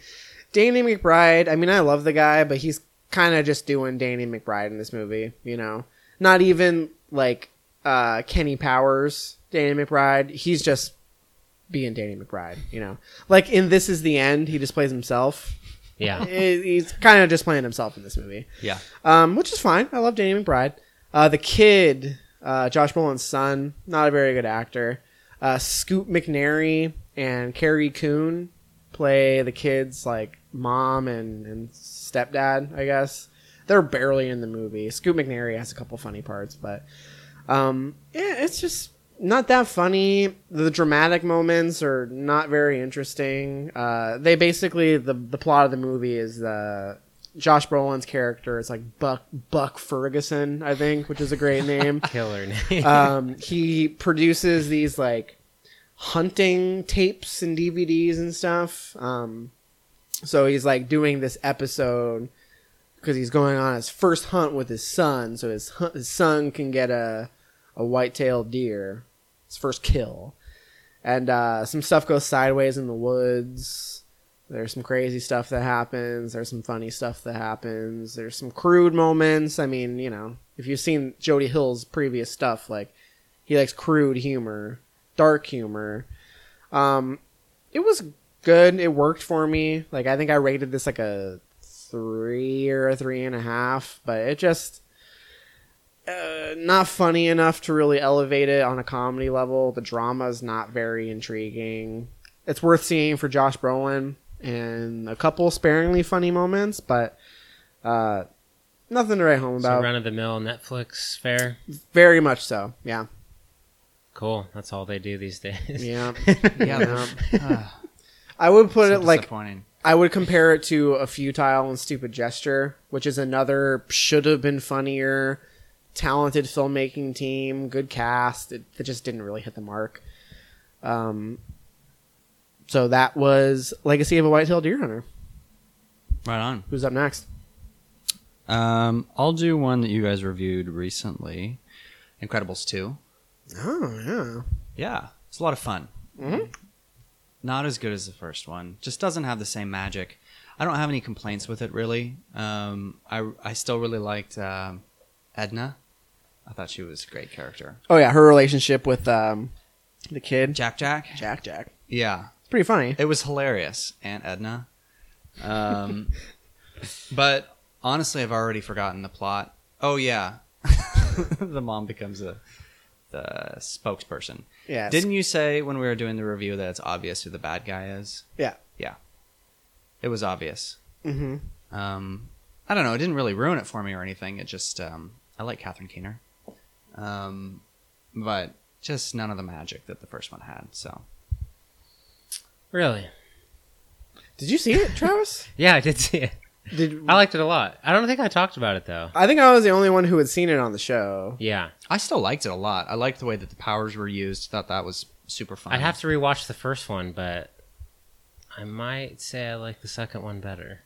Speaker 1: Danny McBride, I mean I love the guy, but he's kind of just doing Danny McBride in this movie, you know. Not even like uh Kenny Powers, Danny McBride. He's just being Danny McBride, you know. Like in This Is the End, he just plays himself.
Speaker 3: yeah,
Speaker 1: He's kind of just playing himself in this movie,
Speaker 2: Yeah.
Speaker 1: um, which is fine. I love Danny McBride. Uh, the kid, uh, Josh Brolin's son, not a very good actor. Uh, Scoot McNairy and Carrie Coon play the kid's like mom and, and stepdad. I guess they're barely in the movie. Scoot McNairy has a couple funny parts, but um, yeah, it's just not that funny. The dramatic moments are not very interesting. Uh, they basically the the plot of the movie is the Josh Brolin's character is like Buck Buck Ferguson, I think, which is a great name.
Speaker 3: killer name.
Speaker 1: um, he produces these like hunting tapes and DVDs and stuff. Um, so he's like doing this episode because he's going on his first hunt with his son, so his his son can get a a white-tailed deer, his first kill, and uh, some stuff goes sideways in the woods. There's some crazy stuff that happens. There's some funny stuff that happens. There's some crude moments. I mean, you know, if you've seen Jody Hill's previous stuff, like he likes crude humor, dark humor. Um, it was good. It worked for me. Like I think I rated this like a three or a three and a half, but it just uh, not funny enough to really elevate it on a comedy level. The drama is not very intriguing. It's worth seeing for Josh Brolin and a couple sparingly funny moments, but uh, nothing to write home
Speaker 3: so
Speaker 1: about.
Speaker 3: run of the mill Netflix fare.
Speaker 1: Very much so. Yeah.
Speaker 3: Cool. That's all they do these days.
Speaker 1: Yeah.
Speaker 2: Yeah.
Speaker 1: Yeah. I would put
Speaker 2: So
Speaker 1: it like. I would compare it to a futile and stupid gesture, which is another should have been funnier, talented filmmaking team, good cast. It, it just didn't really hit the mark. Um, so that was Legacy of a White-tailed Deer Hunter.
Speaker 2: Right on.
Speaker 1: Who's up next?
Speaker 2: Um, I'll do one that you guys reviewed recently, Incredibles two.
Speaker 1: Oh yeah,
Speaker 2: Yeah, it's a lot of fun.
Speaker 1: Mhm.
Speaker 2: Not as good as the first one. Just doesn't have the same magic. I don't have any complaints with it really. Um, I I still really liked um, Edna. I thought she was a great character.
Speaker 1: Oh yeah, her relationship with um, the kid
Speaker 2: Jack Jack.
Speaker 1: Jack Jack.
Speaker 2: Yeah,
Speaker 1: It's pretty funny.
Speaker 2: it was hilarious, Aunt Edna. Um, but honestly, I've already forgotten the plot. Oh yeah, the mom becomes a the spokesperson.
Speaker 1: Yeah.
Speaker 2: Didn't you say when we were doing the review that it's obvious who the bad guy is?
Speaker 1: Yeah.
Speaker 2: Yeah. It was obvious.
Speaker 1: Mm-hmm.
Speaker 2: Um, I don't know. It didn't really ruin it for me or anything. It just um, I like Catherine Keener, um, but just none of the magic that the first one had. So
Speaker 3: Really?
Speaker 1: Did you see it, Travis?
Speaker 3: Yeah, I did see it.
Speaker 1: Did
Speaker 3: I liked it a lot. I don't think I talked about it though.
Speaker 1: I think I was the only one who had seen it on the show.
Speaker 3: Yeah,
Speaker 2: I still liked it a lot. I liked the way that the powers were used. Thought that was super fun.
Speaker 3: I'd have to rewatch the first one, but I might say I like the second one better.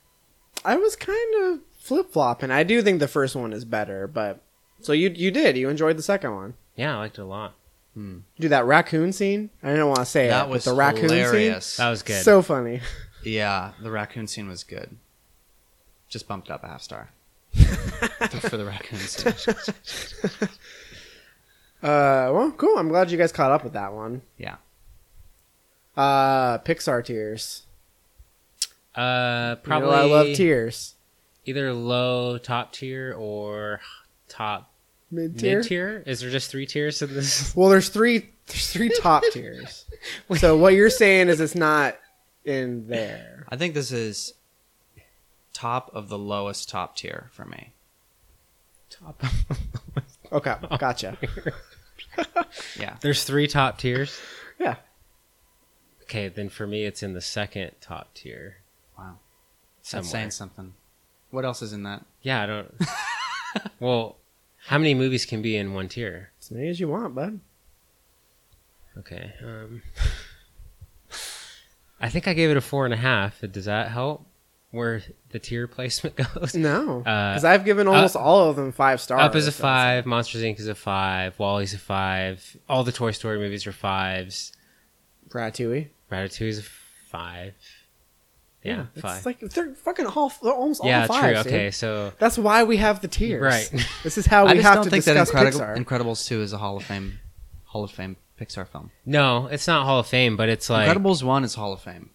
Speaker 1: I was kind of flip flopping. I do think the first one is better, but so you you did you enjoyed the second one?
Speaker 3: Yeah, I liked it a lot. Hmm.
Speaker 1: Do that raccoon scene? I didn't want to say
Speaker 2: That
Speaker 1: it, but
Speaker 2: was
Speaker 1: the raccoon
Speaker 2: hilarious.
Speaker 1: scene.
Speaker 3: That was good.
Speaker 1: So funny.
Speaker 2: Yeah, the raccoon scene was good. Just bumped up a half star for the raccoon scene.
Speaker 1: Uh, well, cool. I'm glad you guys caught up with that one.
Speaker 2: Yeah.
Speaker 1: Uh, Pixar tiers.
Speaker 3: Uh,
Speaker 1: You know
Speaker 3: probably
Speaker 1: I love tiers.
Speaker 3: Either low top tier or top
Speaker 1: Mid tier.
Speaker 3: mid tier. Is there just three tiers in this?
Speaker 1: Well, there's three. There's three top tiers. So what you're saying is it's not in there.
Speaker 2: I think this is top of the lowest top tier for me.
Speaker 3: Top.
Speaker 1: Okay, gotcha.
Speaker 2: Yeah.
Speaker 3: There's three top tiers.
Speaker 1: Yeah.
Speaker 3: Okay, then for me, it's in the second top tier.
Speaker 2: Wow.
Speaker 3: Somewhere.
Speaker 2: That's saying something. What else is in that?
Speaker 3: Yeah, I don't. well, how many movies can be in one tier?
Speaker 1: As many as you want, bud.
Speaker 3: Okay. Um, I think I gave it a four and a half. Does that help? Where the tier placement goes?
Speaker 1: No,
Speaker 3: Uh,
Speaker 1: because I've given almost
Speaker 3: up-
Speaker 1: all of them five stars.
Speaker 3: Up is a
Speaker 1: so
Speaker 3: five. Monsters Inc. is a five. WALL-E's a five. All the Toy Story movies are fives.
Speaker 1: like Ratatouille.
Speaker 3: Ratatouille is a five. Yeah,
Speaker 1: it's
Speaker 3: five.
Speaker 1: like they're fucking all. They're almost
Speaker 3: yeah,
Speaker 1: all fives.
Speaker 3: true. Okay,
Speaker 1: dude.
Speaker 3: so
Speaker 1: That's why we have the tiers.
Speaker 3: Right.
Speaker 1: This is how
Speaker 2: I
Speaker 1: we
Speaker 2: just
Speaker 1: have
Speaker 2: don't
Speaker 1: to
Speaker 2: think that
Speaker 1: discuss
Speaker 2: Incredible,
Speaker 1: Pixar.
Speaker 2: Incredibles 2 is a Hall of Fame Hall of Fame Pixar film.
Speaker 3: no, it's not Hall of Fame, but it's like
Speaker 2: Incredibles 1 is Hall of Fame.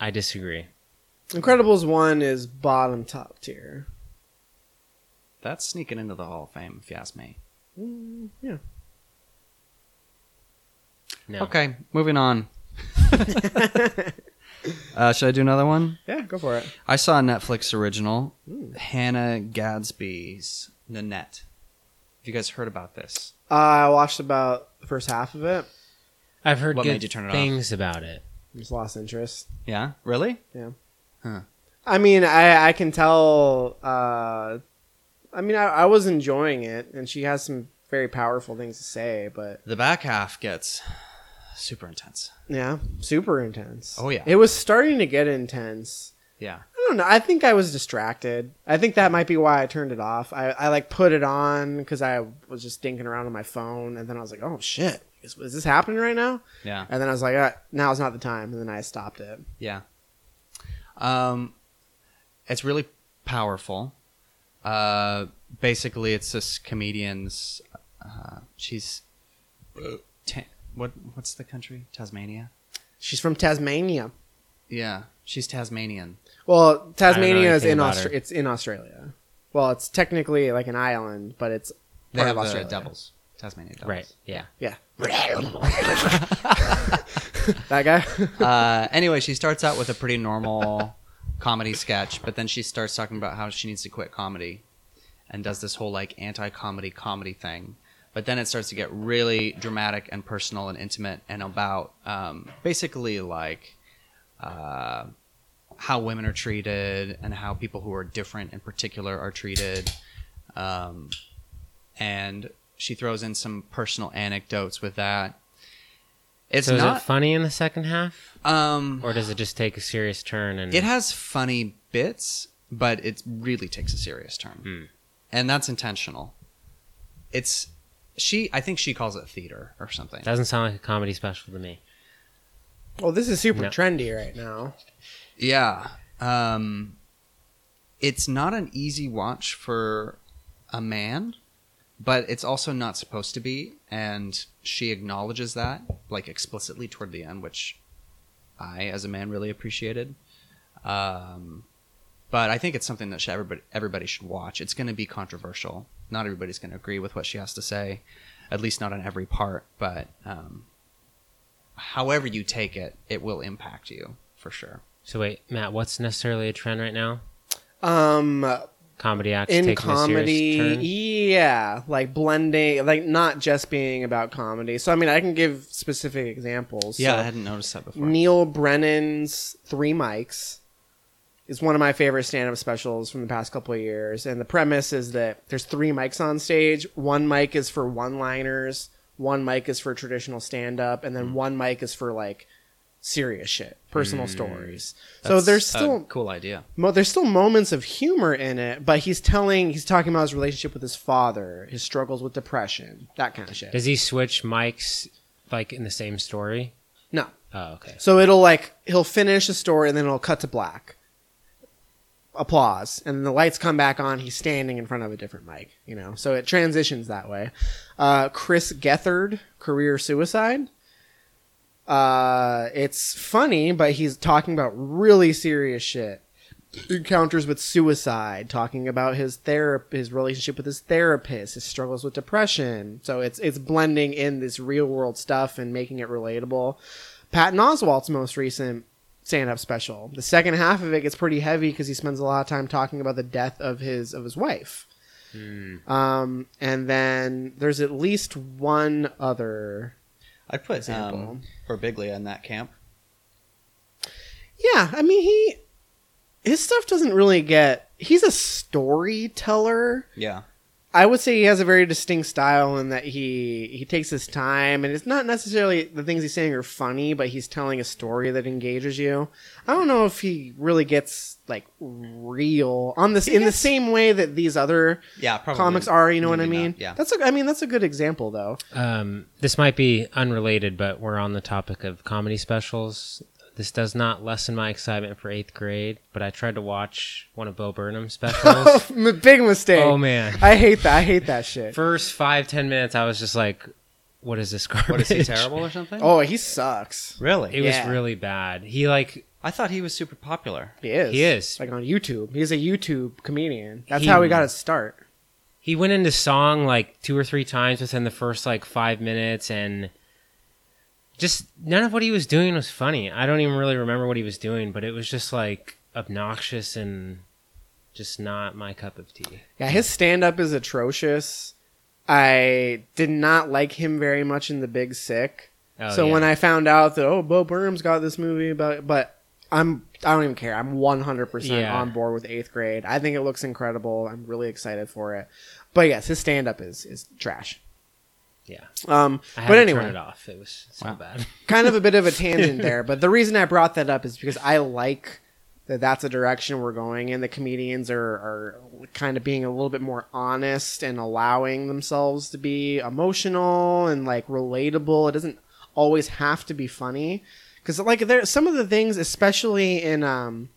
Speaker 3: I disagree.
Speaker 1: Incredibles one is bottom top tier.
Speaker 2: That's sneaking into the Hall of Fame, if you ask me.
Speaker 1: Mm, yeah.
Speaker 3: No.
Speaker 2: Okay, moving on. uh, should I do another one?
Speaker 1: Yeah, go for it.
Speaker 2: I saw a Netflix original,
Speaker 1: Hmm.
Speaker 2: Hannah Gadsby's Nanette. Have you guys heard about this?
Speaker 1: Uh, I watched about the first half of it.
Speaker 3: I've heard
Speaker 2: What
Speaker 3: good
Speaker 2: made you turn it off?
Speaker 3: things about it.
Speaker 1: Just lost interest.
Speaker 2: Yeah, really?
Speaker 1: Yeah.
Speaker 2: Huh.
Speaker 1: I mean, I I can tell. Uh, I mean, I, I was enjoying it, and she has some very powerful things to say. But
Speaker 2: The back half gets super intense.
Speaker 1: yeah, super intense.
Speaker 2: Oh, yeah.
Speaker 1: it was starting to get intense.
Speaker 2: Yeah.
Speaker 1: I don't know. I think I was distracted. I think that might be why I turned it off. I, I like put it on because I was just dinking around on my phone, and then I was like, "Oh shit, is, is this happening right now?"
Speaker 2: Yeah.
Speaker 1: And then I was like, uh, "Now's not the time," and then I stopped it.
Speaker 2: Yeah. Um, it's really powerful. Uh, basically, it's this comedian's. Uh, she's. Ta- what what's the country? Tasmania.
Speaker 1: She's from Tasmania.
Speaker 2: Yeah, she's Tasmanian.
Speaker 1: Well, Tasmania is in
Speaker 3: about
Speaker 1: Austra- It's in Australia. Well, it's technically like an island, but it's
Speaker 2: They
Speaker 1: part
Speaker 2: have
Speaker 1: of
Speaker 2: the
Speaker 1: Australia.
Speaker 2: devils. Tasmania devils.
Speaker 3: Right. Yeah.
Speaker 1: Yeah. that guy.
Speaker 2: uh, anyway, she starts out with a pretty normal comedy sketch, but then she starts talking about how she needs to quit comedy and does this whole like anti-comedy comedy thing. But then it starts to get really dramatic and personal and intimate and about um, basically like uh, how women are treated and how people who are different in particular are treated. Um, and she throws in some personal anecdotes with that. It's
Speaker 3: so is
Speaker 2: not
Speaker 3: it funny in the second half,
Speaker 2: um,
Speaker 3: or does it just take a serious turn? And
Speaker 2: it has funny bits, but it really takes a serious turn,
Speaker 3: Hmm.
Speaker 2: and that's intentional. It's she. I think she calls it theater or something.
Speaker 3: doesn't sound like a comedy special to me.
Speaker 1: well, this is super
Speaker 3: No.
Speaker 1: trendy right now.
Speaker 2: Yeah. Um, it's not an easy watch for a man, but it's also not supposed to be. And she acknowledges that, like explicitly toward the end, which I, as a man, really appreciated. Um, but I think it's something that should, everybody everybody should watch. It's going to be controversial. Not everybody's going to agree with what she has to say, at least not on every part. But um, however you take it, it will impact you for sure.
Speaker 3: So wait, Matt, what's necessarily a trend right now?
Speaker 1: Um,
Speaker 3: Comedy acts
Speaker 1: in comedy,
Speaker 3: turn.
Speaker 1: yeah, like blending, like not just being about comedy. So I mean, I can give specific examples.
Speaker 2: Yeah,
Speaker 1: So,
Speaker 2: I hadn't noticed that before.
Speaker 1: Neal Brennan's Three Mics is one of my favorite stand-up specials from the past couple of years. And the premise is that there's three mics on stage. One mic is for one-liners, one mic is for traditional stand-up, and then mm-hmm. one mic is for like serious shit, personal
Speaker 2: Mm.
Speaker 1: stories. So there's
Speaker 2: a
Speaker 1: still
Speaker 2: cool idea.
Speaker 1: Mo- there's still moments of humor in it, but he's telling, he's talking about his relationship with his father, his struggles with depression, that kind of shit.
Speaker 3: Does he switch mics like in the same story?
Speaker 1: No.
Speaker 3: Oh, okay.
Speaker 1: So it'll like he'll finish the story and then it'll cut to black. Applause, and then the lights come back on. He's standing in front of a different mic, you know. So it transitions that way. Uh, Chris Gethard, career suicide. Uh, it's funny, but he's talking about really serious shit. Encounters with suicide, talking about his therap- his relationship with his therapist, his struggles with depression. So it's it's blending in this real world stuff and making it relatable. Patton Oswalt's most recent stand up special. The second half of it gets pretty heavy because he spends a lot of time talking about the death of his of his wife. Um, and then there's at least one other.
Speaker 2: I'd put um, Birbiglia in that camp.
Speaker 1: Yeah, I mean he his stuff doesn't really get. He's a storyteller.
Speaker 2: Yeah.
Speaker 1: I would say he has a very distinct style in that he he takes his time, and it's not necessarily the things he's saying are funny, but he's telling a story that engages you. I don't know if he really gets like real on this in the same way that these other
Speaker 2: Yeah, probably.
Speaker 1: comics are. You know what I
Speaker 2: Maybe not,
Speaker 1: mean?
Speaker 2: yeah.
Speaker 1: That's a, I mean that's a good example though.
Speaker 3: Um, this might be unrelated, but we're on the topic of comedy specials. This does not lessen my excitement for eighth grade, but I tried to watch one of Bo Burnham's specials.
Speaker 1: Big mistake.
Speaker 3: Oh man,
Speaker 1: I hate that. I hate that shit.
Speaker 3: First five ten minutes, I was just like, "What is this garbage?"
Speaker 2: What is he terrible or something?
Speaker 1: Oh, he sucks.
Speaker 2: Really?
Speaker 3: It
Speaker 1: Yeah.
Speaker 3: was really bad. He like
Speaker 2: I thought he was super popular.
Speaker 1: He is.
Speaker 3: He is.
Speaker 1: like on YouTube. He's a YouTube comedian. That's
Speaker 3: He-
Speaker 1: how we got his start.
Speaker 3: he went into song like two or three times within the first like five minutes and just none of what he was doing was funny i don't even really remember what he was doing but it was just like obnoxious and just not my cup of tea
Speaker 1: Yeah, his stand up is atrocious. I did not like him very much in The Big Sick.
Speaker 3: Oh,
Speaker 1: so
Speaker 3: yeah.
Speaker 1: when I found out that oh Bo Burnham's got this movie about but I'm I don't even care. I'm 100%
Speaker 3: Yeah.
Speaker 1: on board with 8th grade. I think it looks incredible. I'm really excited for it. But yes, his stand up is is trash.
Speaker 3: Yeah.
Speaker 1: Um
Speaker 3: I
Speaker 1: but anyway,
Speaker 3: turn it off. It was so bad.
Speaker 1: Kind of a bit of a tangent there, but the reason I brought that up is because I like that that's a direction we're going and The comedians are, are kind of being a little bit more honest and allowing themselves to be emotional and like relatable. It doesn't always have to be funny. Because like there some of the things, especially in um,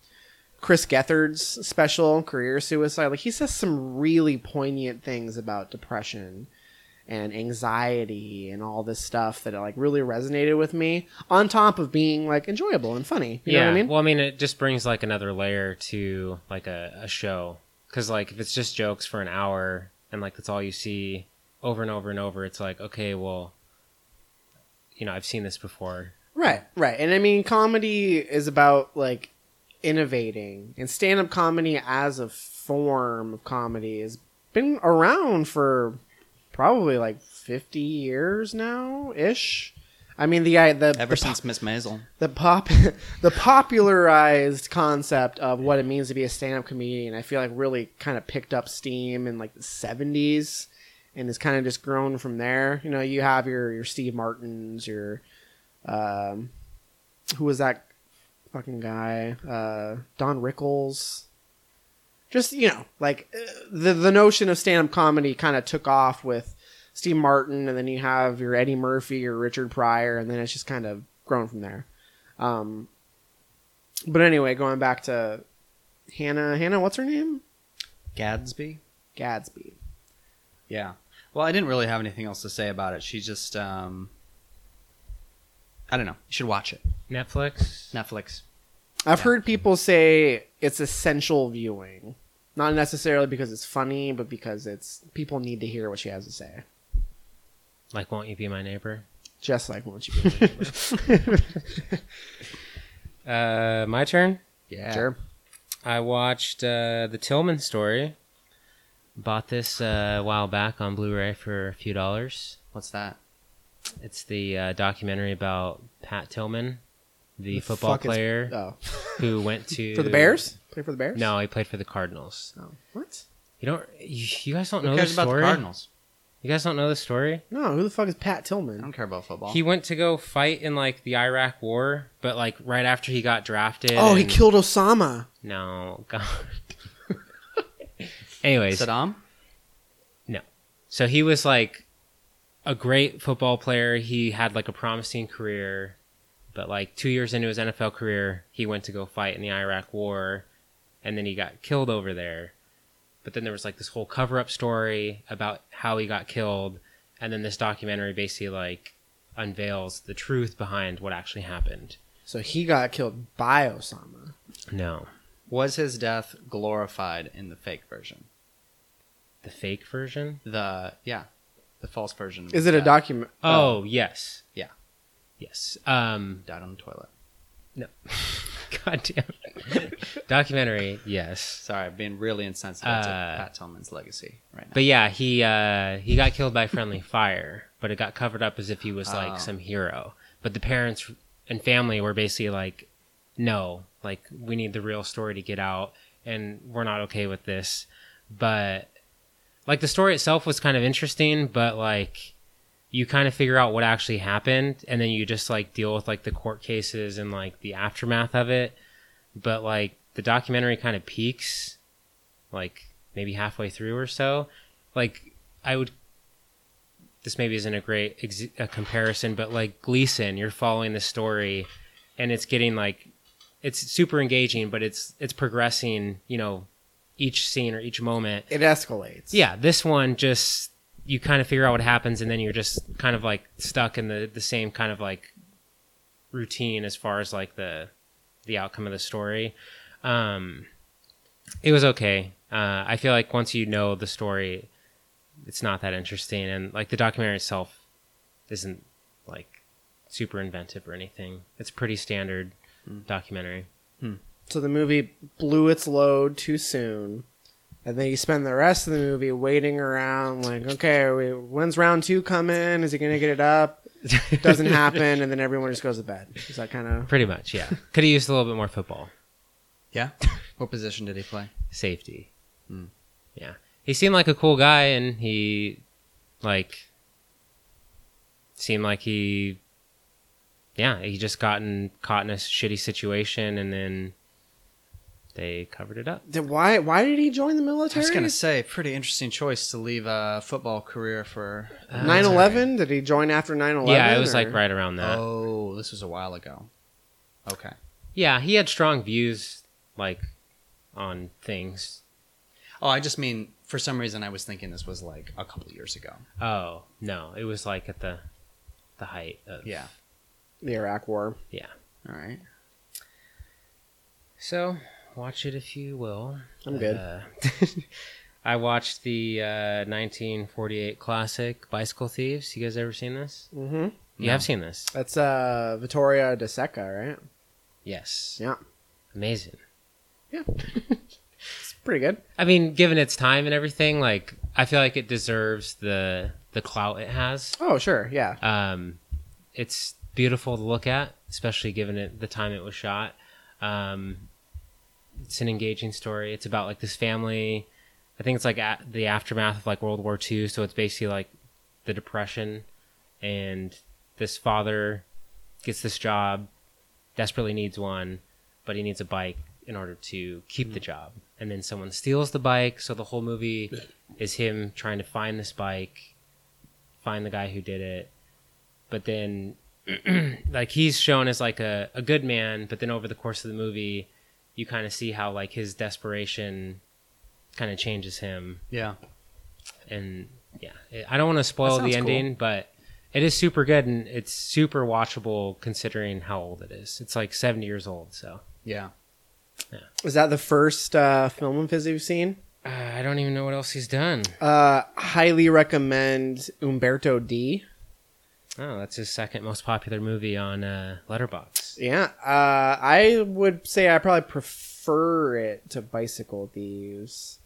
Speaker 1: Chris Gethard's special career suicide, like he says some really poignant things about depression and anxiety and all this stuff that like really resonated with me on top of being like enjoyable and funny. You
Speaker 3: yeah
Speaker 1: know what i mean?
Speaker 3: Well i mean it just brings like another layer to like a, a show. Because like if it's just jokes for an hour and like that's all you see over and over and over it's like okay well you know i've seen this before.
Speaker 1: Right right. And i mean comedy is about like innovating. And stand-up comedy as a form of comedy has been around for probably like 50 years now ish i mean the the
Speaker 2: Ever
Speaker 1: the
Speaker 2: since Miss Maisel.
Speaker 1: the pop the popularized concept of what it means to be a stand-up comedian i feel like really kind of picked up steam in like the 70s and has kind of just grown from there. You know you have your your steve martins your um who was that fucking guy? Uh don rickles just you know like uh, the the notion of stand-up comedy kind of took off with Steve Martin, and then you have your Eddie Murphy or Richard Pryor, and then it's just kind of grown from there. Um, but anyway, going back to Hannah, Hannah, what's her name?
Speaker 2: Gadsby?
Speaker 1: Gadsby.
Speaker 2: Yeah. Well, I didn't really have anything else to say about it. She just, um, I don't know. You should watch it.
Speaker 3: netflix
Speaker 2: Netflix.
Speaker 1: I've heard people say it's essential viewing, not necessarily because it's funny, but because it's people need to hear what she has to say.
Speaker 3: like won't you be my neighbor
Speaker 1: Just like won't you get the
Speaker 3: uh my turn
Speaker 2: Yeah.
Speaker 1: Sure.
Speaker 3: I watched uh, the Tillman story. Bought this uh, a while back on Blu-ray for a few dollars.
Speaker 2: What's that?
Speaker 3: It's the uh, documentary about Pat Tillman, the,
Speaker 1: The
Speaker 3: football
Speaker 1: fuck is-
Speaker 3: player
Speaker 1: oh.
Speaker 3: who went to
Speaker 1: For the Bears? Play for the Bears?
Speaker 3: No, he played for the Cardinals.
Speaker 1: Oh, what?
Speaker 3: You don't? You, you guys don't
Speaker 2: Who
Speaker 3: know
Speaker 2: cares
Speaker 3: the
Speaker 2: about the
Speaker 3: story?
Speaker 2: Cardinals?
Speaker 3: You guys don't know the story?
Speaker 1: No, who the fuck is Pat Tillman?
Speaker 2: I don't care about football.
Speaker 3: He went to go fight in like the Iraq War, but like right after he got drafted.
Speaker 1: Oh, he killed Osama.
Speaker 3: No, God. Anyways,
Speaker 2: Saddam.
Speaker 3: No. So he was like a great football player. He had like a promising career, but like two years into his NFL career, he went to go fight in the Iraq War, and then he got killed over there. But then there was like this whole cover up story about how he got killed, and then this documentary basically like unveils the truth behind what actually happened.
Speaker 1: So he got killed by Osama.
Speaker 3: No.
Speaker 2: Was his death glorified in the fake version?
Speaker 3: The fake version?
Speaker 2: The yeah, the false version.
Speaker 1: Is
Speaker 2: his
Speaker 1: it a
Speaker 2: death.
Speaker 1: document?
Speaker 3: Oh, oh.
Speaker 2: yes.
Speaker 3: Yes. Um
Speaker 2: Died on the toilet.
Speaker 3: No. God damn. Documentary, yes.
Speaker 2: Sorry, I've been really insensitive to
Speaker 3: Uh,
Speaker 2: Pat Tillman's legacy right now.
Speaker 3: But yeah, he uh, he got killed by friendly fire, but it got covered up as if he was like
Speaker 2: Oh.
Speaker 3: some hero. But the parents and family were basically like, "No, like we need the real story to get out, and we're not okay with this." But like the story itself was kind of interesting, but like you kind of figure out what actually happened, and then you just like deal with like the court cases and like the aftermath of it. But like the documentary kind of peaks like maybe halfway through or so. Like I would, this maybe isn't a great ex- a comparison, but like Gleason, you're following the story, and it's getting like, it's super engaging, but it's it's progressing. You know, each scene or each moment.
Speaker 1: It escalates.
Speaker 3: Yeah, this one just you kind of figure out what happens, and then you're just kind of like stuck in the the same kind of like routine as far as like the the outcome of the story. Um, it was okay. Uh, I feel like once you know the story, it's not that interesting, and like the documentary itself isn't like super inventive or anything. It's pretty standard documentary.
Speaker 1: So the movie blew its load too soon. And then you spend the rest of the movie waiting around, like, okay, are we, when's round two coming? Is he going to get it up? Doesn't happen, and then everyone just goes to bed. Is that kind of
Speaker 3: Pretty much, yeah. Could have used a little bit more football.
Speaker 2: yeah. what position did he play?
Speaker 3: Safety.
Speaker 2: Hmm.
Speaker 3: Yeah. He seemed like a cool guy and he like seemed like he yeah, he just gotten caught in a shitty situation and then they covered it up.
Speaker 1: Did, why? Why did he join the military?
Speaker 2: I was gonna say, pretty interesting choice to leave a football career for uh,
Speaker 1: 9/11. Did he join after 9/11?
Speaker 3: Yeah, it was
Speaker 1: or-
Speaker 3: like right around that.
Speaker 2: Oh, this was a while ago. Okay.
Speaker 3: Yeah, he had strong views like on things.
Speaker 2: Oh, I just mean for some reason I was thinking this was like a couple years ago.
Speaker 3: Oh, no, it was like at the the height of
Speaker 2: Yeah.
Speaker 1: the Iraq War.
Speaker 3: Yeah.
Speaker 2: All right.
Speaker 3: So, watch it if you will.
Speaker 1: I'm good.
Speaker 3: Uh, I watched the uh, 1948 classic Bicycle Thieves. You guys ever seen this?
Speaker 1: Mm-hmm.
Speaker 3: You have seen this?
Speaker 1: That's uh Vittorio De Sica, right?
Speaker 3: Yes.
Speaker 1: Yeah,
Speaker 3: Amazing. Yeah.
Speaker 1: it's pretty good.
Speaker 3: I mean, given its time and everything, like I feel like it deserves the the clout it has.
Speaker 1: Oh, sure, yeah.
Speaker 3: Um, it's beautiful to look at, especially given it the time it was shot. Um, it's an engaging story. It's about like this family. I think it's like at the aftermath of like World War II. So it's basically like the depression, and this father gets this job, desperately needs one, but he needs a bike in order to keep the hmm. job. And then someone steals the bike. So the whole movie is him trying to find this bike, find the guy who did it. But then, like, he's shown as like a, a good man. But then over the course of the movie, you kind of see how like his desperation kind of changes him.
Speaker 2: Yeah.
Speaker 3: And yeah, I don't want to spoil the
Speaker 2: sounds cool.
Speaker 3: ending, but it is super good and it's super watchable considering how old it is. It's like 70 years old. So
Speaker 2: Yeah. Yeah.
Speaker 1: Was that the first uh, film of his you've seen?
Speaker 3: uh, I don't even know what else he's done.
Speaker 1: Uh, highly recommend Umberto D.
Speaker 3: Oh, that's his second most popular movie on uh, Letterboxd.
Speaker 1: Yeah, uh, I would say I probably prefer it to Bicycle Thieves.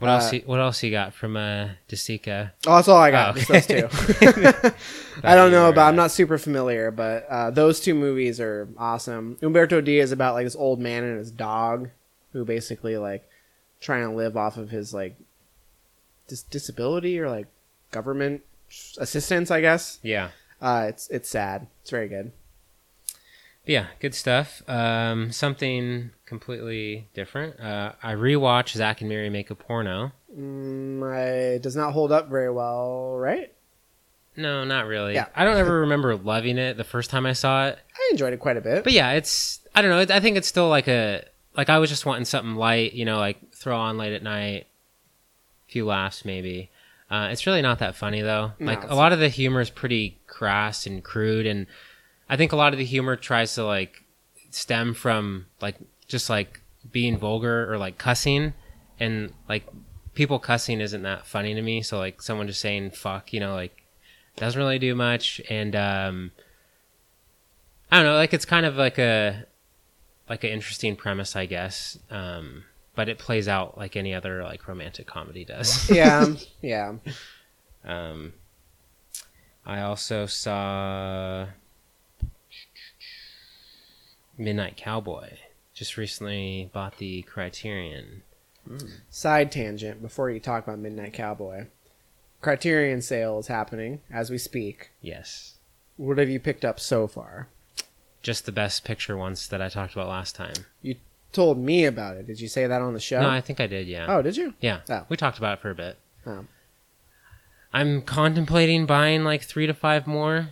Speaker 3: What
Speaker 1: Uh,
Speaker 3: else? You, what else you got from uh, De Sica?
Speaker 1: Oh, that's all I got.
Speaker 3: Oh, okay.
Speaker 1: those two. I don't know about. I'm not super familiar, but uh, those two movies are awesome. Umberto D is about like this old man and his dog, who basically like trying to live off of his like dis- disability or like government assistance, I guess.
Speaker 3: Yeah.
Speaker 1: Uh, it's it's sad. It's very good.
Speaker 3: Yeah, good stuff. Um, something completely different. Uh, I rewatched Zack and Miri make a porno.
Speaker 1: Mm, it does not hold up very well, right?
Speaker 3: No, not really.
Speaker 1: Yeah.
Speaker 3: I don't ever remember loving it the first time I saw it.
Speaker 1: I enjoyed it quite a bit.
Speaker 3: But yeah, it's I don't know. I think it's still like a like I was just wanting something light, you know, like throw on late at night, a few laughs maybe. Uh, it's really not that funny though.
Speaker 1: No,
Speaker 3: like a lot of the humor is pretty crass and crude, and I think a lot of the humor tries to like stem from like just like being vulgar or like cussing, and like people cussing isn't that funny to me. So like someone just saying fuck, you know, like doesn't really do much, and um, I don't know, like it's kind of like a like an interesting premise, I guess. Um, but it plays out like any other like romantic comedy does.
Speaker 1: yeah, yeah.
Speaker 3: Um, I also saw Midnight Cowboy. Just recently bought the Criterion.
Speaker 1: Side tangent before you talk about Midnight Cowboy. Criterion sale is happening as we speak.
Speaker 3: Yes.
Speaker 1: What have you picked up so far?
Speaker 3: Just the best picture ones that I talked about last time.
Speaker 1: You told me about it. Did you say that on the show?
Speaker 3: No, I think I did, yeah.
Speaker 1: Oh, did you?
Speaker 3: Yeah.
Speaker 1: Oh.
Speaker 3: We talked about it for a bit.
Speaker 1: Oh.
Speaker 3: I'm contemplating buying like three to five more.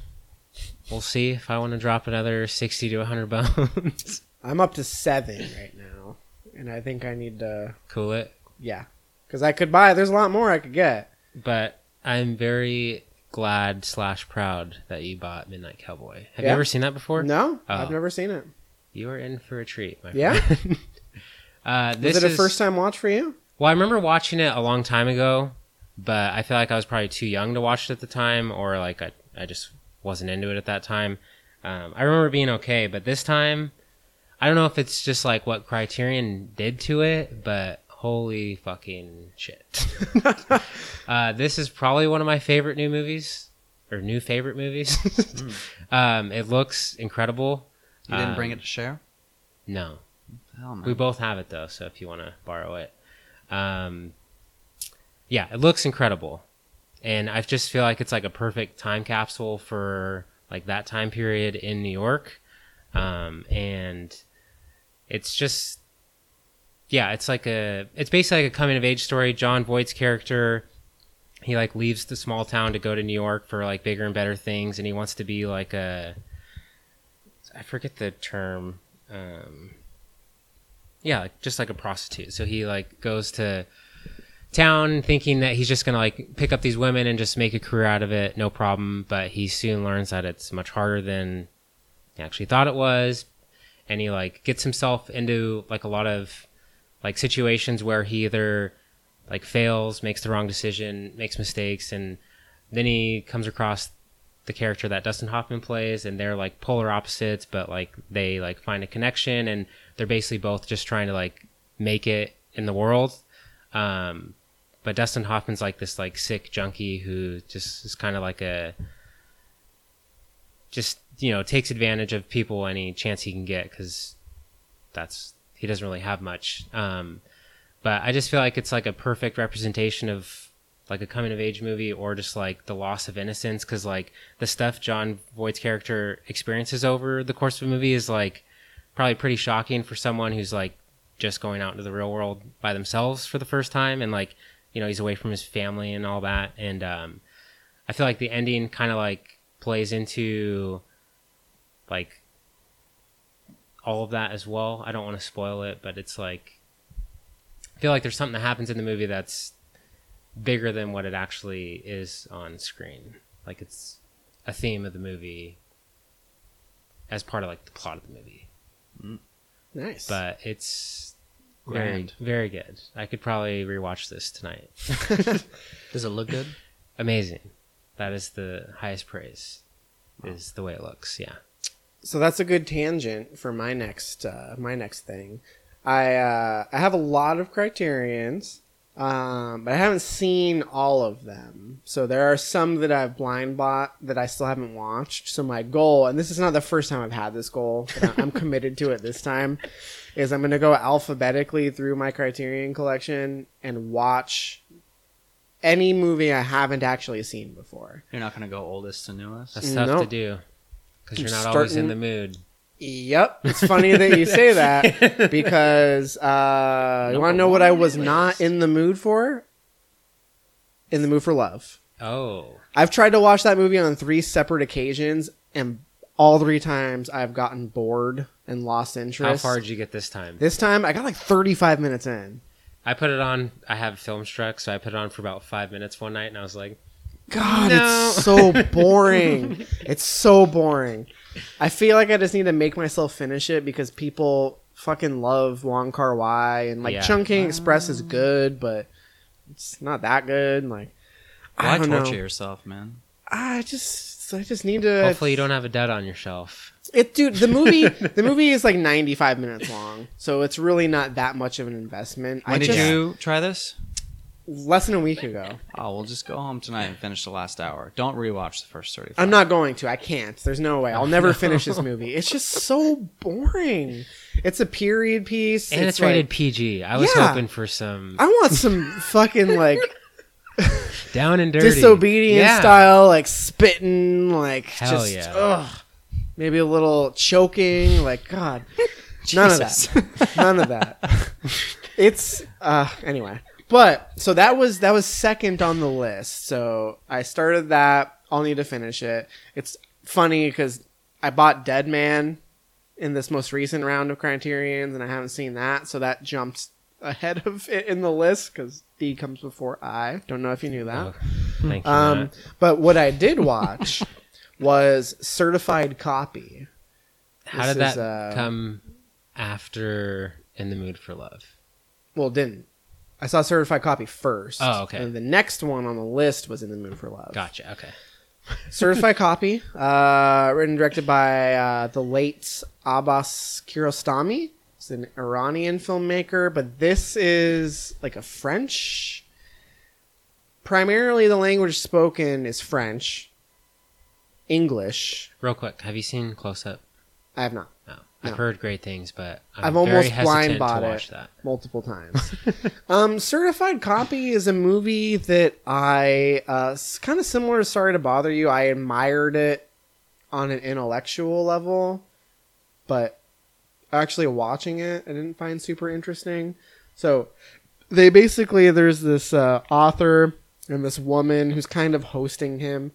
Speaker 3: We'll see if I want to drop another 60 to 100 bones.
Speaker 1: I'm up to seven right now, and I think I need to.
Speaker 3: cool it.
Speaker 1: Yeah, because I could buy. There's a lot more I could get.
Speaker 3: But I'm very glad slash proud that you bought Midnight Cowboy. Have
Speaker 1: Yeah?
Speaker 3: you ever seen that before?
Speaker 1: No,
Speaker 3: Oh.
Speaker 1: I've never seen it.
Speaker 3: You are in for a treat, my
Speaker 1: Yeah?
Speaker 3: friend. uh, this
Speaker 1: Was it a
Speaker 3: is-
Speaker 1: first time watch for you?
Speaker 3: Well, I remember watching it a long time ago, but I feel like I was probably too young to watch it at the time, or like I, I just wasn't into it at that time. Um, I remember being okay, but this time, I don't know if it's just like what Criterion did to it, but holy fucking shit. uh, this is probably one of my favorite new movies, or new favorite movies. um, it looks incredible.
Speaker 2: You didn't bring
Speaker 3: Um,
Speaker 2: it to share?
Speaker 3: No.
Speaker 2: Hell no.
Speaker 3: We both have it though, so if you want to borrow it. Um, yeah, it looks incredible. And I just feel like it's like a perfect time capsule for like that time period in New York. Um, and it's just yeah, it's like a it's basically like a coming of age story. Jon Voight's character he like leaves the small town to go to New York for like bigger and better things and he wants to be like a I forget the term. Um, yeah, just like a prostitute. So he like goes to town thinking that he's just gonna like pick up these women and just make a career out of it, no problem. But he soon learns that it's much harder than he actually thought it was, and he like gets himself into like a lot of like situations where he either like fails, makes the wrong decision, makes mistakes, and then he comes across the character that Dustin Hoffman plays, and they're like polar opposites, but like they like find a connection, and they're basically both just trying to like make it in the world. Um, but Dustin Hoffman's like this like sick junkie who just is kind of like a just you know takes advantage of people any chance he can get because that's he doesn't really have much. Um, but I just feel like it's like a perfect representation of like a coming of age movie or just like the loss of innocence because like the stuff Jon Voight's character experiences over the course of a movie is like probably pretty shocking for someone who's like just going out into the real world by themselves for the first time and like you know he's away from his family and all that and um I feel like the ending kind of like plays into like all of that as well. I don't want to spoil it, but it's like I feel like there's something that happens in the movie that's bigger than what it actually is on screen. Like it's a theme of the movie as part of like the plot of the movie.
Speaker 1: Nice.
Speaker 3: But it's very
Speaker 2: Grand.
Speaker 3: very good. I could probably rewatch this tonight.
Speaker 2: Does it look good?
Speaker 3: Amazing. That is the highest praise. Is the way it looks. Yeah.
Speaker 1: so that's a good tangent for my next uh, my next thing. I uh, I have a lot of criterions. Um, but I haven't seen all of them. So there are some that I've blind bought that I still haven't watched. So my goal, and this is not the first time I've had this goal, but I- I'm committed to it this time, is I'm going to go alphabetically through my Criterion collection and watch any movie I haven't actually seen before.
Speaker 2: You're not going to go oldest to newest.
Speaker 3: That's tough
Speaker 1: Nope.
Speaker 3: to do because you're
Speaker 1: I'm
Speaker 3: not always in
Speaker 1: starting-
Speaker 3: the mood.
Speaker 1: Yep, it's funny that you say that because uh, you want to know what I was not in the mood for? In the mood for love.
Speaker 3: Oh,
Speaker 1: I've tried to watch that movie on three separate occasions, and all three times I've gotten bored and lost interest.
Speaker 3: how
Speaker 1: interest.
Speaker 3: far did you get this time?
Speaker 1: This time I got like 35 minutes in.
Speaker 3: I put it on. I have FilmStruck, so I put it on for about five minutes one night, and I was like,
Speaker 1: God,
Speaker 3: No.
Speaker 1: it's so boring. it's so boring. I feel like I just need to make myself finish it because people fucking love Wong Kar Wai and like
Speaker 3: Yeah.
Speaker 1: Chungking Express is good, but it's not that good. Like, I
Speaker 2: Why
Speaker 1: don't
Speaker 2: torture
Speaker 1: know.
Speaker 2: yourself, man?
Speaker 1: I just, I just need to.
Speaker 3: hopefully you don't have a dud on your shelf.
Speaker 1: It, dude. The movie, the movie is like 95 minutes long, so it's really not that much of an investment.
Speaker 2: When
Speaker 1: I
Speaker 2: did
Speaker 1: just,
Speaker 2: you try this?
Speaker 1: Less than a week ago.
Speaker 2: Oh, we'll just go home tonight and finish the last hour. Don't rewatch the first 30.
Speaker 1: I'm not going to. I can't. There's no way. I'll never finish this movie. It's just so boring. It's a period piece,
Speaker 3: And it's, rated
Speaker 1: like-
Speaker 3: PG. I was
Speaker 1: Yeah.
Speaker 3: hoping for some
Speaker 1: I want some fucking like
Speaker 3: down and dirty
Speaker 1: disobedient
Speaker 3: Yeah.
Speaker 1: style, like spitting, like
Speaker 3: Hell
Speaker 1: just
Speaker 3: yeah.
Speaker 1: ugh. Maybe a little choking, like God. None of that. None of that. It's uh anyway. But so that was that was second on the list. So I started that. I'll need to finish it. It's funny because I bought Dead Man in this most recent round of Criterion's, and I haven't seen that, so that jumps ahead of it in the list because D comes before I. Don't know if you knew that.
Speaker 3: Oh, thank you,
Speaker 1: Um, but what I did watch was Certified Copy.
Speaker 3: How
Speaker 1: This
Speaker 3: did
Speaker 1: is,
Speaker 3: that
Speaker 1: uh,
Speaker 3: come after In the Mood for Love?
Speaker 1: Well, it didn't. I saw Certified Copy first.
Speaker 3: Oh, okay.
Speaker 1: And the next one on the list was In the Mood for Love.
Speaker 3: Gotcha. Okay.
Speaker 1: Certified Copy, uh, written and directed by uh, the late Abbas Kiarostami. He's an Iranian filmmaker, but this is like a French. Primarily, the language spoken is French, English.
Speaker 3: Real quick, have you seen Close Up?
Speaker 1: I have not.
Speaker 3: No. I've heard great things, but
Speaker 1: I've
Speaker 3: very
Speaker 1: almost blind bought it
Speaker 3: that.
Speaker 1: multiple times. um, Certified Copy is a movie that I uh, kind of similar to Sorry to Bother You. I admired it on an intellectual level, but actually watching it, I didn't find super interesting. So they basically there's this uh, author and this woman who's kind of hosting him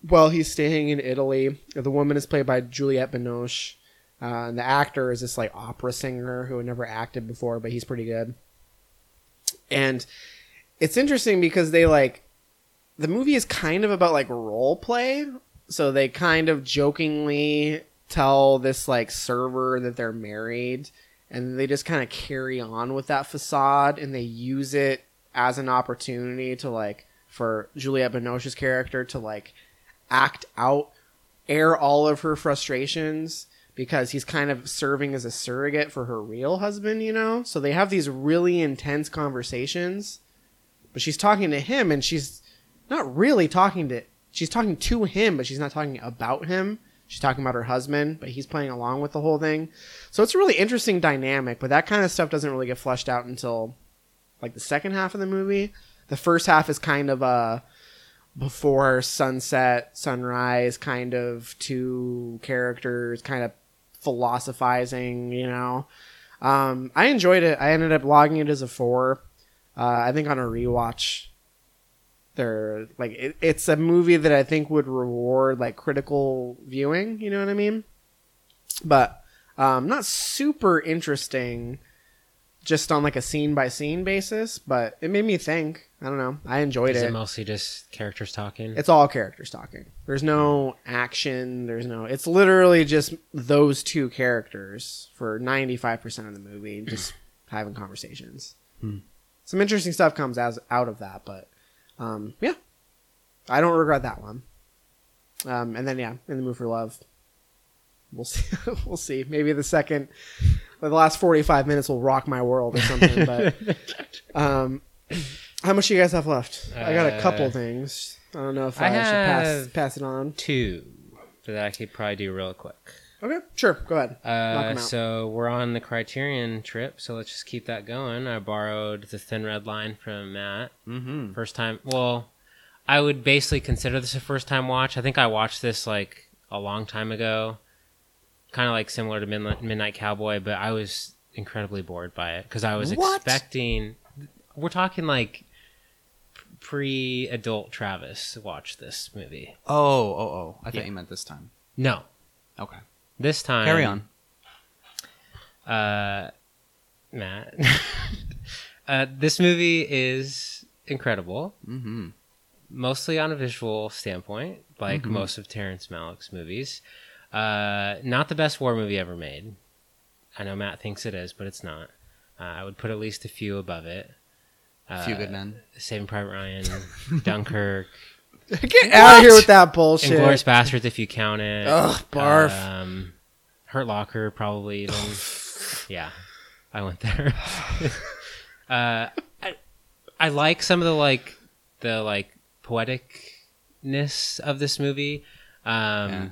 Speaker 1: while he's staying in Italy. The woman is played by Juliette Binoche. Uh, and the actor is this like opera singer who had never acted before, but he's pretty good. And it's interesting because they like the movie is kind of about like role play. So they kind of jokingly tell this like server that they're married and they just kind of carry on with that facade and they use it as an opportunity to like for Juliette Binoche's character to like act out air all of her frustrations because he's kind of serving as a surrogate for her real husband, you know? So they have these really intense conversations, but she's talking to him and she's not really talking to she's talking to him, but she's not talking about him. She's talking about her husband, but he's playing along with the whole thing. So it's a really interesting dynamic, but that kind of stuff doesn't really get fleshed out until like the second half of the movie. The first half is kind of a before sunset, sunrise, kind of two characters kind of philosophizing, you know. Um, I enjoyed it. I ended up logging it as a four. Uh, I think on a rewatch, they're like it, it's a movie that I think would reward like critical viewing. You know what I mean? But um, not super interesting, just on like a scene by scene basis. But it made me think. I don't know. I enjoyed
Speaker 3: Is
Speaker 1: it.
Speaker 3: it mostly just characters talking?
Speaker 1: It's all characters talking. There's no action. There's no. It's literally just those two characters for 95% of the movie, just having conversations.
Speaker 2: Hmm.
Speaker 1: Some interesting stuff comes as out of that, but um, yeah, I don't regret that one. Um, and then yeah, in the mood for love. We'll see. we'll see. Maybe the second, the last 45 minutes will rock my world or something. but um, How much do you guys have left? I got a couple
Speaker 3: Uh,
Speaker 1: things. I don't know if
Speaker 3: I
Speaker 1: I, should pass pass it on.
Speaker 3: Two that I could probably do real quick.
Speaker 1: Okay, sure. Go ahead.
Speaker 3: Uh, so we're on the Criterion trip, so let's just keep that going. I borrowed the Thin Red Line from Matt.
Speaker 2: Mm-hmm.
Speaker 3: First time. Well, I would basically consider this a first time watch. I think I watched this like a long time ago, kind of like similar to Midnight, Midnight Cowboy, but I was incredibly bored by it because I was
Speaker 2: What?
Speaker 3: expecting. We're talking like pre-adult Travis watched this movie.
Speaker 2: Oh, oh, oh! I thought you meant this time.
Speaker 3: No,
Speaker 2: Okay.
Speaker 3: this time.
Speaker 2: Carry on.
Speaker 3: Uh, Matt. uh, this movie is incredible,
Speaker 2: Mm-hmm.
Speaker 3: mostly on a visual standpoint, like
Speaker 2: Mhm.
Speaker 3: most of Terrence Malick's movies. Uh, not the best war movie ever made. I know Matt thinks it is, but it's not. Uh, I would put at least a few above it. Uh,
Speaker 2: Few Good Men.
Speaker 3: Saving Private Ryan, Dunkirk,
Speaker 1: Get out of here with that bullshit.
Speaker 3: Inglourious Basterds, if you count it.
Speaker 1: Ugh, barf.
Speaker 3: Um, Hurt Locker, probably even. yeah, I went there. uh, I, I like some of the like the like poeticness of this movie. Um,
Speaker 2: Yeah.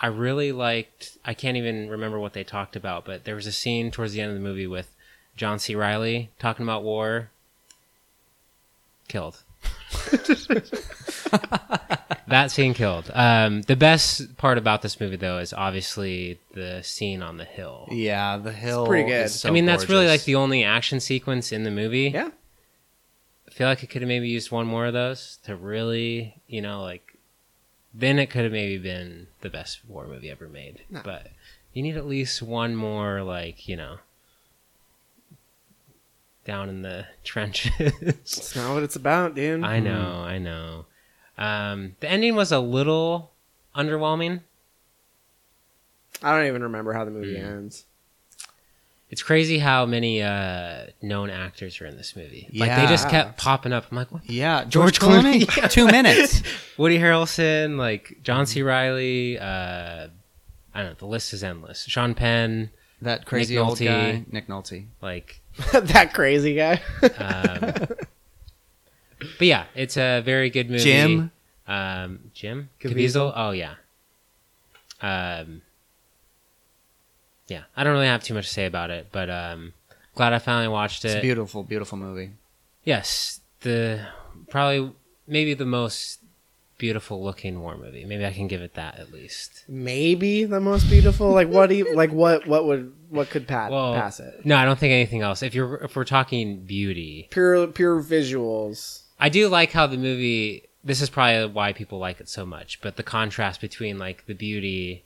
Speaker 3: I really liked. I can't even remember what they talked about, but there was a scene towards the end of the movie with John C. Reilly talking about war. Killed. that scene killed. Um, the best part about this movie, though, is obviously the scene on the hill.
Speaker 2: Yeah, the hill.
Speaker 1: pretty good.
Speaker 2: is so
Speaker 3: I mean, that's really like the only action sequence in the movie.
Speaker 1: Yeah.
Speaker 3: I feel like it could have maybe used one more of those to really, you know, like. Then it could have maybe been the best war movie ever made.
Speaker 1: No.
Speaker 3: But you need at least one more, like, you know, down in the trenches.
Speaker 1: It's not what it's about, dude.
Speaker 3: I know, I know. Um, the ending was a little underwhelming.
Speaker 1: I don't even remember how the movie
Speaker 3: Hmm.
Speaker 1: ends.
Speaker 3: It's crazy how many uh, known actors are in this movie. Like they just
Speaker 2: Yeah.
Speaker 3: kept popping up. I'm like, what?
Speaker 2: Yeah, George, Clooney.
Speaker 3: Yeah.
Speaker 2: Two minutes.
Speaker 3: Woody Harrelson, like John C. Reilly. Uh, I don't know. The list is endless. Sean Penn,
Speaker 2: That crazy
Speaker 3: Nick
Speaker 2: old
Speaker 3: Nolte.
Speaker 2: guy, Nick Nolte.
Speaker 3: like.
Speaker 1: that crazy guy.
Speaker 3: Um, but yeah, it's a very good movie.
Speaker 2: Jim?
Speaker 3: um, Jim
Speaker 1: Caviezel?
Speaker 3: Caviezel. Oh yeah. Um, yeah, I don't really have too much to say about it, but um, glad I finally watched
Speaker 2: It's a
Speaker 3: it.
Speaker 2: beautiful, beautiful movie.
Speaker 3: Yes, the probably maybe the most beautiful looking war movie. Maybe I can give it that at least.
Speaker 1: Maybe the most beautiful. Like what? Do you, like what? What would? What could pat,
Speaker 3: Well,
Speaker 1: pass it?
Speaker 3: No, I don't think anything else. If you're if we're talking beauty,
Speaker 1: Pure, pure visuals.
Speaker 3: I do like how the movie. This is probably why people like it so much. But the contrast between like the beauty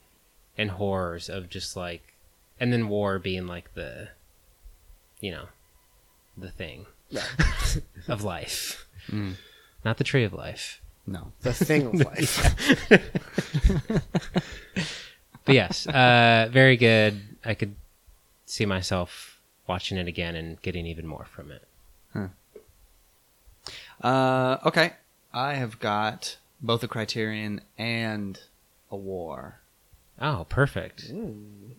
Speaker 3: and horrors of just like, and then war being like the, you know, the thing
Speaker 1: Right.
Speaker 3: of life,
Speaker 2: Mm.
Speaker 3: not the tree of life.
Speaker 2: No.
Speaker 1: The thing of life.
Speaker 3: But yes, uh, very good. I could see myself watching it again and getting even more from it.
Speaker 2: Uh, okay, I have got both a Criterion and a War.
Speaker 3: Oh, perfect.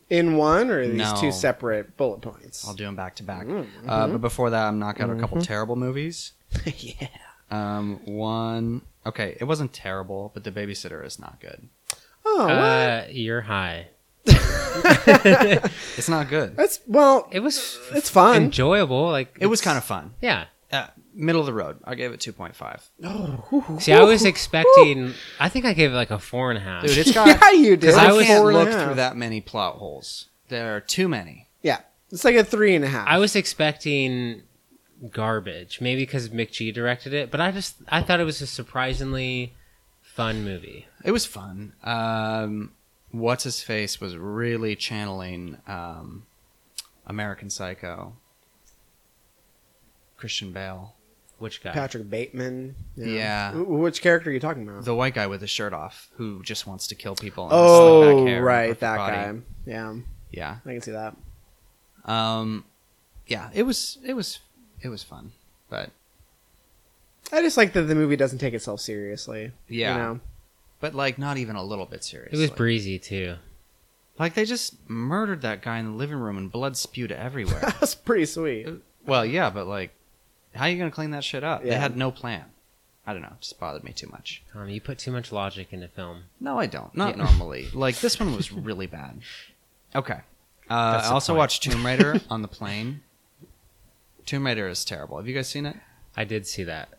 Speaker 1: In one or are these
Speaker 2: No.
Speaker 1: two separate bullet points?
Speaker 2: I'll do them back to back.
Speaker 1: Mm,
Speaker 2: Uh, but before that, I'm knocking out a couple
Speaker 1: Mhm.
Speaker 2: terrible movies.
Speaker 1: yeah.
Speaker 2: Um, one. Okay, it wasn't terrible, but The Babysitter is not good.
Speaker 1: Oh.
Speaker 3: Uh, you're high.
Speaker 2: It's not good.
Speaker 1: That's well.
Speaker 3: It was
Speaker 1: It's fun.
Speaker 3: enjoyable. Like
Speaker 2: It was kind of fun.
Speaker 3: Yeah.
Speaker 2: Uh, middle of the road. I gave it 2.5.
Speaker 1: Oh,
Speaker 3: See, I was expecting. I think I gave it like a four and a half.
Speaker 2: Dude, it's got.
Speaker 1: Yeah, you did.
Speaker 2: I
Speaker 3: I was-
Speaker 2: can't
Speaker 1: Four and a
Speaker 2: look through that many plot holes. There are too many.
Speaker 1: Yeah, it's like a three and a half.
Speaker 3: I was expecting garbage, maybe because McG directed it, but I just I thought it was a surprisingly fun movie.
Speaker 2: It was fun. Um, What's his face was really channeling um, American Psycho. Christian Bale.
Speaker 3: Which guy?
Speaker 1: Patrick Bateman.
Speaker 2: Yeah.
Speaker 1: Wh- Which character are you talking about?
Speaker 2: The white guy with his shirt off, who just wants to kill people. and
Speaker 1: oh,
Speaker 2: slick back hair
Speaker 1: right, that
Speaker 2: body.
Speaker 1: guy. Yeah,
Speaker 2: Yeah.
Speaker 1: I can see that.
Speaker 2: Um, yeah, it was it was it was fun, but
Speaker 1: I just like that the movie doesn't take itself seriously.
Speaker 2: yeah,
Speaker 1: You know?
Speaker 2: but like not even a little bit serious.
Speaker 3: It was breezy too.
Speaker 2: like they just murdered that guy in the living room and blood spewed everywhere.
Speaker 1: That's pretty sweet.
Speaker 2: well, yeah, but like How are you going to clean that shit up? They had no plan. I don't know. It just bothered me too much.
Speaker 3: Tom, you put too much logic into film.
Speaker 2: No, I don't. Not
Speaker 3: Yeah.
Speaker 2: normally. Like this one was really bad. Okay. Uh, I also
Speaker 3: point.
Speaker 2: watched Tomb Raider on the plane. Tomb Raider is terrible. Have you guys seen it?
Speaker 3: I did see that.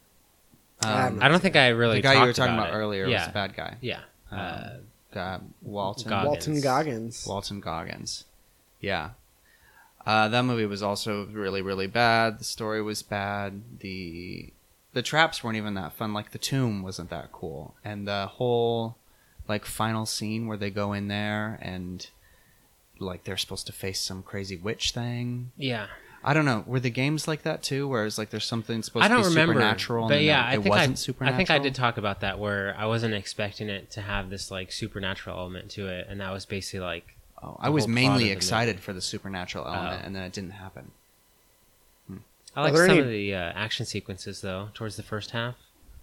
Speaker 2: Um,
Speaker 3: I don't think I really.
Speaker 2: the guy you were talking about,
Speaker 3: it.
Speaker 2: earlier
Speaker 3: yeah.
Speaker 2: was the bad guy.
Speaker 3: Yeah.
Speaker 2: Um,
Speaker 3: Uh,
Speaker 2: uh, Walton
Speaker 3: Goggins.
Speaker 1: Walton Goggins.
Speaker 2: Walton Goggins. Yeah. Uh, that movie was also really, really bad. The story was bad. The the traps weren't even that fun. Like the tomb wasn't that cool, and the whole like final scene where they go in there and like they're supposed to face some crazy witch thing.
Speaker 3: Yeah.
Speaker 2: I don't know. Were the games like that too? Whereas like there's something supposed
Speaker 3: I don't
Speaker 2: to be
Speaker 3: remember,
Speaker 2: supernatural,
Speaker 3: but
Speaker 2: and
Speaker 3: yeah,
Speaker 2: then
Speaker 3: I
Speaker 2: it
Speaker 3: think
Speaker 2: wasn't
Speaker 3: I,
Speaker 2: supernatural.
Speaker 3: I think I did talk about that where I wasn't expecting it to have this like supernatural element to it, and that was basically like.
Speaker 2: Oh, I was mainly excited
Speaker 3: movie.
Speaker 2: for the supernatural element,
Speaker 3: Oh.
Speaker 2: and then it didn't happen.
Speaker 3: I like some
Speaker 1: any-
Speaker 3: of the uh, action sequences though towards the first half,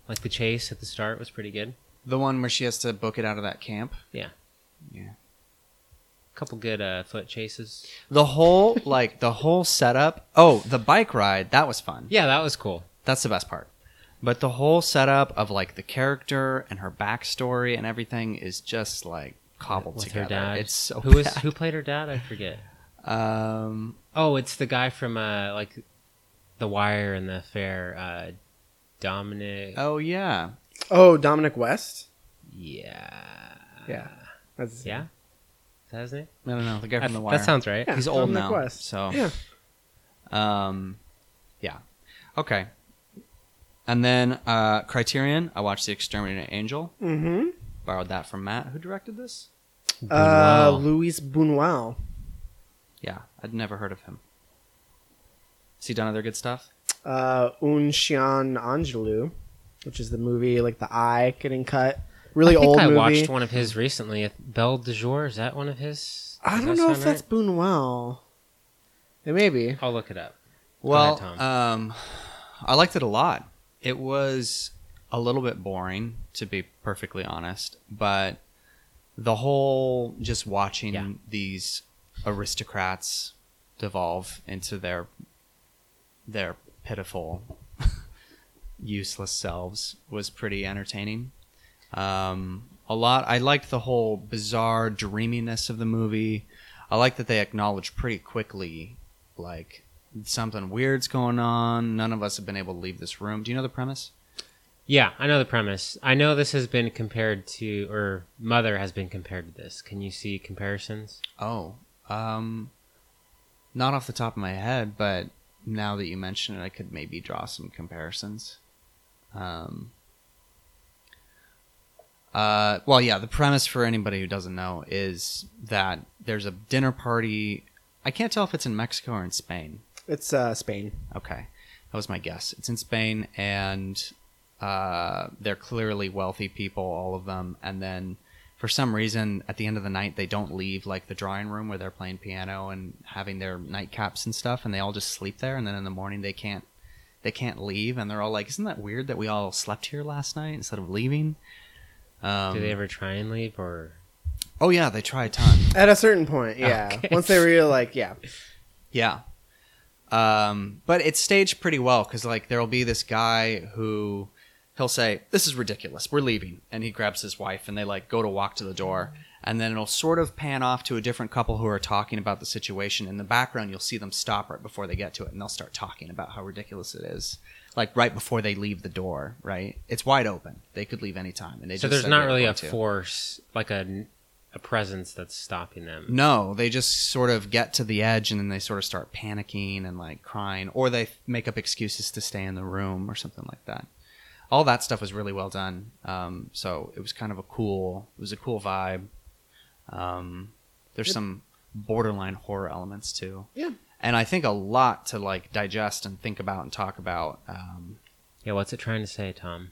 Speaker 3: like the chase at the start was pretty good.
Speaker 2: The one where she has to book it out of that camp.
Speaker 3: Yeah,
Speaker 2: Yeah.
Speaker 3: Couple good uh, foot chases.
Speaker 2: The whole like the whole setup. Oh, the bike ride that was fun.
Speaker 3: Yeah, that was cool.
Speaker 2: That's the best part. But the whole setup of like the character and her backstory and everything is just like cobbled
Speaker 3: with
Speaker 2: together.
Speaker 3: her dad.
Speaker 2: It's so
Speaker 3: who was who played her dad? I forget.
Speaker 2: Um,
Speaker 3: Oh, it's the guy from uh, like The Wire and the Affair, uh, Dominic.
Speaker 2: oh yeah,
Speaker 1: Oh, Dominic West.
Speaker 3: Yeah.
Speaker 1: Yeah. That's
Speaker 3: Yeah. Is that his name?
Speaker 2: I don't know the guy
Speaker 3: I-
Speaker 2: from the Wire.
Speaker 3: That sounds right.
Speaker 1: Yeah,
Speaker 2: He's old
Speaker 1: Dominic
Speaker 2: now,
Speaker 1: West.
Speaker 2: so
Speaker 1: Yeah.
Speaker 2: Um, yeah. Okay. And then uh, Criterion. I watched The Exterminating Angel.
Speaker 1: Mm-hmm.
Speaker 2: Borrowed that from Matt. Who directed this?
Speaker 1: Uh,
Speaker 3: Buñuel.
Speaker 1: Luis Buñuel.
Speaker 2: Yeah, I'd never heard of him. Has he done other good stuff?
Speaker 1: Uh, Un Chien Andalou, which is the movie like the eye getting cut. Really
Speaker 3: I think
Speaker 1: old
Speaker 3: I
Speaker 1: movie.
Speaker 3: watched one of his recently. Belle de Jour. Is that one of his?
Speaker 1: I don't know if
Speaker 3: sound
Speaker 1: that's
Speaker 3: right?
Speaker 1: Buñuel. It may be.
Speaker 3: I'll look it up.
Speaker 2: Well,
Speaker 3: ahead,
Speaker 2: um, I liked it a lot. It was a little bit boring, to be perfectly honest, but the whole just watching
Speaker 3: Yeah.
Speaker 2: these aristocrats devolve into their their pitiful, useless selves was pretty entertaining. Um, a lot. I liked the whole bizarre dreaminess of the movie. I like that they acknowledge pretty quickly, like something weird's going on. None of us have been able to leave this room. Do you know the premise?
Speaker 3: Yeah, I know the premise. I know this has been compared to, or Mother has been compared to this. Can you see comparisons?
Speaker 2: Oh, um, not off the top of my head, but now that you mention it, I could maybe draw some comparisons. Um, uh, well, yeah, the premise for anybody who doesn't know is that there's a dinner party. I can't tell if it's in Mexico or in Spain.
Speaker 1: It's uh, Spain.
Speaker 2: Okay, that was my guess. It's in Spain, and uh, they're clearly wealthy people, all of them. And then, for some reason, at the end of the night, they don't leave like the drawing room where they're playing piano and having their nightcaps and stuff, and they all just sleep there. And then in the morning, they can't they can't leave, and they're all like, "Isn't that weird that we all slept here last night instead of leaving?" Um,
Speaker 3: Do they ever try and leave, or
Speaker 2: Oh yeah, they try a ton.
Speaker 1: At a certain point, yeah.
Speaker 3: Okay.
Speaker 1: Once they realize, like, yeah,
Speaker 2: Yeah. Um, but it's staged pretty well because like there'll be this guy who he'll say, "This is ridiculous. We're leaving," and he grabs his wife and they like go to walk to the door, and then it'll sort of pan off to a different couple who are talking about the situation. In the background, you'll see them stop right before they get to it, and they'll start talking about how ridiculous it is. Like right before they leave the door, right? It's wide open. They could leave anytime, and they
Speaker 3: so
Speaker 2: just
Speaker 3: there's not really a
Speaker 2: to.
Speaker 3: force, like a a presence that's stopping them.
Speaker 2: No, they just sort of get to the edge and then they sort of start panicking and like crying, or they make up excuses to stay in the room or something like that. All that stuff was really well done. Um, so it was kind of a cool, it was a cool vibe. Um, there's some borderline horror elements too.
Speaker 1: Yeah.
Speaker 2: And I think a lot to like digest and think about and talk about. Um,
Speaker 3: Yeah, what's it trying to say, Tom?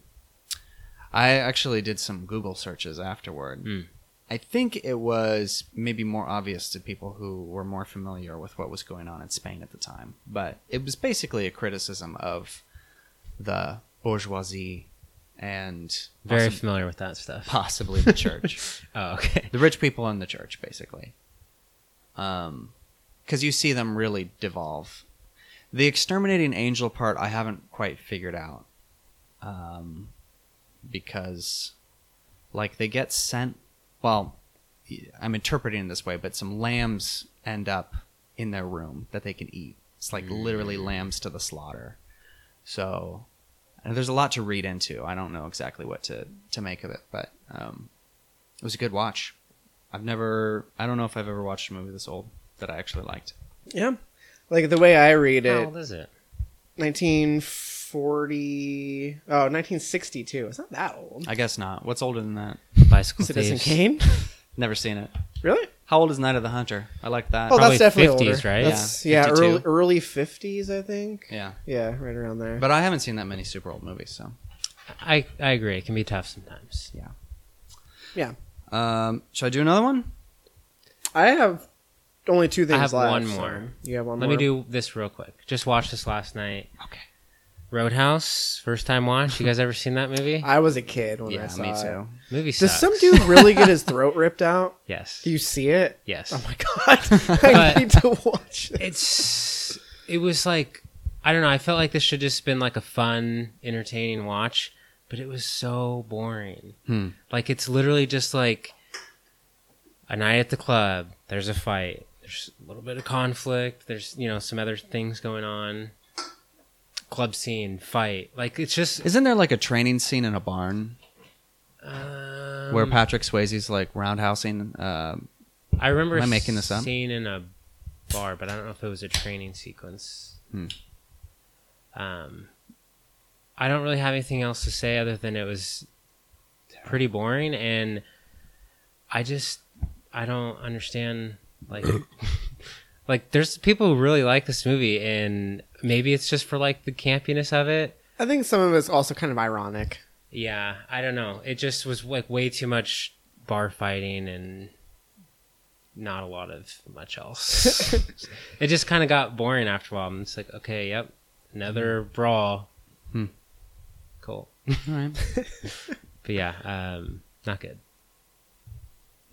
Speaker 2: I actually did some Google searches afterward.
Speaker 3: Hmm.
Speaker 2: I think it was maybe more obvious to people who were more familiar with what was going on in Spain at the time. But it was basically a criticism of the bourgeoisie and
Speaker 3: Very
Speaker 2: possi-
Speaker 3: familiar with that stuff.
Speaker 2: possibly the church.
Speaker 3: oh, okay.
Speaker 2: the rich people in the church, basically. Um, because you see them really devolve. The exterminating angel part I haven't quite figured out. Um, because like they get sent well, I'm interpreting it this way, but some lambs end up in their room that they can eat. It's like literally lambs to the slaughter. So and there's a lot to read into. I don't know exactly what to to make of it, but um, it was a good watch. I've never I don't know if I've ever watched a movie this old that I actually liked.
Speaker 1: Yeah. Like the way I read it.
Speaker 3: How
Speaker 1: it,
Speaker 3: old is it?
Speaker 1: 1940. Oh, 1962. It's not that old.
Speaker 2: I guess not. What's older than that?
Speaker 3: Bicycle
Speaker 1: Citizen
Speaker 3: Thieves.
Speaker 1: Kane?
Speaker 2: Never seen it.
Speaker 1: Really?
Speaker 2: How old is Night of the Hunter? I like that.
Speaker 1: Oh,
Speaker 3: Probably
Speaker 1: that's definitely
Speaker 3: 50s,
Speaker 1: older.
Speaker 3: right?
Speaker 1: That's,
Speaker 2: Yeah,
Speaker 1: yeah,
Speaker 2: 52.
Speaker 1: early, early 50s, I think.
Speaker 2: Yeah.
Speaker 1: Yeah, right around there.
Speaker 2: But I haven't seen that many super old movies, so
Speaker 3: I I agree. It can be tough sometimes.
Speaker 2: yeah.
Speaker 1: yeah.
Speaker 2: Um, should I do another one?
Speaker 1: I have only two things
Speaker 3: I have
Speaker 1: left,
Speaker 3: one
Speaker 1: so
Speaker 3: more.
Speaker 1: You have one
Speaker 3: Let
Speaker 1: more?
Speaker 3: me do this real quick. Just watched this last night.
Speaker 2: Okay.
Speaker 3: Roadhouse, first time watch. You guys ever seen that movie?
Speaker 1: I was a kid when I
Speaker 2: Yeah,
Speaker 1: saw
Speaker 2: me
Speaker 1: it.
Speaker 2: too.
Speaker 3: movie
Speaker 1: Does some dude really get his throat ripped out?
Speaker 3: Yes.
Speaker 1: Do you see it?
Speaker 3: Yes.
Speaker 1: Oh my god! I
Speaker 3: But-
Speaker 1: need to watch it.
Speaker 3: it's it was like I don't know. I felt like this should just been like a fun, entertaining watch, but it was so boring.
Speaker 2: Hmm.
Speaker 3: Like it's literally just like a night at the club. There's a fight. There's a little bit of conflict. There's you know some other things going on. Club scene, fight. Like it's just
Speaker 2: Isn't there like a training scene in a barn
Speaker 3: um,
Speaker 2: where Patrick Swayze's like roundhousing? Uh,
Speaker 3: I remember
Speaker 2: Am I making this up?
Speaker 3: scene in a bar, but I don't know if it was a training sequence.
Speaker 2: Hmm.
Speaker 3: Um, I don't really have anything else to say other than it was pretty boring, and I just I don't understand like like there's people who really like this movie, and maybe it's just for like the campiness of it.
Speaker 1: I think some of it's also kind of ironic.
Speaker 3: Yeah, I don't know. It just was like way too much bar fighting and not a lot of much else. it just kind of got boring after a while. And it's like, okay, yep, another brawl.
Speaker 2: Hmm.
Speaker 3: Cool.
Speaker 2: all right.
Speaker 3: But yeah, um, not good.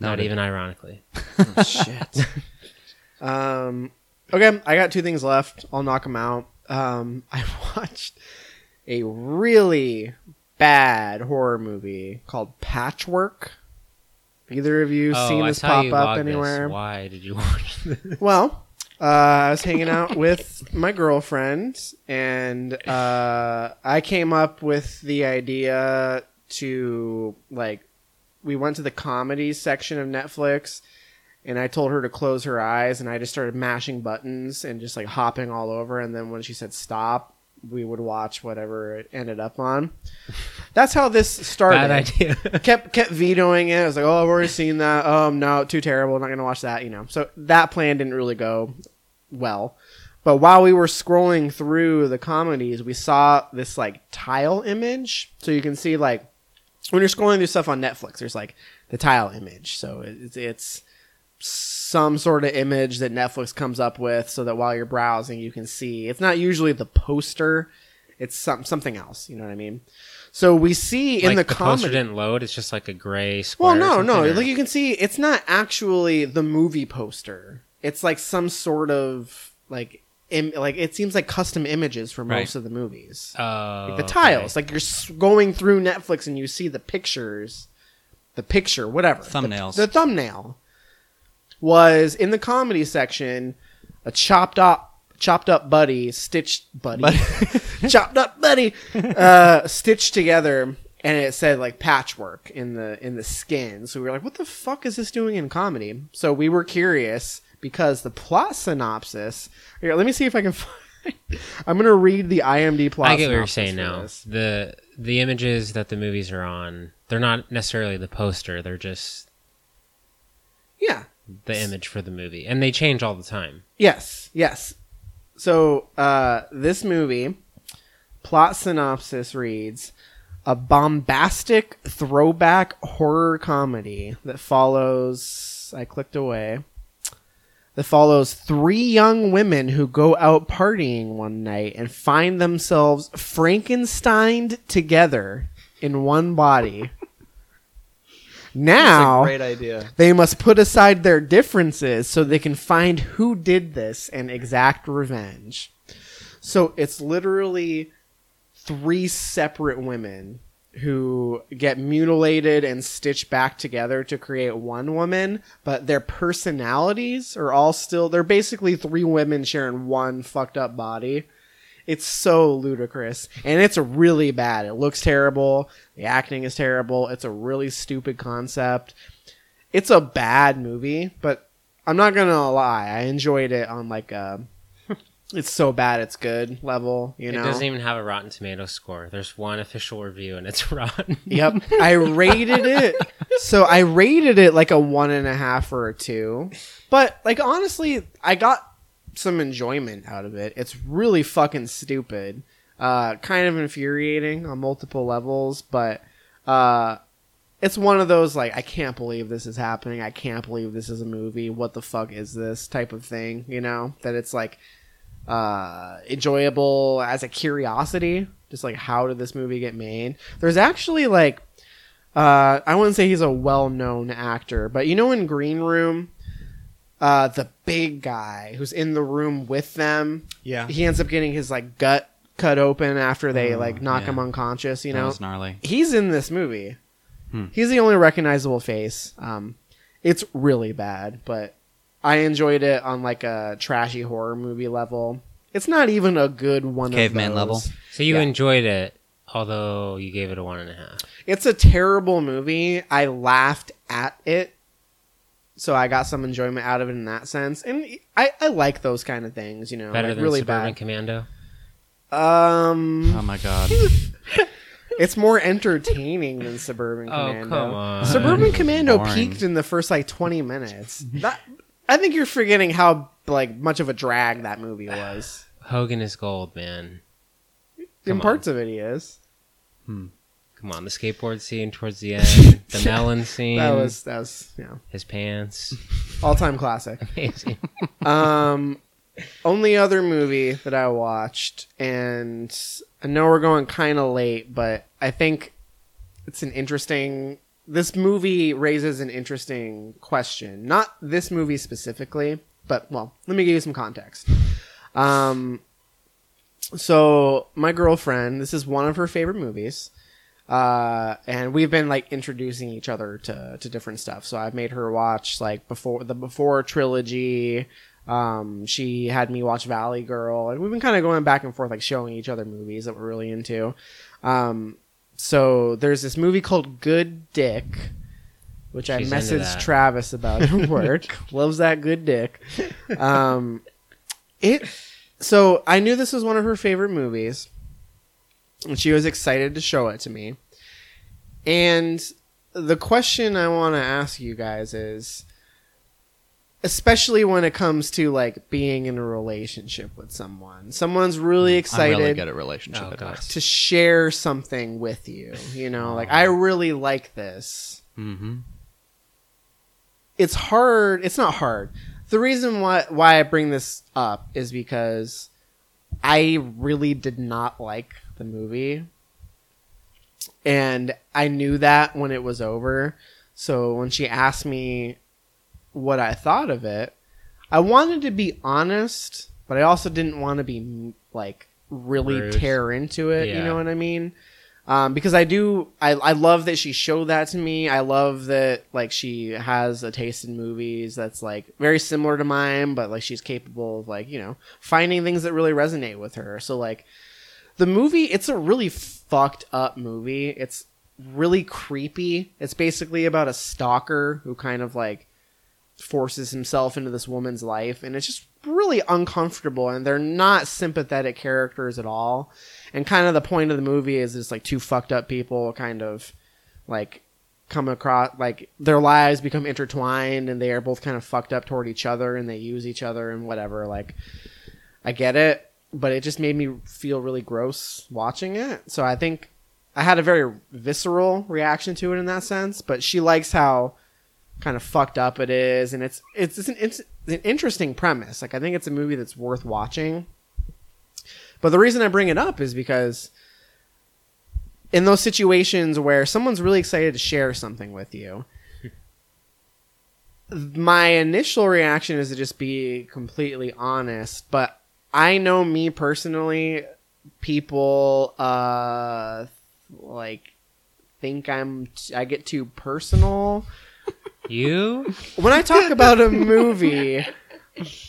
Speaker 2: Not
Speaker 3: even ironically.
Speaker 1: Shit. um. Okay, I got two things left. I'll knock them out. Um, I watched a really bad horror movie called Patchwork. Either of you
Speaker 3: oh,
Speaker 1: seen
Speaker 3: I
Speaker 1: this
Speaker 3: saw
Speaker 1: pop
Speaker 3: you
Speaker 1: up
Speaker 3: log this.
Speaker 1: anywhere?
Speaker 3: Why did you watch this?
Speaker 1: Well, uh, I was hanging out with my girlfriend, and uh, I came up with the idea to like we went to the comedy section of Netflix, and I told her to close her eyes, and I just started mashing buttons and just like hopping all over, and then when she said stop, we would watch whatever it ended up on. That's how this started.
Speaker 3: Bad idea.
Speaker 1: kept kept vetoing it. I was like, "Oh, I've already seen that. Um, no, too terrible. not gonna watch that." You know. So that plan didn't really go well. But while we were scrolling through the comedies, we saw this like tile image. So you can see like when you're scrolling through stuff on Netflix, there's like the tile image. So it's it's some sort of image that Netflix comes up with, so that while you're browsing, you can see. It's not usually the poster. It's some something else. You know what I mean? So we see in
Speaker 3: like
Speaker 1: the,
Speaker 3: the poster didn't load. It's just like a gray square.
Speaker 1: Well, no, no.
Speaker 3: or-
Speaker 1: Like you can see, it's not actually the movie poster. It's like some sort of like, Im- like it seems like custom images for most
Speaker 2: Right.
Speaker 1: of the movies.
Speaker 3: Oh,
Speaker 1: like the tiles. Like you're s- going through Netflix and you see the pictures, the picture, whatever, The-
Speaker 2: Thumbnails.
Speaker 1: The, thumbnail was in the comedy section, a chopped up, chopped up buddy, stitched buddy, chopped up buddy, uh, stitched together, and it said like patchwork in the in the skin. So we were like, what the fuck is this doing in comedy? So we were curious because the plot synopsis. Here, let me see if I can find. I'm gonna read the IMDb plot.
Speaker 3: I get what you're saying now.
Speaker 1: this.
Speaker 3: The the images that the movies are on, they're not necessarily the poster. They're just
Speaker 1: Yeah.
Speaker 3: the image for the movie, and they change all the time.
Speaker 1: Yes, yes. So uh, this movie plot synopsis reads a bombastic throwback horror comedy that follows. I clicked away. That follows three young women who go out partying one night and find themselves Frankensteined together in one body. Now,
Speaker 2: great idea.
Speaker 1: they must put aside their differences so they can find who did this and exact revenge. So it's literally three separate women who get mutilated and stitched back together to create one woman, but their personalities are all still they're basically three women sharing one fucked up body. It's so ludicrous and it's really bad. It looks terrible. The acting is terrible. It's a really stupid concept. It's a bad movie, but I'm not going to lie. I enjoyed it on like a it's so bad it's good level, you know.
Speaker 3: It doesn't even have a Rotten Tomato score. There's one official review and it's rotten.
Speaker 1: Yep. I rated it. So I rated it like a one and a half or a two. But like honestly, I got some enjoyment out of it. It's really fucking stupid. Uh kind of infuriating on multiple levels, but uh it's one of those like I can't believe this is happening. I can't believe this is a movie. What the fuck is this type of thing, you know? That it's like uh enjoyable as a curiosity just like how did this movie get made there's actually like uh i wouldn't say he's a well-known actor but you know in green room uh the big guy who's in the room with them
Speaker 2: Yeah.
Speaker 1: he ends up getting his like gut cut open after they
Speaker 2: Oh,
Speaker 1: like knock
Speaker 2: yeah.
Speaker 1: him unconscious you
Speaker 2: That
Speaker 1: know
Speaker 2: was gnarly.
Speaker 1: he's in this movie
Speaker 2: Hmm.
Speaker 1: he's the only recognizable face um it's really bad but I enjoyed it on like a trashy horror movie level. It's not even a good one.
Speaker 2: Caveman
Speaker 1: of those.
Speaker 2: level.
Speaker 3: So you
Speaker 1: Yeah.
Speaker 3: enjoyed it, although you gave it a one and a half.
Speaker 1: It's a terrible movie. I laughed at it, so I got some enjoyment out of it in that sense. And I, I like those kind of things. You know,
Speaker 3: Better
Speaker 1: like
Speaker 3: than
Speaker 1: really
Speaker 3: Suburban
Speaker 1: bad.
Speaker 3: Commando.
Speaker 1: Um,
Speaker 2: Oh my god.
Speaker 1: it's more entertaining than Suburban
Speaker 3: Oh,
Speaker 1: Commando.
Speaker 3: come on.
Speaker 1: Suburban Commando peaked in the first like twenty minutes. That, I think you're forgetting how like much of a drag that movie was.
Speaker 3: Hogan is gold, man.
Speaker 1: In
Speaker 3: Come
Speaker 1: parts of it, he is.
Speaker 3: Come on, the skateboard scene towards the end, the melon scene.
Speaker 1: That was that was you know
Speaker 3: his pants.
Speaker 1: all time classic.
Speaker 3: Amazing.
Speaker 1: Um, only other movie that I watched, and I know we're going kind of late, but I think it's an interesting. This movie raises an interesting question. Not this movie specifically, but well, let me give you some context. Um, so my girlfriend, this is one of her favorite movies. Uh, and we've been like introducing each other to, to different stuff. So I've made her watch like before the before trilogy. Um, she had me watch Valley Girl, and we've been kind of going back and forth, like showing each other movies that we're really into. Um, so there's this movie called Good Dick, which I
Speaker 3: She's into
Speaker 1: messaged. Travis about at work. Loves that good dick. Um, it. So I knew this was one of her favorite movies, and she was excited to show it to me. And the question I want to ask you guys is especially when it comes to like being in a relationship with someone. Someone's really excited
Speaker 2: I'm really good at relationship
Speaker 3: Oh,
Speaker 2: advice.
Speaker 1: to share something with you, you know, like I really like this.
Speaker 2: Mm-hmm.
Speaker 1: It's hard, it's not hard. The reason why why I bring this up is because I really did not like the movie. And I knew that when it was over. So when she asked me what I thought of it, I wanted to be honest, but I also didn't want to be like really
Speaker 3: Rude.
Speaker 1: tear into it. You know what I mean? Um, because I do, I, I love that she showed that to me. I love that like she has a taste in movies that's like very similar to mine, but like she's capable of like you know finding things that really resonate with her. So like the movie, it's a really fucked up movie. It's really creepy. It's basically about a stalker who kind of like forces himself into this woman's life and it's just really uncomfortable and they're not sympathetic characters at all. And kind of the point of the movie is just like two fucked up people kind of like come across like their lives become intertwined and they are both kind of fucked up toward each other and they use each other and whatever like i get it but it just made me feel really gross watching it. So i think i had a very visceral reaction to it in that sense but she likes how kind of fucked up it is and it's it's, it's, an, it's an interesting premise. Like i think it's a movie that's worth watching. But the reason i bring it up is because in those situations where someone's really excited to share something with you my initial reaction is to just be completely honest. But I know me personally, people uh like think I'm I get too personal.
Speaker 3: You?
Speaker 1: When I talk about a movie,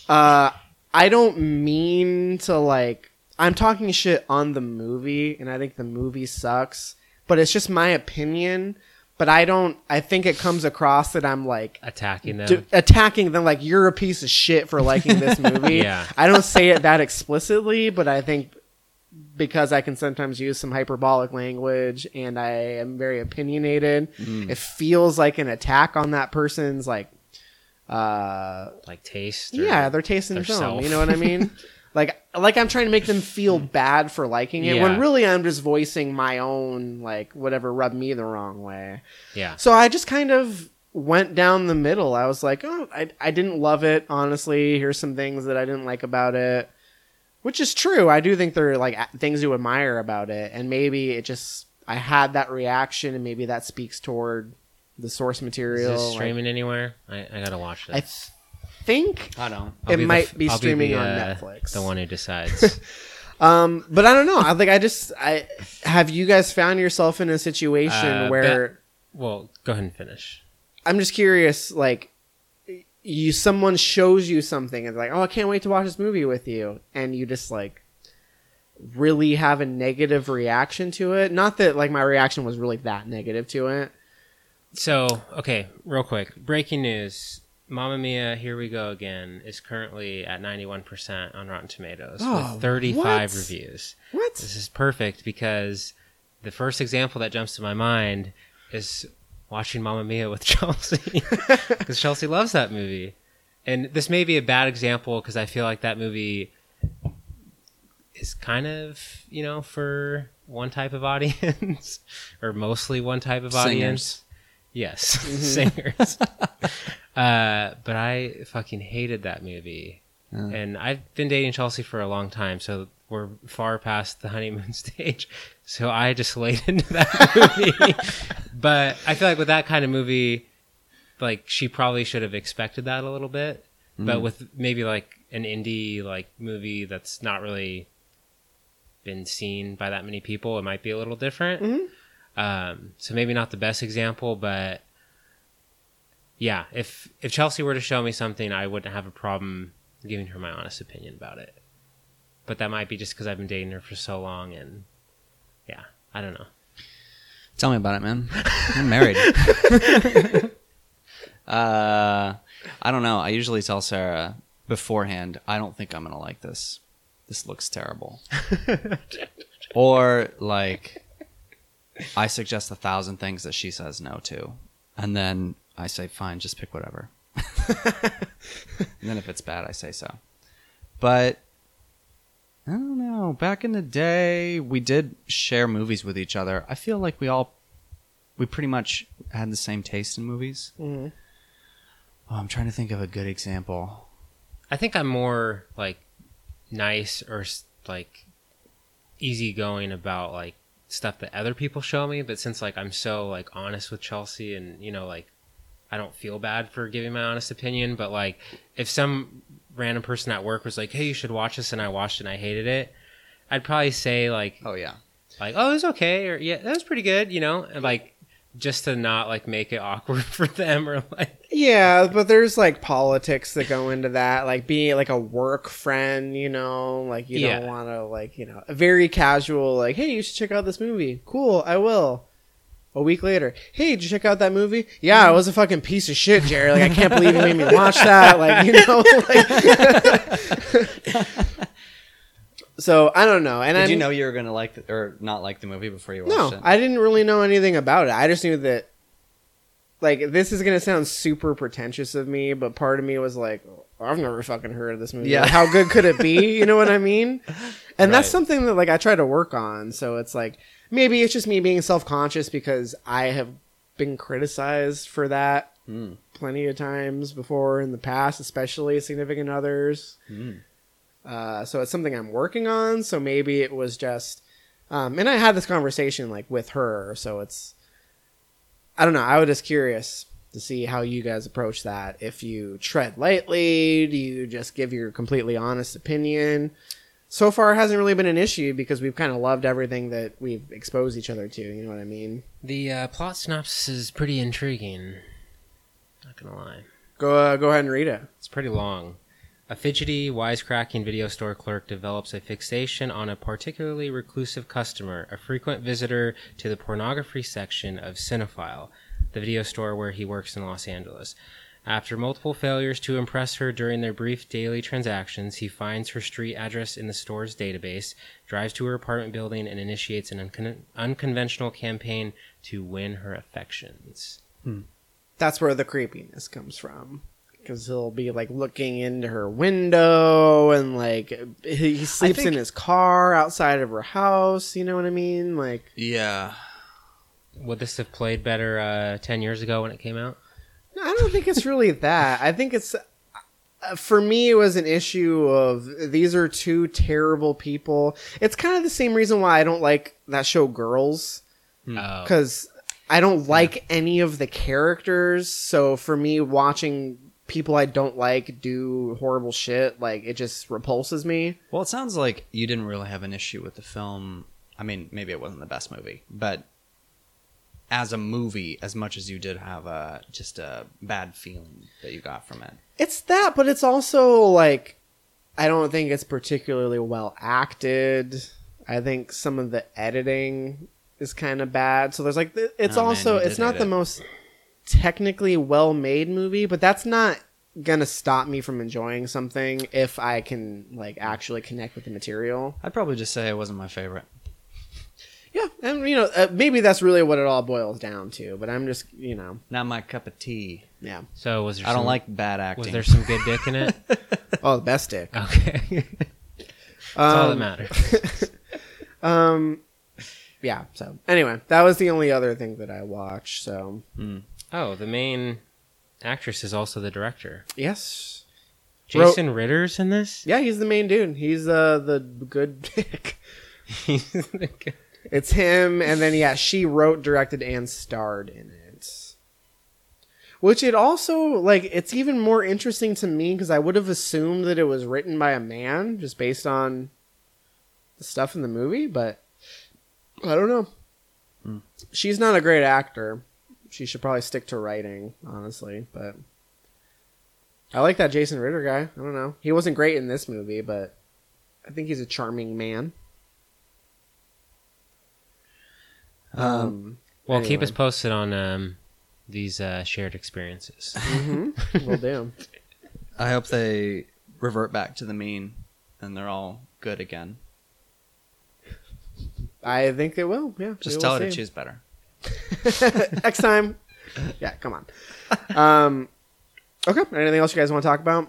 Speaker 1: uh I don't mean to like I'm talking shit on the movie and I think the movie sucks, but it's just my opinion. But I don't. I think it comes across that I'm like
Speaker 3: Attacking them.
Speaker 1: d- attacking them like you're a piece of shit for liking this movie.
Speaker 3: Yeah.
Speaker 1: I don't say it that explicitly, but I think because I can sometimes use some hyperbolic language and I am very opinionated,
Speaker 3: Mm.
Speaker 1: it feels like an attack on that person's like uh
Speaker 3: like taste. or
Speaker 1: yeah, their taste in
Speaker 3: their
Speaker 1: film.
Speaker 3: self.
Speaker 1: You know what I mean? like like I'm trying to make them feel bad for liking it when really I'm just voicing my own like whatever rubbed me the wrong way.
Speaker 3: Yeah.
Speaker 1: So I just kind of went down the middle. I was like, oh, I, I didn't love it, honestly. Here's some things that I didn't like about it, which is true. I do think there are like things to admire about it. And maybe it just, I had that reaction and maybe that speaks toward the source
Speaker 3: Is
Speaker 1: material.
Speaker 3: this
Speaker 1: like-
Speaker 3: streaming anywhere? I, I gotta watch this.
Speaker 1: I th- think
Speaker 2: I don't.
Speaker 3: I'll
Speaker 1: it
Speaker 3: the
Speaker 1: might
Speaker 3: f-
Speaker 1: be
Speaker 3: I'll
Speaker 1: streaming
Speaker 3: the,
Speaker 1: on
Speaker 3: uh,
Speaker 1: Netflix.
Speaker 3: The one who decides.
Speaker 1: Um, but I don't know. I think I just I have you guys found yourself in a situation
Speaker 3: Uh,
Speaker 1: where
Speaker 3: bet- well, go ahead and finish.
Speaker 1: I'm just curious, like you someone shows you something and like, oh, I can't wait to watch this movie with you, and you just like really have a negative reaction to it. Not that like my reaction was really that negative to it.
Speaker 3: So, okay, real quick. Breaking news. Mamma Mia, Here We Go Again is currently at 91% on Rotten Tomatoes
Speaker 1: Oh,
Speaker 3: with 35
Speaker 1: what?
Speaker 3: reviews.
Speaker 1: What?
Speaker 3: This is perfect because the first example that jumps to my mind is watching Mamma Mia with Chelsea because Chelsea loves that movie. And this may be a bad example because I feel like that movie is kind of, you know, for one type of audience or mostly one type of audience. Yes, singers. uh, but I fucking hated that movie.
Speaker 2: Yeah.
Speaker 3: And I've been dating Chelsea for a long time, so we're far past the honeymoon stage. So I just laid into that movie. but I feel like with that kind of movie, like she probably should have expected that a little bit. But
Speaker 2: Mm.
Speaker 3: with maybe like an indie like movie that's not really been seen by that many people, it might be a little different.
Speaker 1: Mhm.
Speaker 3: Um, so maybe not the best example, but yeah, if if Chelsea were to show me something, I wouldn't have a problem giving her my honest opinion about it. But that might be just because I've been dating her for so long, and yeah, I don't know.
Speaker 2: Tell me about it, man. I'm married. uh, I don't know. I usually tell Sarah beforehand, I don't think I'm going to like this. This looks terrible. or, like, I suggest a thousand things that she says no to. And then I say, fine, just pick whatever. and then if it's bad, I say so. But I don't know. Back in the day, we did share movies with each other. I feel like we all, we pretty much had the same taste in movies.
Speaker 1: Mhm.
Speaker 2: Oh, I'm trying to think of a good example.
Speaker 3: I think I'm more like nice or like easygoing about like stuff that other people show me, but since like I'm so like honest with Chelsea and you know like I don't feel bad for giving my honest opinion, but like if some random person at work was like, "Hey, you should watch this," and I watched it and I hated it, I'd probably say like,
Speaker 2: "Oh yeah,"
Speaker 3: like, "Oh, it was okay," or "Yeah, that was pretty good," you know, and like just to not like make it awkward for them or like
Speaker 1: Yeah, but there's like politics that go into that, like being like a work friend, you know, like you
Speaker 3: Yeah.
Speaker 1: don't want to like you know, a very casual like, hey, you should check out this movie. Cool, I will. A week later, hey, did you check out that movie? Yeah, it was a fucking piece of shit, Jerry. Like I can't believe you made me watch that. Like you know, like. so I don't know. And
Speaker 2: Did
Speaker 1: I
Speaker 2: you know you were going to like the, or not like the movie before you watched
Speaker 1: no,
Speaker 2: it?
Speaker 1: I didn't really know anything about it. I just knew that, like, this is gonna sound super pretentious of me, but part of me was like, I've never fucking heard of this movie.
Speaker 2: Yeah.
Speaker 1: Like, how good could it be? You know what I mean? And that's something that like I try to work on. So it's like maybe it's just me being self conscious because I have been criticized for that
Speaker 2: Mm.
Speaker 1: plenty of times before in the past, especially significant others.
Speaker 2: Mm.
Speaker 1: Uh, so it's something I'm working on. So maybe it was just, um, and I had this conversation like with her. So it's, I don't know. I was just curious to see how you guys approach that. If you tread lightly, do you just give your completely honest opinion? So far, it hasn't really been an issue because we've kind of loved everything that we've exposed each other to. You know what I mean?
Speaker 3: The uh, plot synopsis is pretty intriguing. Not gonna lie.
Speaker 1: Go uh, go ahead and read it.
Speaker 3: It's pretty long. A fidgety, wisecracking video store clerk develops a fixation on a particularly reclusive customer, a frequent visitor to the pornography section of Cinephile, the video store where he works in Los Angeles. After multiple failures to impress her during their brief daily transactions, he finds her street address in the store's database, drives to her apartment building, and initiates an uncon- unconventional campaign to win her affections.
Speaker 1: That's where the creepiness comes from. Because he'll be like looking into her window and like he he sleeps in his car outside of her house. You know what I mean? Like,
Speaker 2: Yeah.
Speaker 3: Would this have played better uh, 10 years ago when it came out?
Speaker 1: I don't think it's really that. I think it's uh, for me it was an issue of these are two terrible people. It's kind of the same reason why I don't like that show Girls
Speaker 3: Oh.
Speaker 1: cuz I don't like any of the characters. So for me watching people I don't like do horrible shit, like it just repulses me.
Speaker 2: Well, it sounds like you didn't really have an issue with the film. I mean, maybe it wasn't the best movie, but as a movie, as much as you did have a just a bad feeling that you got from it.
Speaker 1: It's that, but it's also like I don't think it's particularly well acted. I think some of the editing is kind of bad. So there's like it's
Speaker 3: Oh,
Speaker 1: also
Speaker 3: did
Speaker 1: it's not the
Speaker 3: it.
Speaker 1: most technically well made movie, but that's not gonna stop me from enjoying something if I can like actually connect with the material.
Speaker 2: I'd probably just say it wasn't my favorite.
Speaker 1: Yeah, and you know uh, maybe that's really what it all boils down to. But I'm just you know
Speaker 2: Not my cup of tea.
Speaker 1: yeah.
Speaker 3: So was there
Speaker 2: I don't
Speaker 3: some-
Speaker 2: like bad acting.
Speaker 3: Was there some good dick in it?
Speaker 1: Oh, the best dick.
Speaker 3: Okay. That's all that
Speaker 1: Um,
Speaker 3: matters.
Speaker 1: Um, yeah. So anyway, that was the only other thing that I watched. So
Speaker 3: Oh, the main actress is also the director.
Speaker 1: yes,
Speaker 3: Jason Ritter's in this?
Speaker 1: yeah, he's the main dude. He's uh, the good dick.
Speaker 3: He's the guy-
Speaker 1: It's him, and then yeah, she wrote, directed, and starred in it. Which it also like it's even more interesting to me because I would have assumed that it was written by a man just based on the stuff in the movie, but I don't know. Hmm. She's not a great actor. She should probably stick to writing, honestly. But I like that Jason Ritter guy. I don't know. He wasn't great in this movie, but I think he's a charming man. Um,
Speaker 3: Well, keep us posted on um, these uh, shared experiences.
Speaker 1: Mhm. Will do.
Speaker 2: I hope they revert back to the mean and they're all good again.
Speaker 1: I think they will. Yeah,
Speaker 2: Just tell
Speaker 1: will
Speaker 2: her to choose better.
Speaker 1: Next time. Yeah, come on. Um, okay. Anything else you guys want to talk about?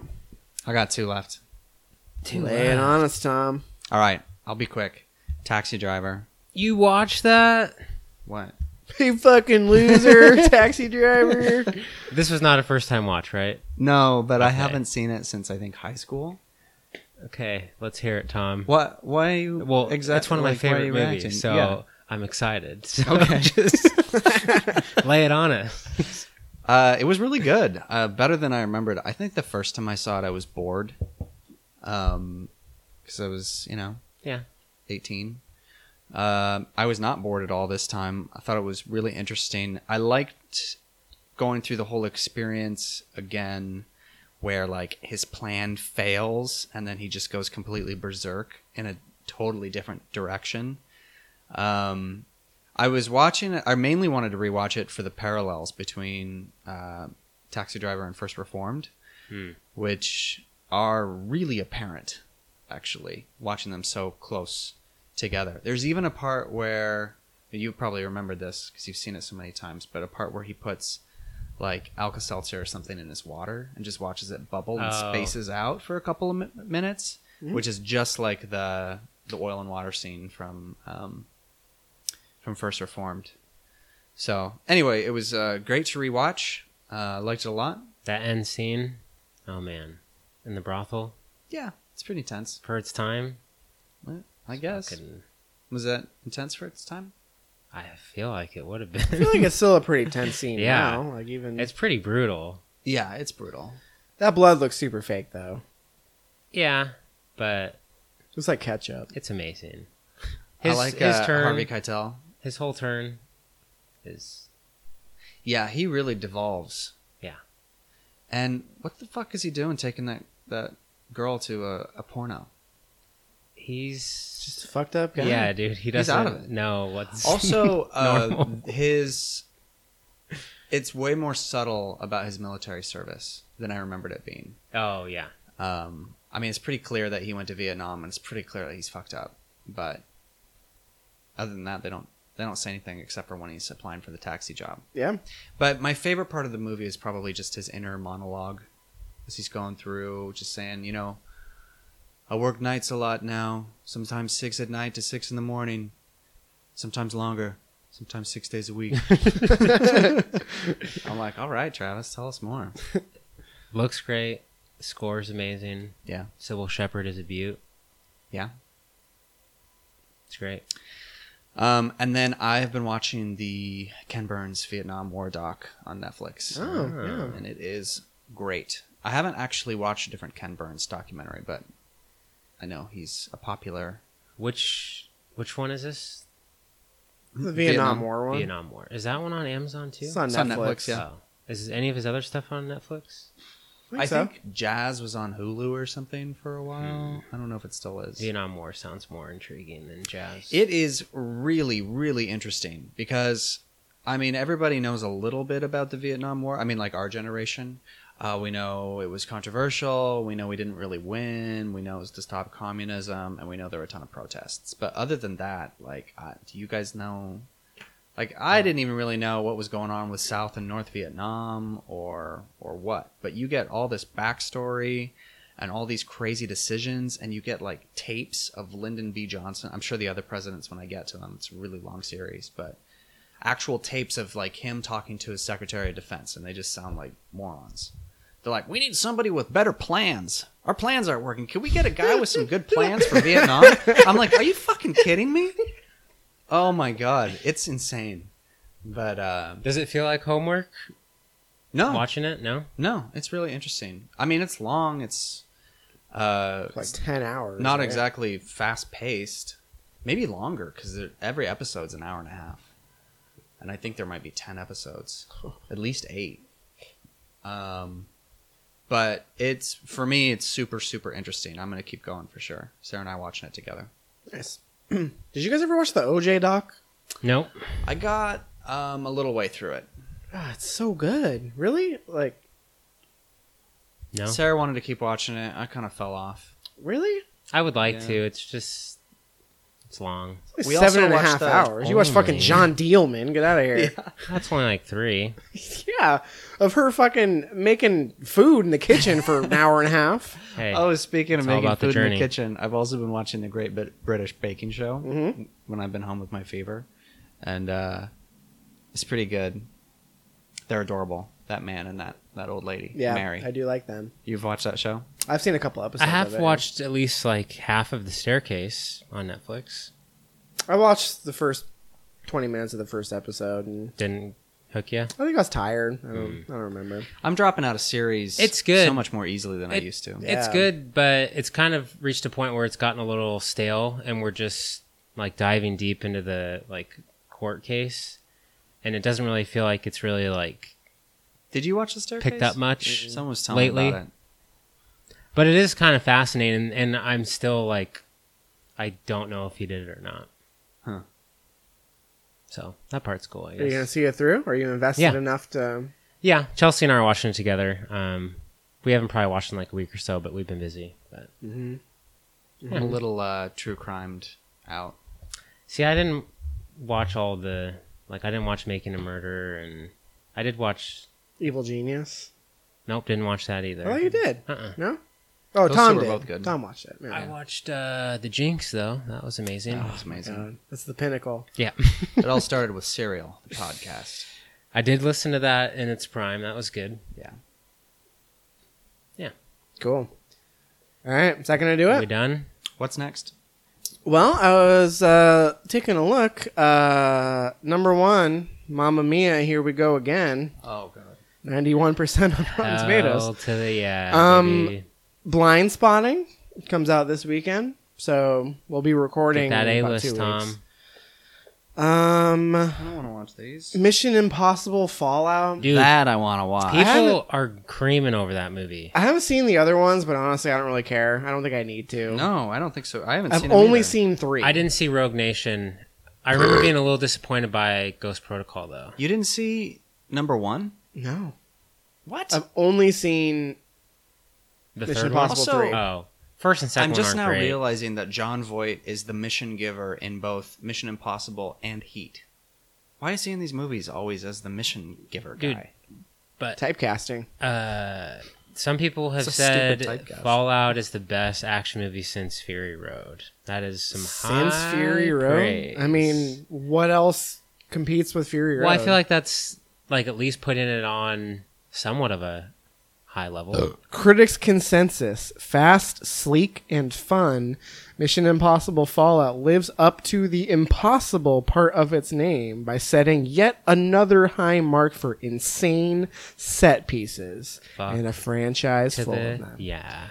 Speaker 2: I got two left.
Speaker 1: Lay it on us, Tom.
Speaker 2: All right, I'll be quick. Taxi driver.
Speaker 3: You watch that?
Speaker 2: What?
Speaker 1: You fucking loser, taxi driver.
Speaker 3: This was not a first time watch, right?
Speaker 2: No, but I
Speaker 3: Okay.
Speaker 2: haven't seen it since I think high school.
Speaker 3: Okay, let's hear it, Tom.
Speaker 2: What? Why? are you
Speaker 3: Well,
Speaker 2: exactly?
Speaker 3: that's one of my
Speaker 2: like, why are
Speaker 3: favorite
Speaker 2: you
Speaker 3: movies,
Speaker 2: reacting?
Speaker 3: so
Speaker 2: Yeah.
Speaker 3: I'm excited. So
Speaker 2: Okay.
Speaker 3: just lay it on us.
Speaker 2: Uh, it was really good. Uh, better than I remembered. I think the first time I saw it, I was bored. Um, because I was, you know,
Speaker 3: Yeah.
Speaker 2: 18. Um, I was not bored at all this time. I thought it was really interesting. I liked going through the whole experience again, where like his plan fails and then he just goes completely berserk in a totally different direction. Um, I was watching it. I mainly wanted to rewatch it for the parallels between uh, Taxi Driver and First Reformed,
Speaker 3: Hmm.
Speaker 2: which are really apparent. Actually, watching them so close together. There's even a part where you probably remember this because you've seen it so many times, but a part where he puts like Alka Seltzer or something in his water and just watches it bubble and
Speaker 3: Oh.
Speaker 2: spaces out for a couple of mi- minutes,
Speaker 1: Mhm.
Speaker 2: which is just like the the oil and water scene from um, from First Reformed. So anyway, it was uh, great to rewatch. Uh, liked it a lot.
Speaker 3: That end scene, oh man, in the brothel
Speaker 2: Yeah, it's pretty tense.
Speaker 3: for its time.
Speaker 2: I guess
Speaker 3: Fucking-
Speaker 2: was that intense for its time.
Speaker 3: I feel like it would have been.
Speaker 1: I feel
Speaker 3: been.
Speaker 1: like it's still a pretty tense scene
Speaker 3: Yeah.
Speaker 1: now. Like even
Speaker 3: it's pretty brutal.
Speaker 2: Yeah, it's brutal.
Speaker 1: that blood looks super fake though.
Speaker 3: Yeah, but
Speaker 1: It's like ketchup.
Speaker 3: it's amazing.
Speaker 2: I
Speaker 3: His,
Speaker 2: like
Speaker 3: his
Speaker 2: uh,
Speaker 3: turn,
Speaker 2: Harvey Keitel.
Speaker 3: his whole turn is
Speaker 2: Yeah, he really devolves.
Speaker 3: Yeah.
Speaker 2: And what the fuck is he doing taking that that girl to a, a porno?
Speaker 3: He's
Speaker 1: Just a fucked up guy.
Speaker 3: yeah, dude. He doesn't
Speaker 2: out of it.
Speaker 3: know what's
Speaker 2: Also, uh, his it's way more subtle about his military service than I remembered it being.
Speaker 3: Oh yeah,
Speaker 2: Um, I mean, it's pretty clear that he went to Vietnam, and it's pretty clear that he's fucked up. But other than that, they don't they don't say anything except for when he's applying for the taxi job.
Speaker 1: Yeah.
Speaker 2: But my favorite part of the movie is probably just his inner monologue as he's going through, just saying, you know, I work nights a lot now, sometimes six at night to six in the morning, sometimes longer, sometimes six days a week. I'm like, all right, Travis, tell us more.
Speaker 3: looks great. Score's amazing.
Speaker 2: Yeah.
Speaker 3: Cybill Shepherd is a beaut.
Speaker 2: Yeah.
Speaker 3: It's great.
Speaker 2: Um, and then I've been watching the Ken Burns Vietnam War doc on Netflix.
Speaker 1: Oh, yeah.
Speaker 2: And it is great. I haven't actually watched a different Ken Burns documentary, but I know he's a popular.
Speaker 3: Which which one is this?
Speaker 1: The Vietnam, War one.
Speaker 3: Vietnam War. Is that one on Amazon too?
Speaker 1: It's on
Speaker 2: It's on
Speaker 1: Netflix.
Speaker 2: Netflix, yeah.
Speaker 3: Oh. Is any of his other stuff on Netflix?
Speaker 1: I think
Speaker 2: I
Speaker 1: so.
Speaker 2: think Jazz was on Hulu or something for a while. Hmm. I don't know if it still is.
Speaker 3: Vietnam War sounds more intriguing than Jazz.
Speaker 2: It is really, really interesting because, I mean, everybody knows a little bit about the Vietnam War. I mean, like our generation. Uh, we know it was controversial. We know we didn't really win. We know it was to stop communism, and we know there were a ton of protests. But other than that, like, uh, do you guys know? Like, I didn't even really know what was going on with South and North Vietnam, or or what. But you get all this backstory and all these crazy decisions, and you get like tapes of Lyndon B. Johnson. I'm sure the other presidents, when I get to them, it's a really long series, but actual tapes of like him talking to his Secretary of Defense, and they just sound like morons. They're like, "We need somebody with better plans. Our plans aren't working. Can we get a guy with some good plans for Vietnam?" I'm like, "Are you fucking kidding me?" Oh my god, it's insane. But uh,
Speaker 3: Does it feel like homework
Speaker 2: no,
Speaker 3: watching it? No.
Speaker 2: no, it's really interesting. I mean, it's long. It's uh,
Speaker 1: Like ten hours.
Speaker 2: not
Speaker 1: right?
Speaker 2: exactly fast paced. Maybe longer because every episode's an hour and a half, and I think there might be ten episodes, at least eight. Um, but it's for me, it's super super interesting. I'm gonna keep going for sure. Sarah and I watching it together.
Speaker 1: Nice. Did you guys ever watch the OJ doc?
Speaker 3: Nope.
Speaker 2: I got um, a little way through it.
Speaker 1: Ah, it's so good. Really? Like,
Speaker 3: No.
Speaker 2: Sarah wanted to keep watching it. I kind of fell off.
Speaker 1: really?
Speaker 3: I would like
Speaker 2: Yeah.
Speaker 3: to. It's just it's long.
Speaker 1: It's
Speaker 2: We
Speaker 1: seven
Speaker 2: also
Speaker 1: and a half
Speaker 2: the-
Speaker 1: hours. You watch fucking Jeanne Dielman. Get out of here.
Speaker 3: That's only like three.
Speaker 1: Yeah. Of her fucking making food in the kitchen for an hour and a half.
Speaker 3: Hey.
Speaker 2: Oh, speaking of
Speaker 3: It's all
Speaker 2: making
Speaker 3: about the
Speaker 2: in
Speaker 3: journey.
Speaker 2: the kitchen, I've also been watching the Great British Baking Show
Speaker 1: Mhm.
Speaker 2: when I've been home with my fever, and uh, it's pretty good. They're adorable. That man and that that old lady,
Speaker 1: Yeah.
Speaker 2: Mary.
Speaker 1: I do like them.
Speaker 2: You've watched that show?
Speaker 1: I've seen a couple episodes.
Speaker 3: I have
Speaker 1: of it.
Speaker 3: watched at least like half of the staircase on Netflix.
Speaker 1: I watched the first twenty minutes of the first episode, and
Speaker 3: Didn't hook you?
Speaker 1: I think I was tired. I don't. Hmm. I don't remember.
Speaker 2: I'm dropping out of series.
Speaker 3: It's good.
Speaker 2: so much more easily than I
Speaker 3: It-
Speaker 2: used to.
Speaker 3: It's
Speaker 1: Yeah.
Speaker 3: good, but it's kind of reached a point where it's gotten a little stale, and we're just like diving deep into the like court case, and it doesn't really feel like it's really like
Speaker 2: Did you watch the staircase?
Speaker 3: picked up much
Speaker 2: Someone was telling
Speaker 3: lately.
Speaker 2: me about it.
Speaker 3: But it is kind of fascinating, and I'm still like, I don't know if he did it or not.
Speaker 2: Huh.
Speaker 3: So that part's cool. I
Speaker 1: Are you gonna see it through? Are you invested
Speaker 3: Yeah.
Speaker 1: enough to?
Speaker 3: Yeah, Chelsea and I are watching it together. Um, we haven't probably watched in like a week or so, but we've been busy. But
Speaker 1: Mm-hmm.
Speaker 2: I'm a little uh, true crimed out.
Speaker 3: see, I didn't watch all the like. I didn't watch Making a Murder, and I did watch.
Speaker 1: Evil Genius.
Speaker 3: Nope, didn't watch that either.
Speaker 1: Oh, you did.
Speaker 3: Uh-uh.
Speaker 1: No. Oh,
Speaker 2: Those
Speaker 1: Tom
Speaker 2: two were
Speaker 1: did.
Speaker 2: both good.
Speaker 1: Tom watched it.
Speaker 3: I
Speaker 1: Yeah.
Speaker 3: watched uh, the Jinx though. That was amazing.
Speaker 2: That was amazing.
Speaker 1: God, that's the pinnacle.
Speaker 3: Yeah,
Speaker 2: it all started with Serial, the podcast.
Speaker 3: I did listen to that in its prime. That was good.
Speaker 2: Yeah. Yeah.
Speaker 1: Cool. All right, is that gonna do it?
Speaker 3: Are we
Speaker 1: it?
Speaker 3: done?
Speaker 2: What's next?
Speaker 1: Well, I was uh, taking a look. Uh, number one, Mamma Mia, Here We Go Again.
Speaker 2: Oh god.
Speaker 1: Ninety-one percent on Rotten
Speaker 3: Hell
Speaker 1: Tomatoes.
Speaker 3: to the yeah.
Speaker 1: Um,
Speaker 3: baby.
Speaker 1: Blindspotting comes out this weekend, so we'll be recording
Speaker 3: Get that A list, Tom.
Speaker 1: weeks. Um,
Speaker 2: I don't want to watch these.
Speaker 1: Mission Impossible Fallout.
Speaker 3: Dude,
Speaker 2: that I want to watch.
Speaker 3: People are creaming over that movie.
Speaker 1: I haven't seen the other ones, but honestly, I don't really care. I don't think I need to.
Speaker 2: No, I don't think so. I haven't
Speaker 1: I've
Speaker 2: seen.
Speaker 1: only
Speaker 2: either.
Speaker 1: seen three.
Speaker 3: I didn't see Rogue Nation. I remember being a little disappointed by Ghost Protocol though.
Speaker 2: You didn't see number one?
Speaker 1: No,
Speaker 2: What?
Speaker 1: I've only seen
Speaker 3: The
Speaker 1: Mission
Speaker 3: third one?
Speaker 1: Impossible
Speaker 2: Also-
Speaker 1: three.
Speaker 3: Oh, first and 2nd
Speaker 2: I'm just now
Speaker 3: great.
Speaker 2: realizing that Jon Voight is the mission giver in both Mission Impossible and Heat. Why is he in these movies always as the mission giver
Speaker 3: Dude.
Speaker 2: guy?
Speaker 3: but
Speaker 1: typecasting.
Speaker 3: uh, some people have said. Fallout is the best action movie since Fury Road. That is some high.
Speaker 1: Since
Speaker 3: high
Speaker 1: Fury Road.
Speaker 3: praise.
Speaker 1: I mean, what else competes with Fury Road?
Speaker 3: well, I feel like that's like at least putting it on somewhat of a high level.
Speaker 1: critics' consensus: fast, sleek, and fun. Mission Impossible Fallout lives up to the impossible part of its name by setting yet another high mark for insane set pieces
Speaker 3: Fuck.
Speaker 1: and a franchise
Speaker 3: To
Speaker 1: full
Speaker 3: the-
Speaker 1: of them.
Speaker 3: yeah.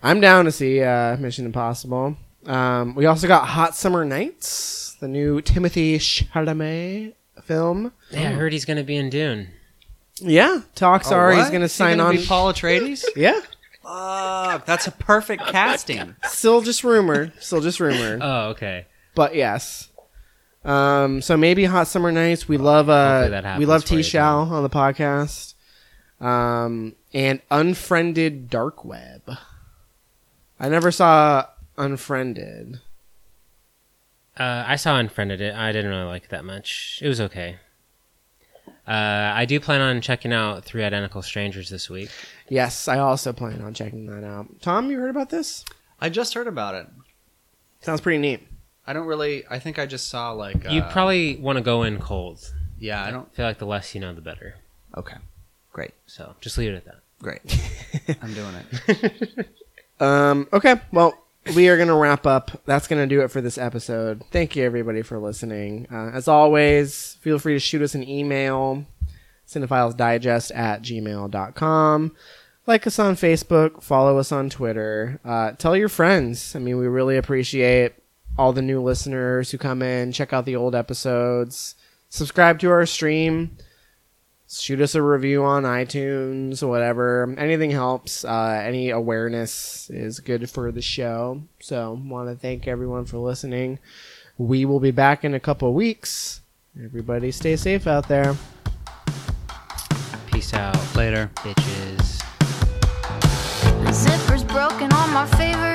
Speaker 1: I'm down to see uh, Mission Impossible. Um, we also got Hot Summer Nights, the new Timothée Chalamet film.
Speaker 3: Yeah, I heard he's gonna be in Dune.
Speaker 1: Yeah, talks
Speaker 2: Oh,
Speaker 1: are he's
Speaker 2: what?
Speaker 1: going to
Speaker 2: Is he
Speaker 1: sign
Speaker 2: gonna
Speaker 1: on.
Speaker 2: be Paul Atreides?
Speaker 1: yeah,
Speaker 2: Fuck, that's a perfect casting.
Speaker 1: still just rumored. Still just rumored.
Speaker 3: Oh, okay.
Speaker 1: but yes. Um, so maybe Hot Summer Nights. We love
Speaker 3: Hopefully that
Speaker 1: uh,
Speaker 3: happens
Speaker 1: we love
Speaker 3: for you,
Speaker 1: T Shao on the podcast. Um, and Unfriended Dark Web. I never saw Unfriended.
Speaker 3: Uh, I saw Unfriended it. I didn't really like it that much. It was okay. Uh, I do plan on checking out Three Identical Strangers this week.
Speaker 1: Yes, I also plan on checking that out. Tom, you heard about this?
Speaker 2: I just heard about it.
Speaker 1: Sounds pretty neat.
Speaker 2: I don't really. I think I just saw like. Uh,
Speaker 3: you probably want to go in cold.
Speaker 2: Yeah, I don't.
Speaker 3: feel like the less you know, the better.
Speaker 2: Okay, great,
Speaker 3: So just leave it at that.
Speaker 2: great. I'm doing it.
Speaker 1: Um, okay, well, we are going to wrap up. That's going to do it for this episode. Thank you, everybody, for listening. Uh, as always, feel free to shoot us an email, cinephilesdigest at gmail.com. Like us on Facebook, follow us on Twitter. Uh, tell your friends. I mean, we really appreciate all the new listeners who come in, check out the old episodes, subscribe to our stream shoot us a review on iTunes, whatever. Anything helps. Uh, any awareness is good for the show. So, want to thank everyone for listening. We will be back in a couple weeks. Everybody, stay safe out there.
Speaker 3: Peace out.
Speaker 2: Later.
Speaker 3: Bitches.
Speaker 10: The zipper's broken on my favorite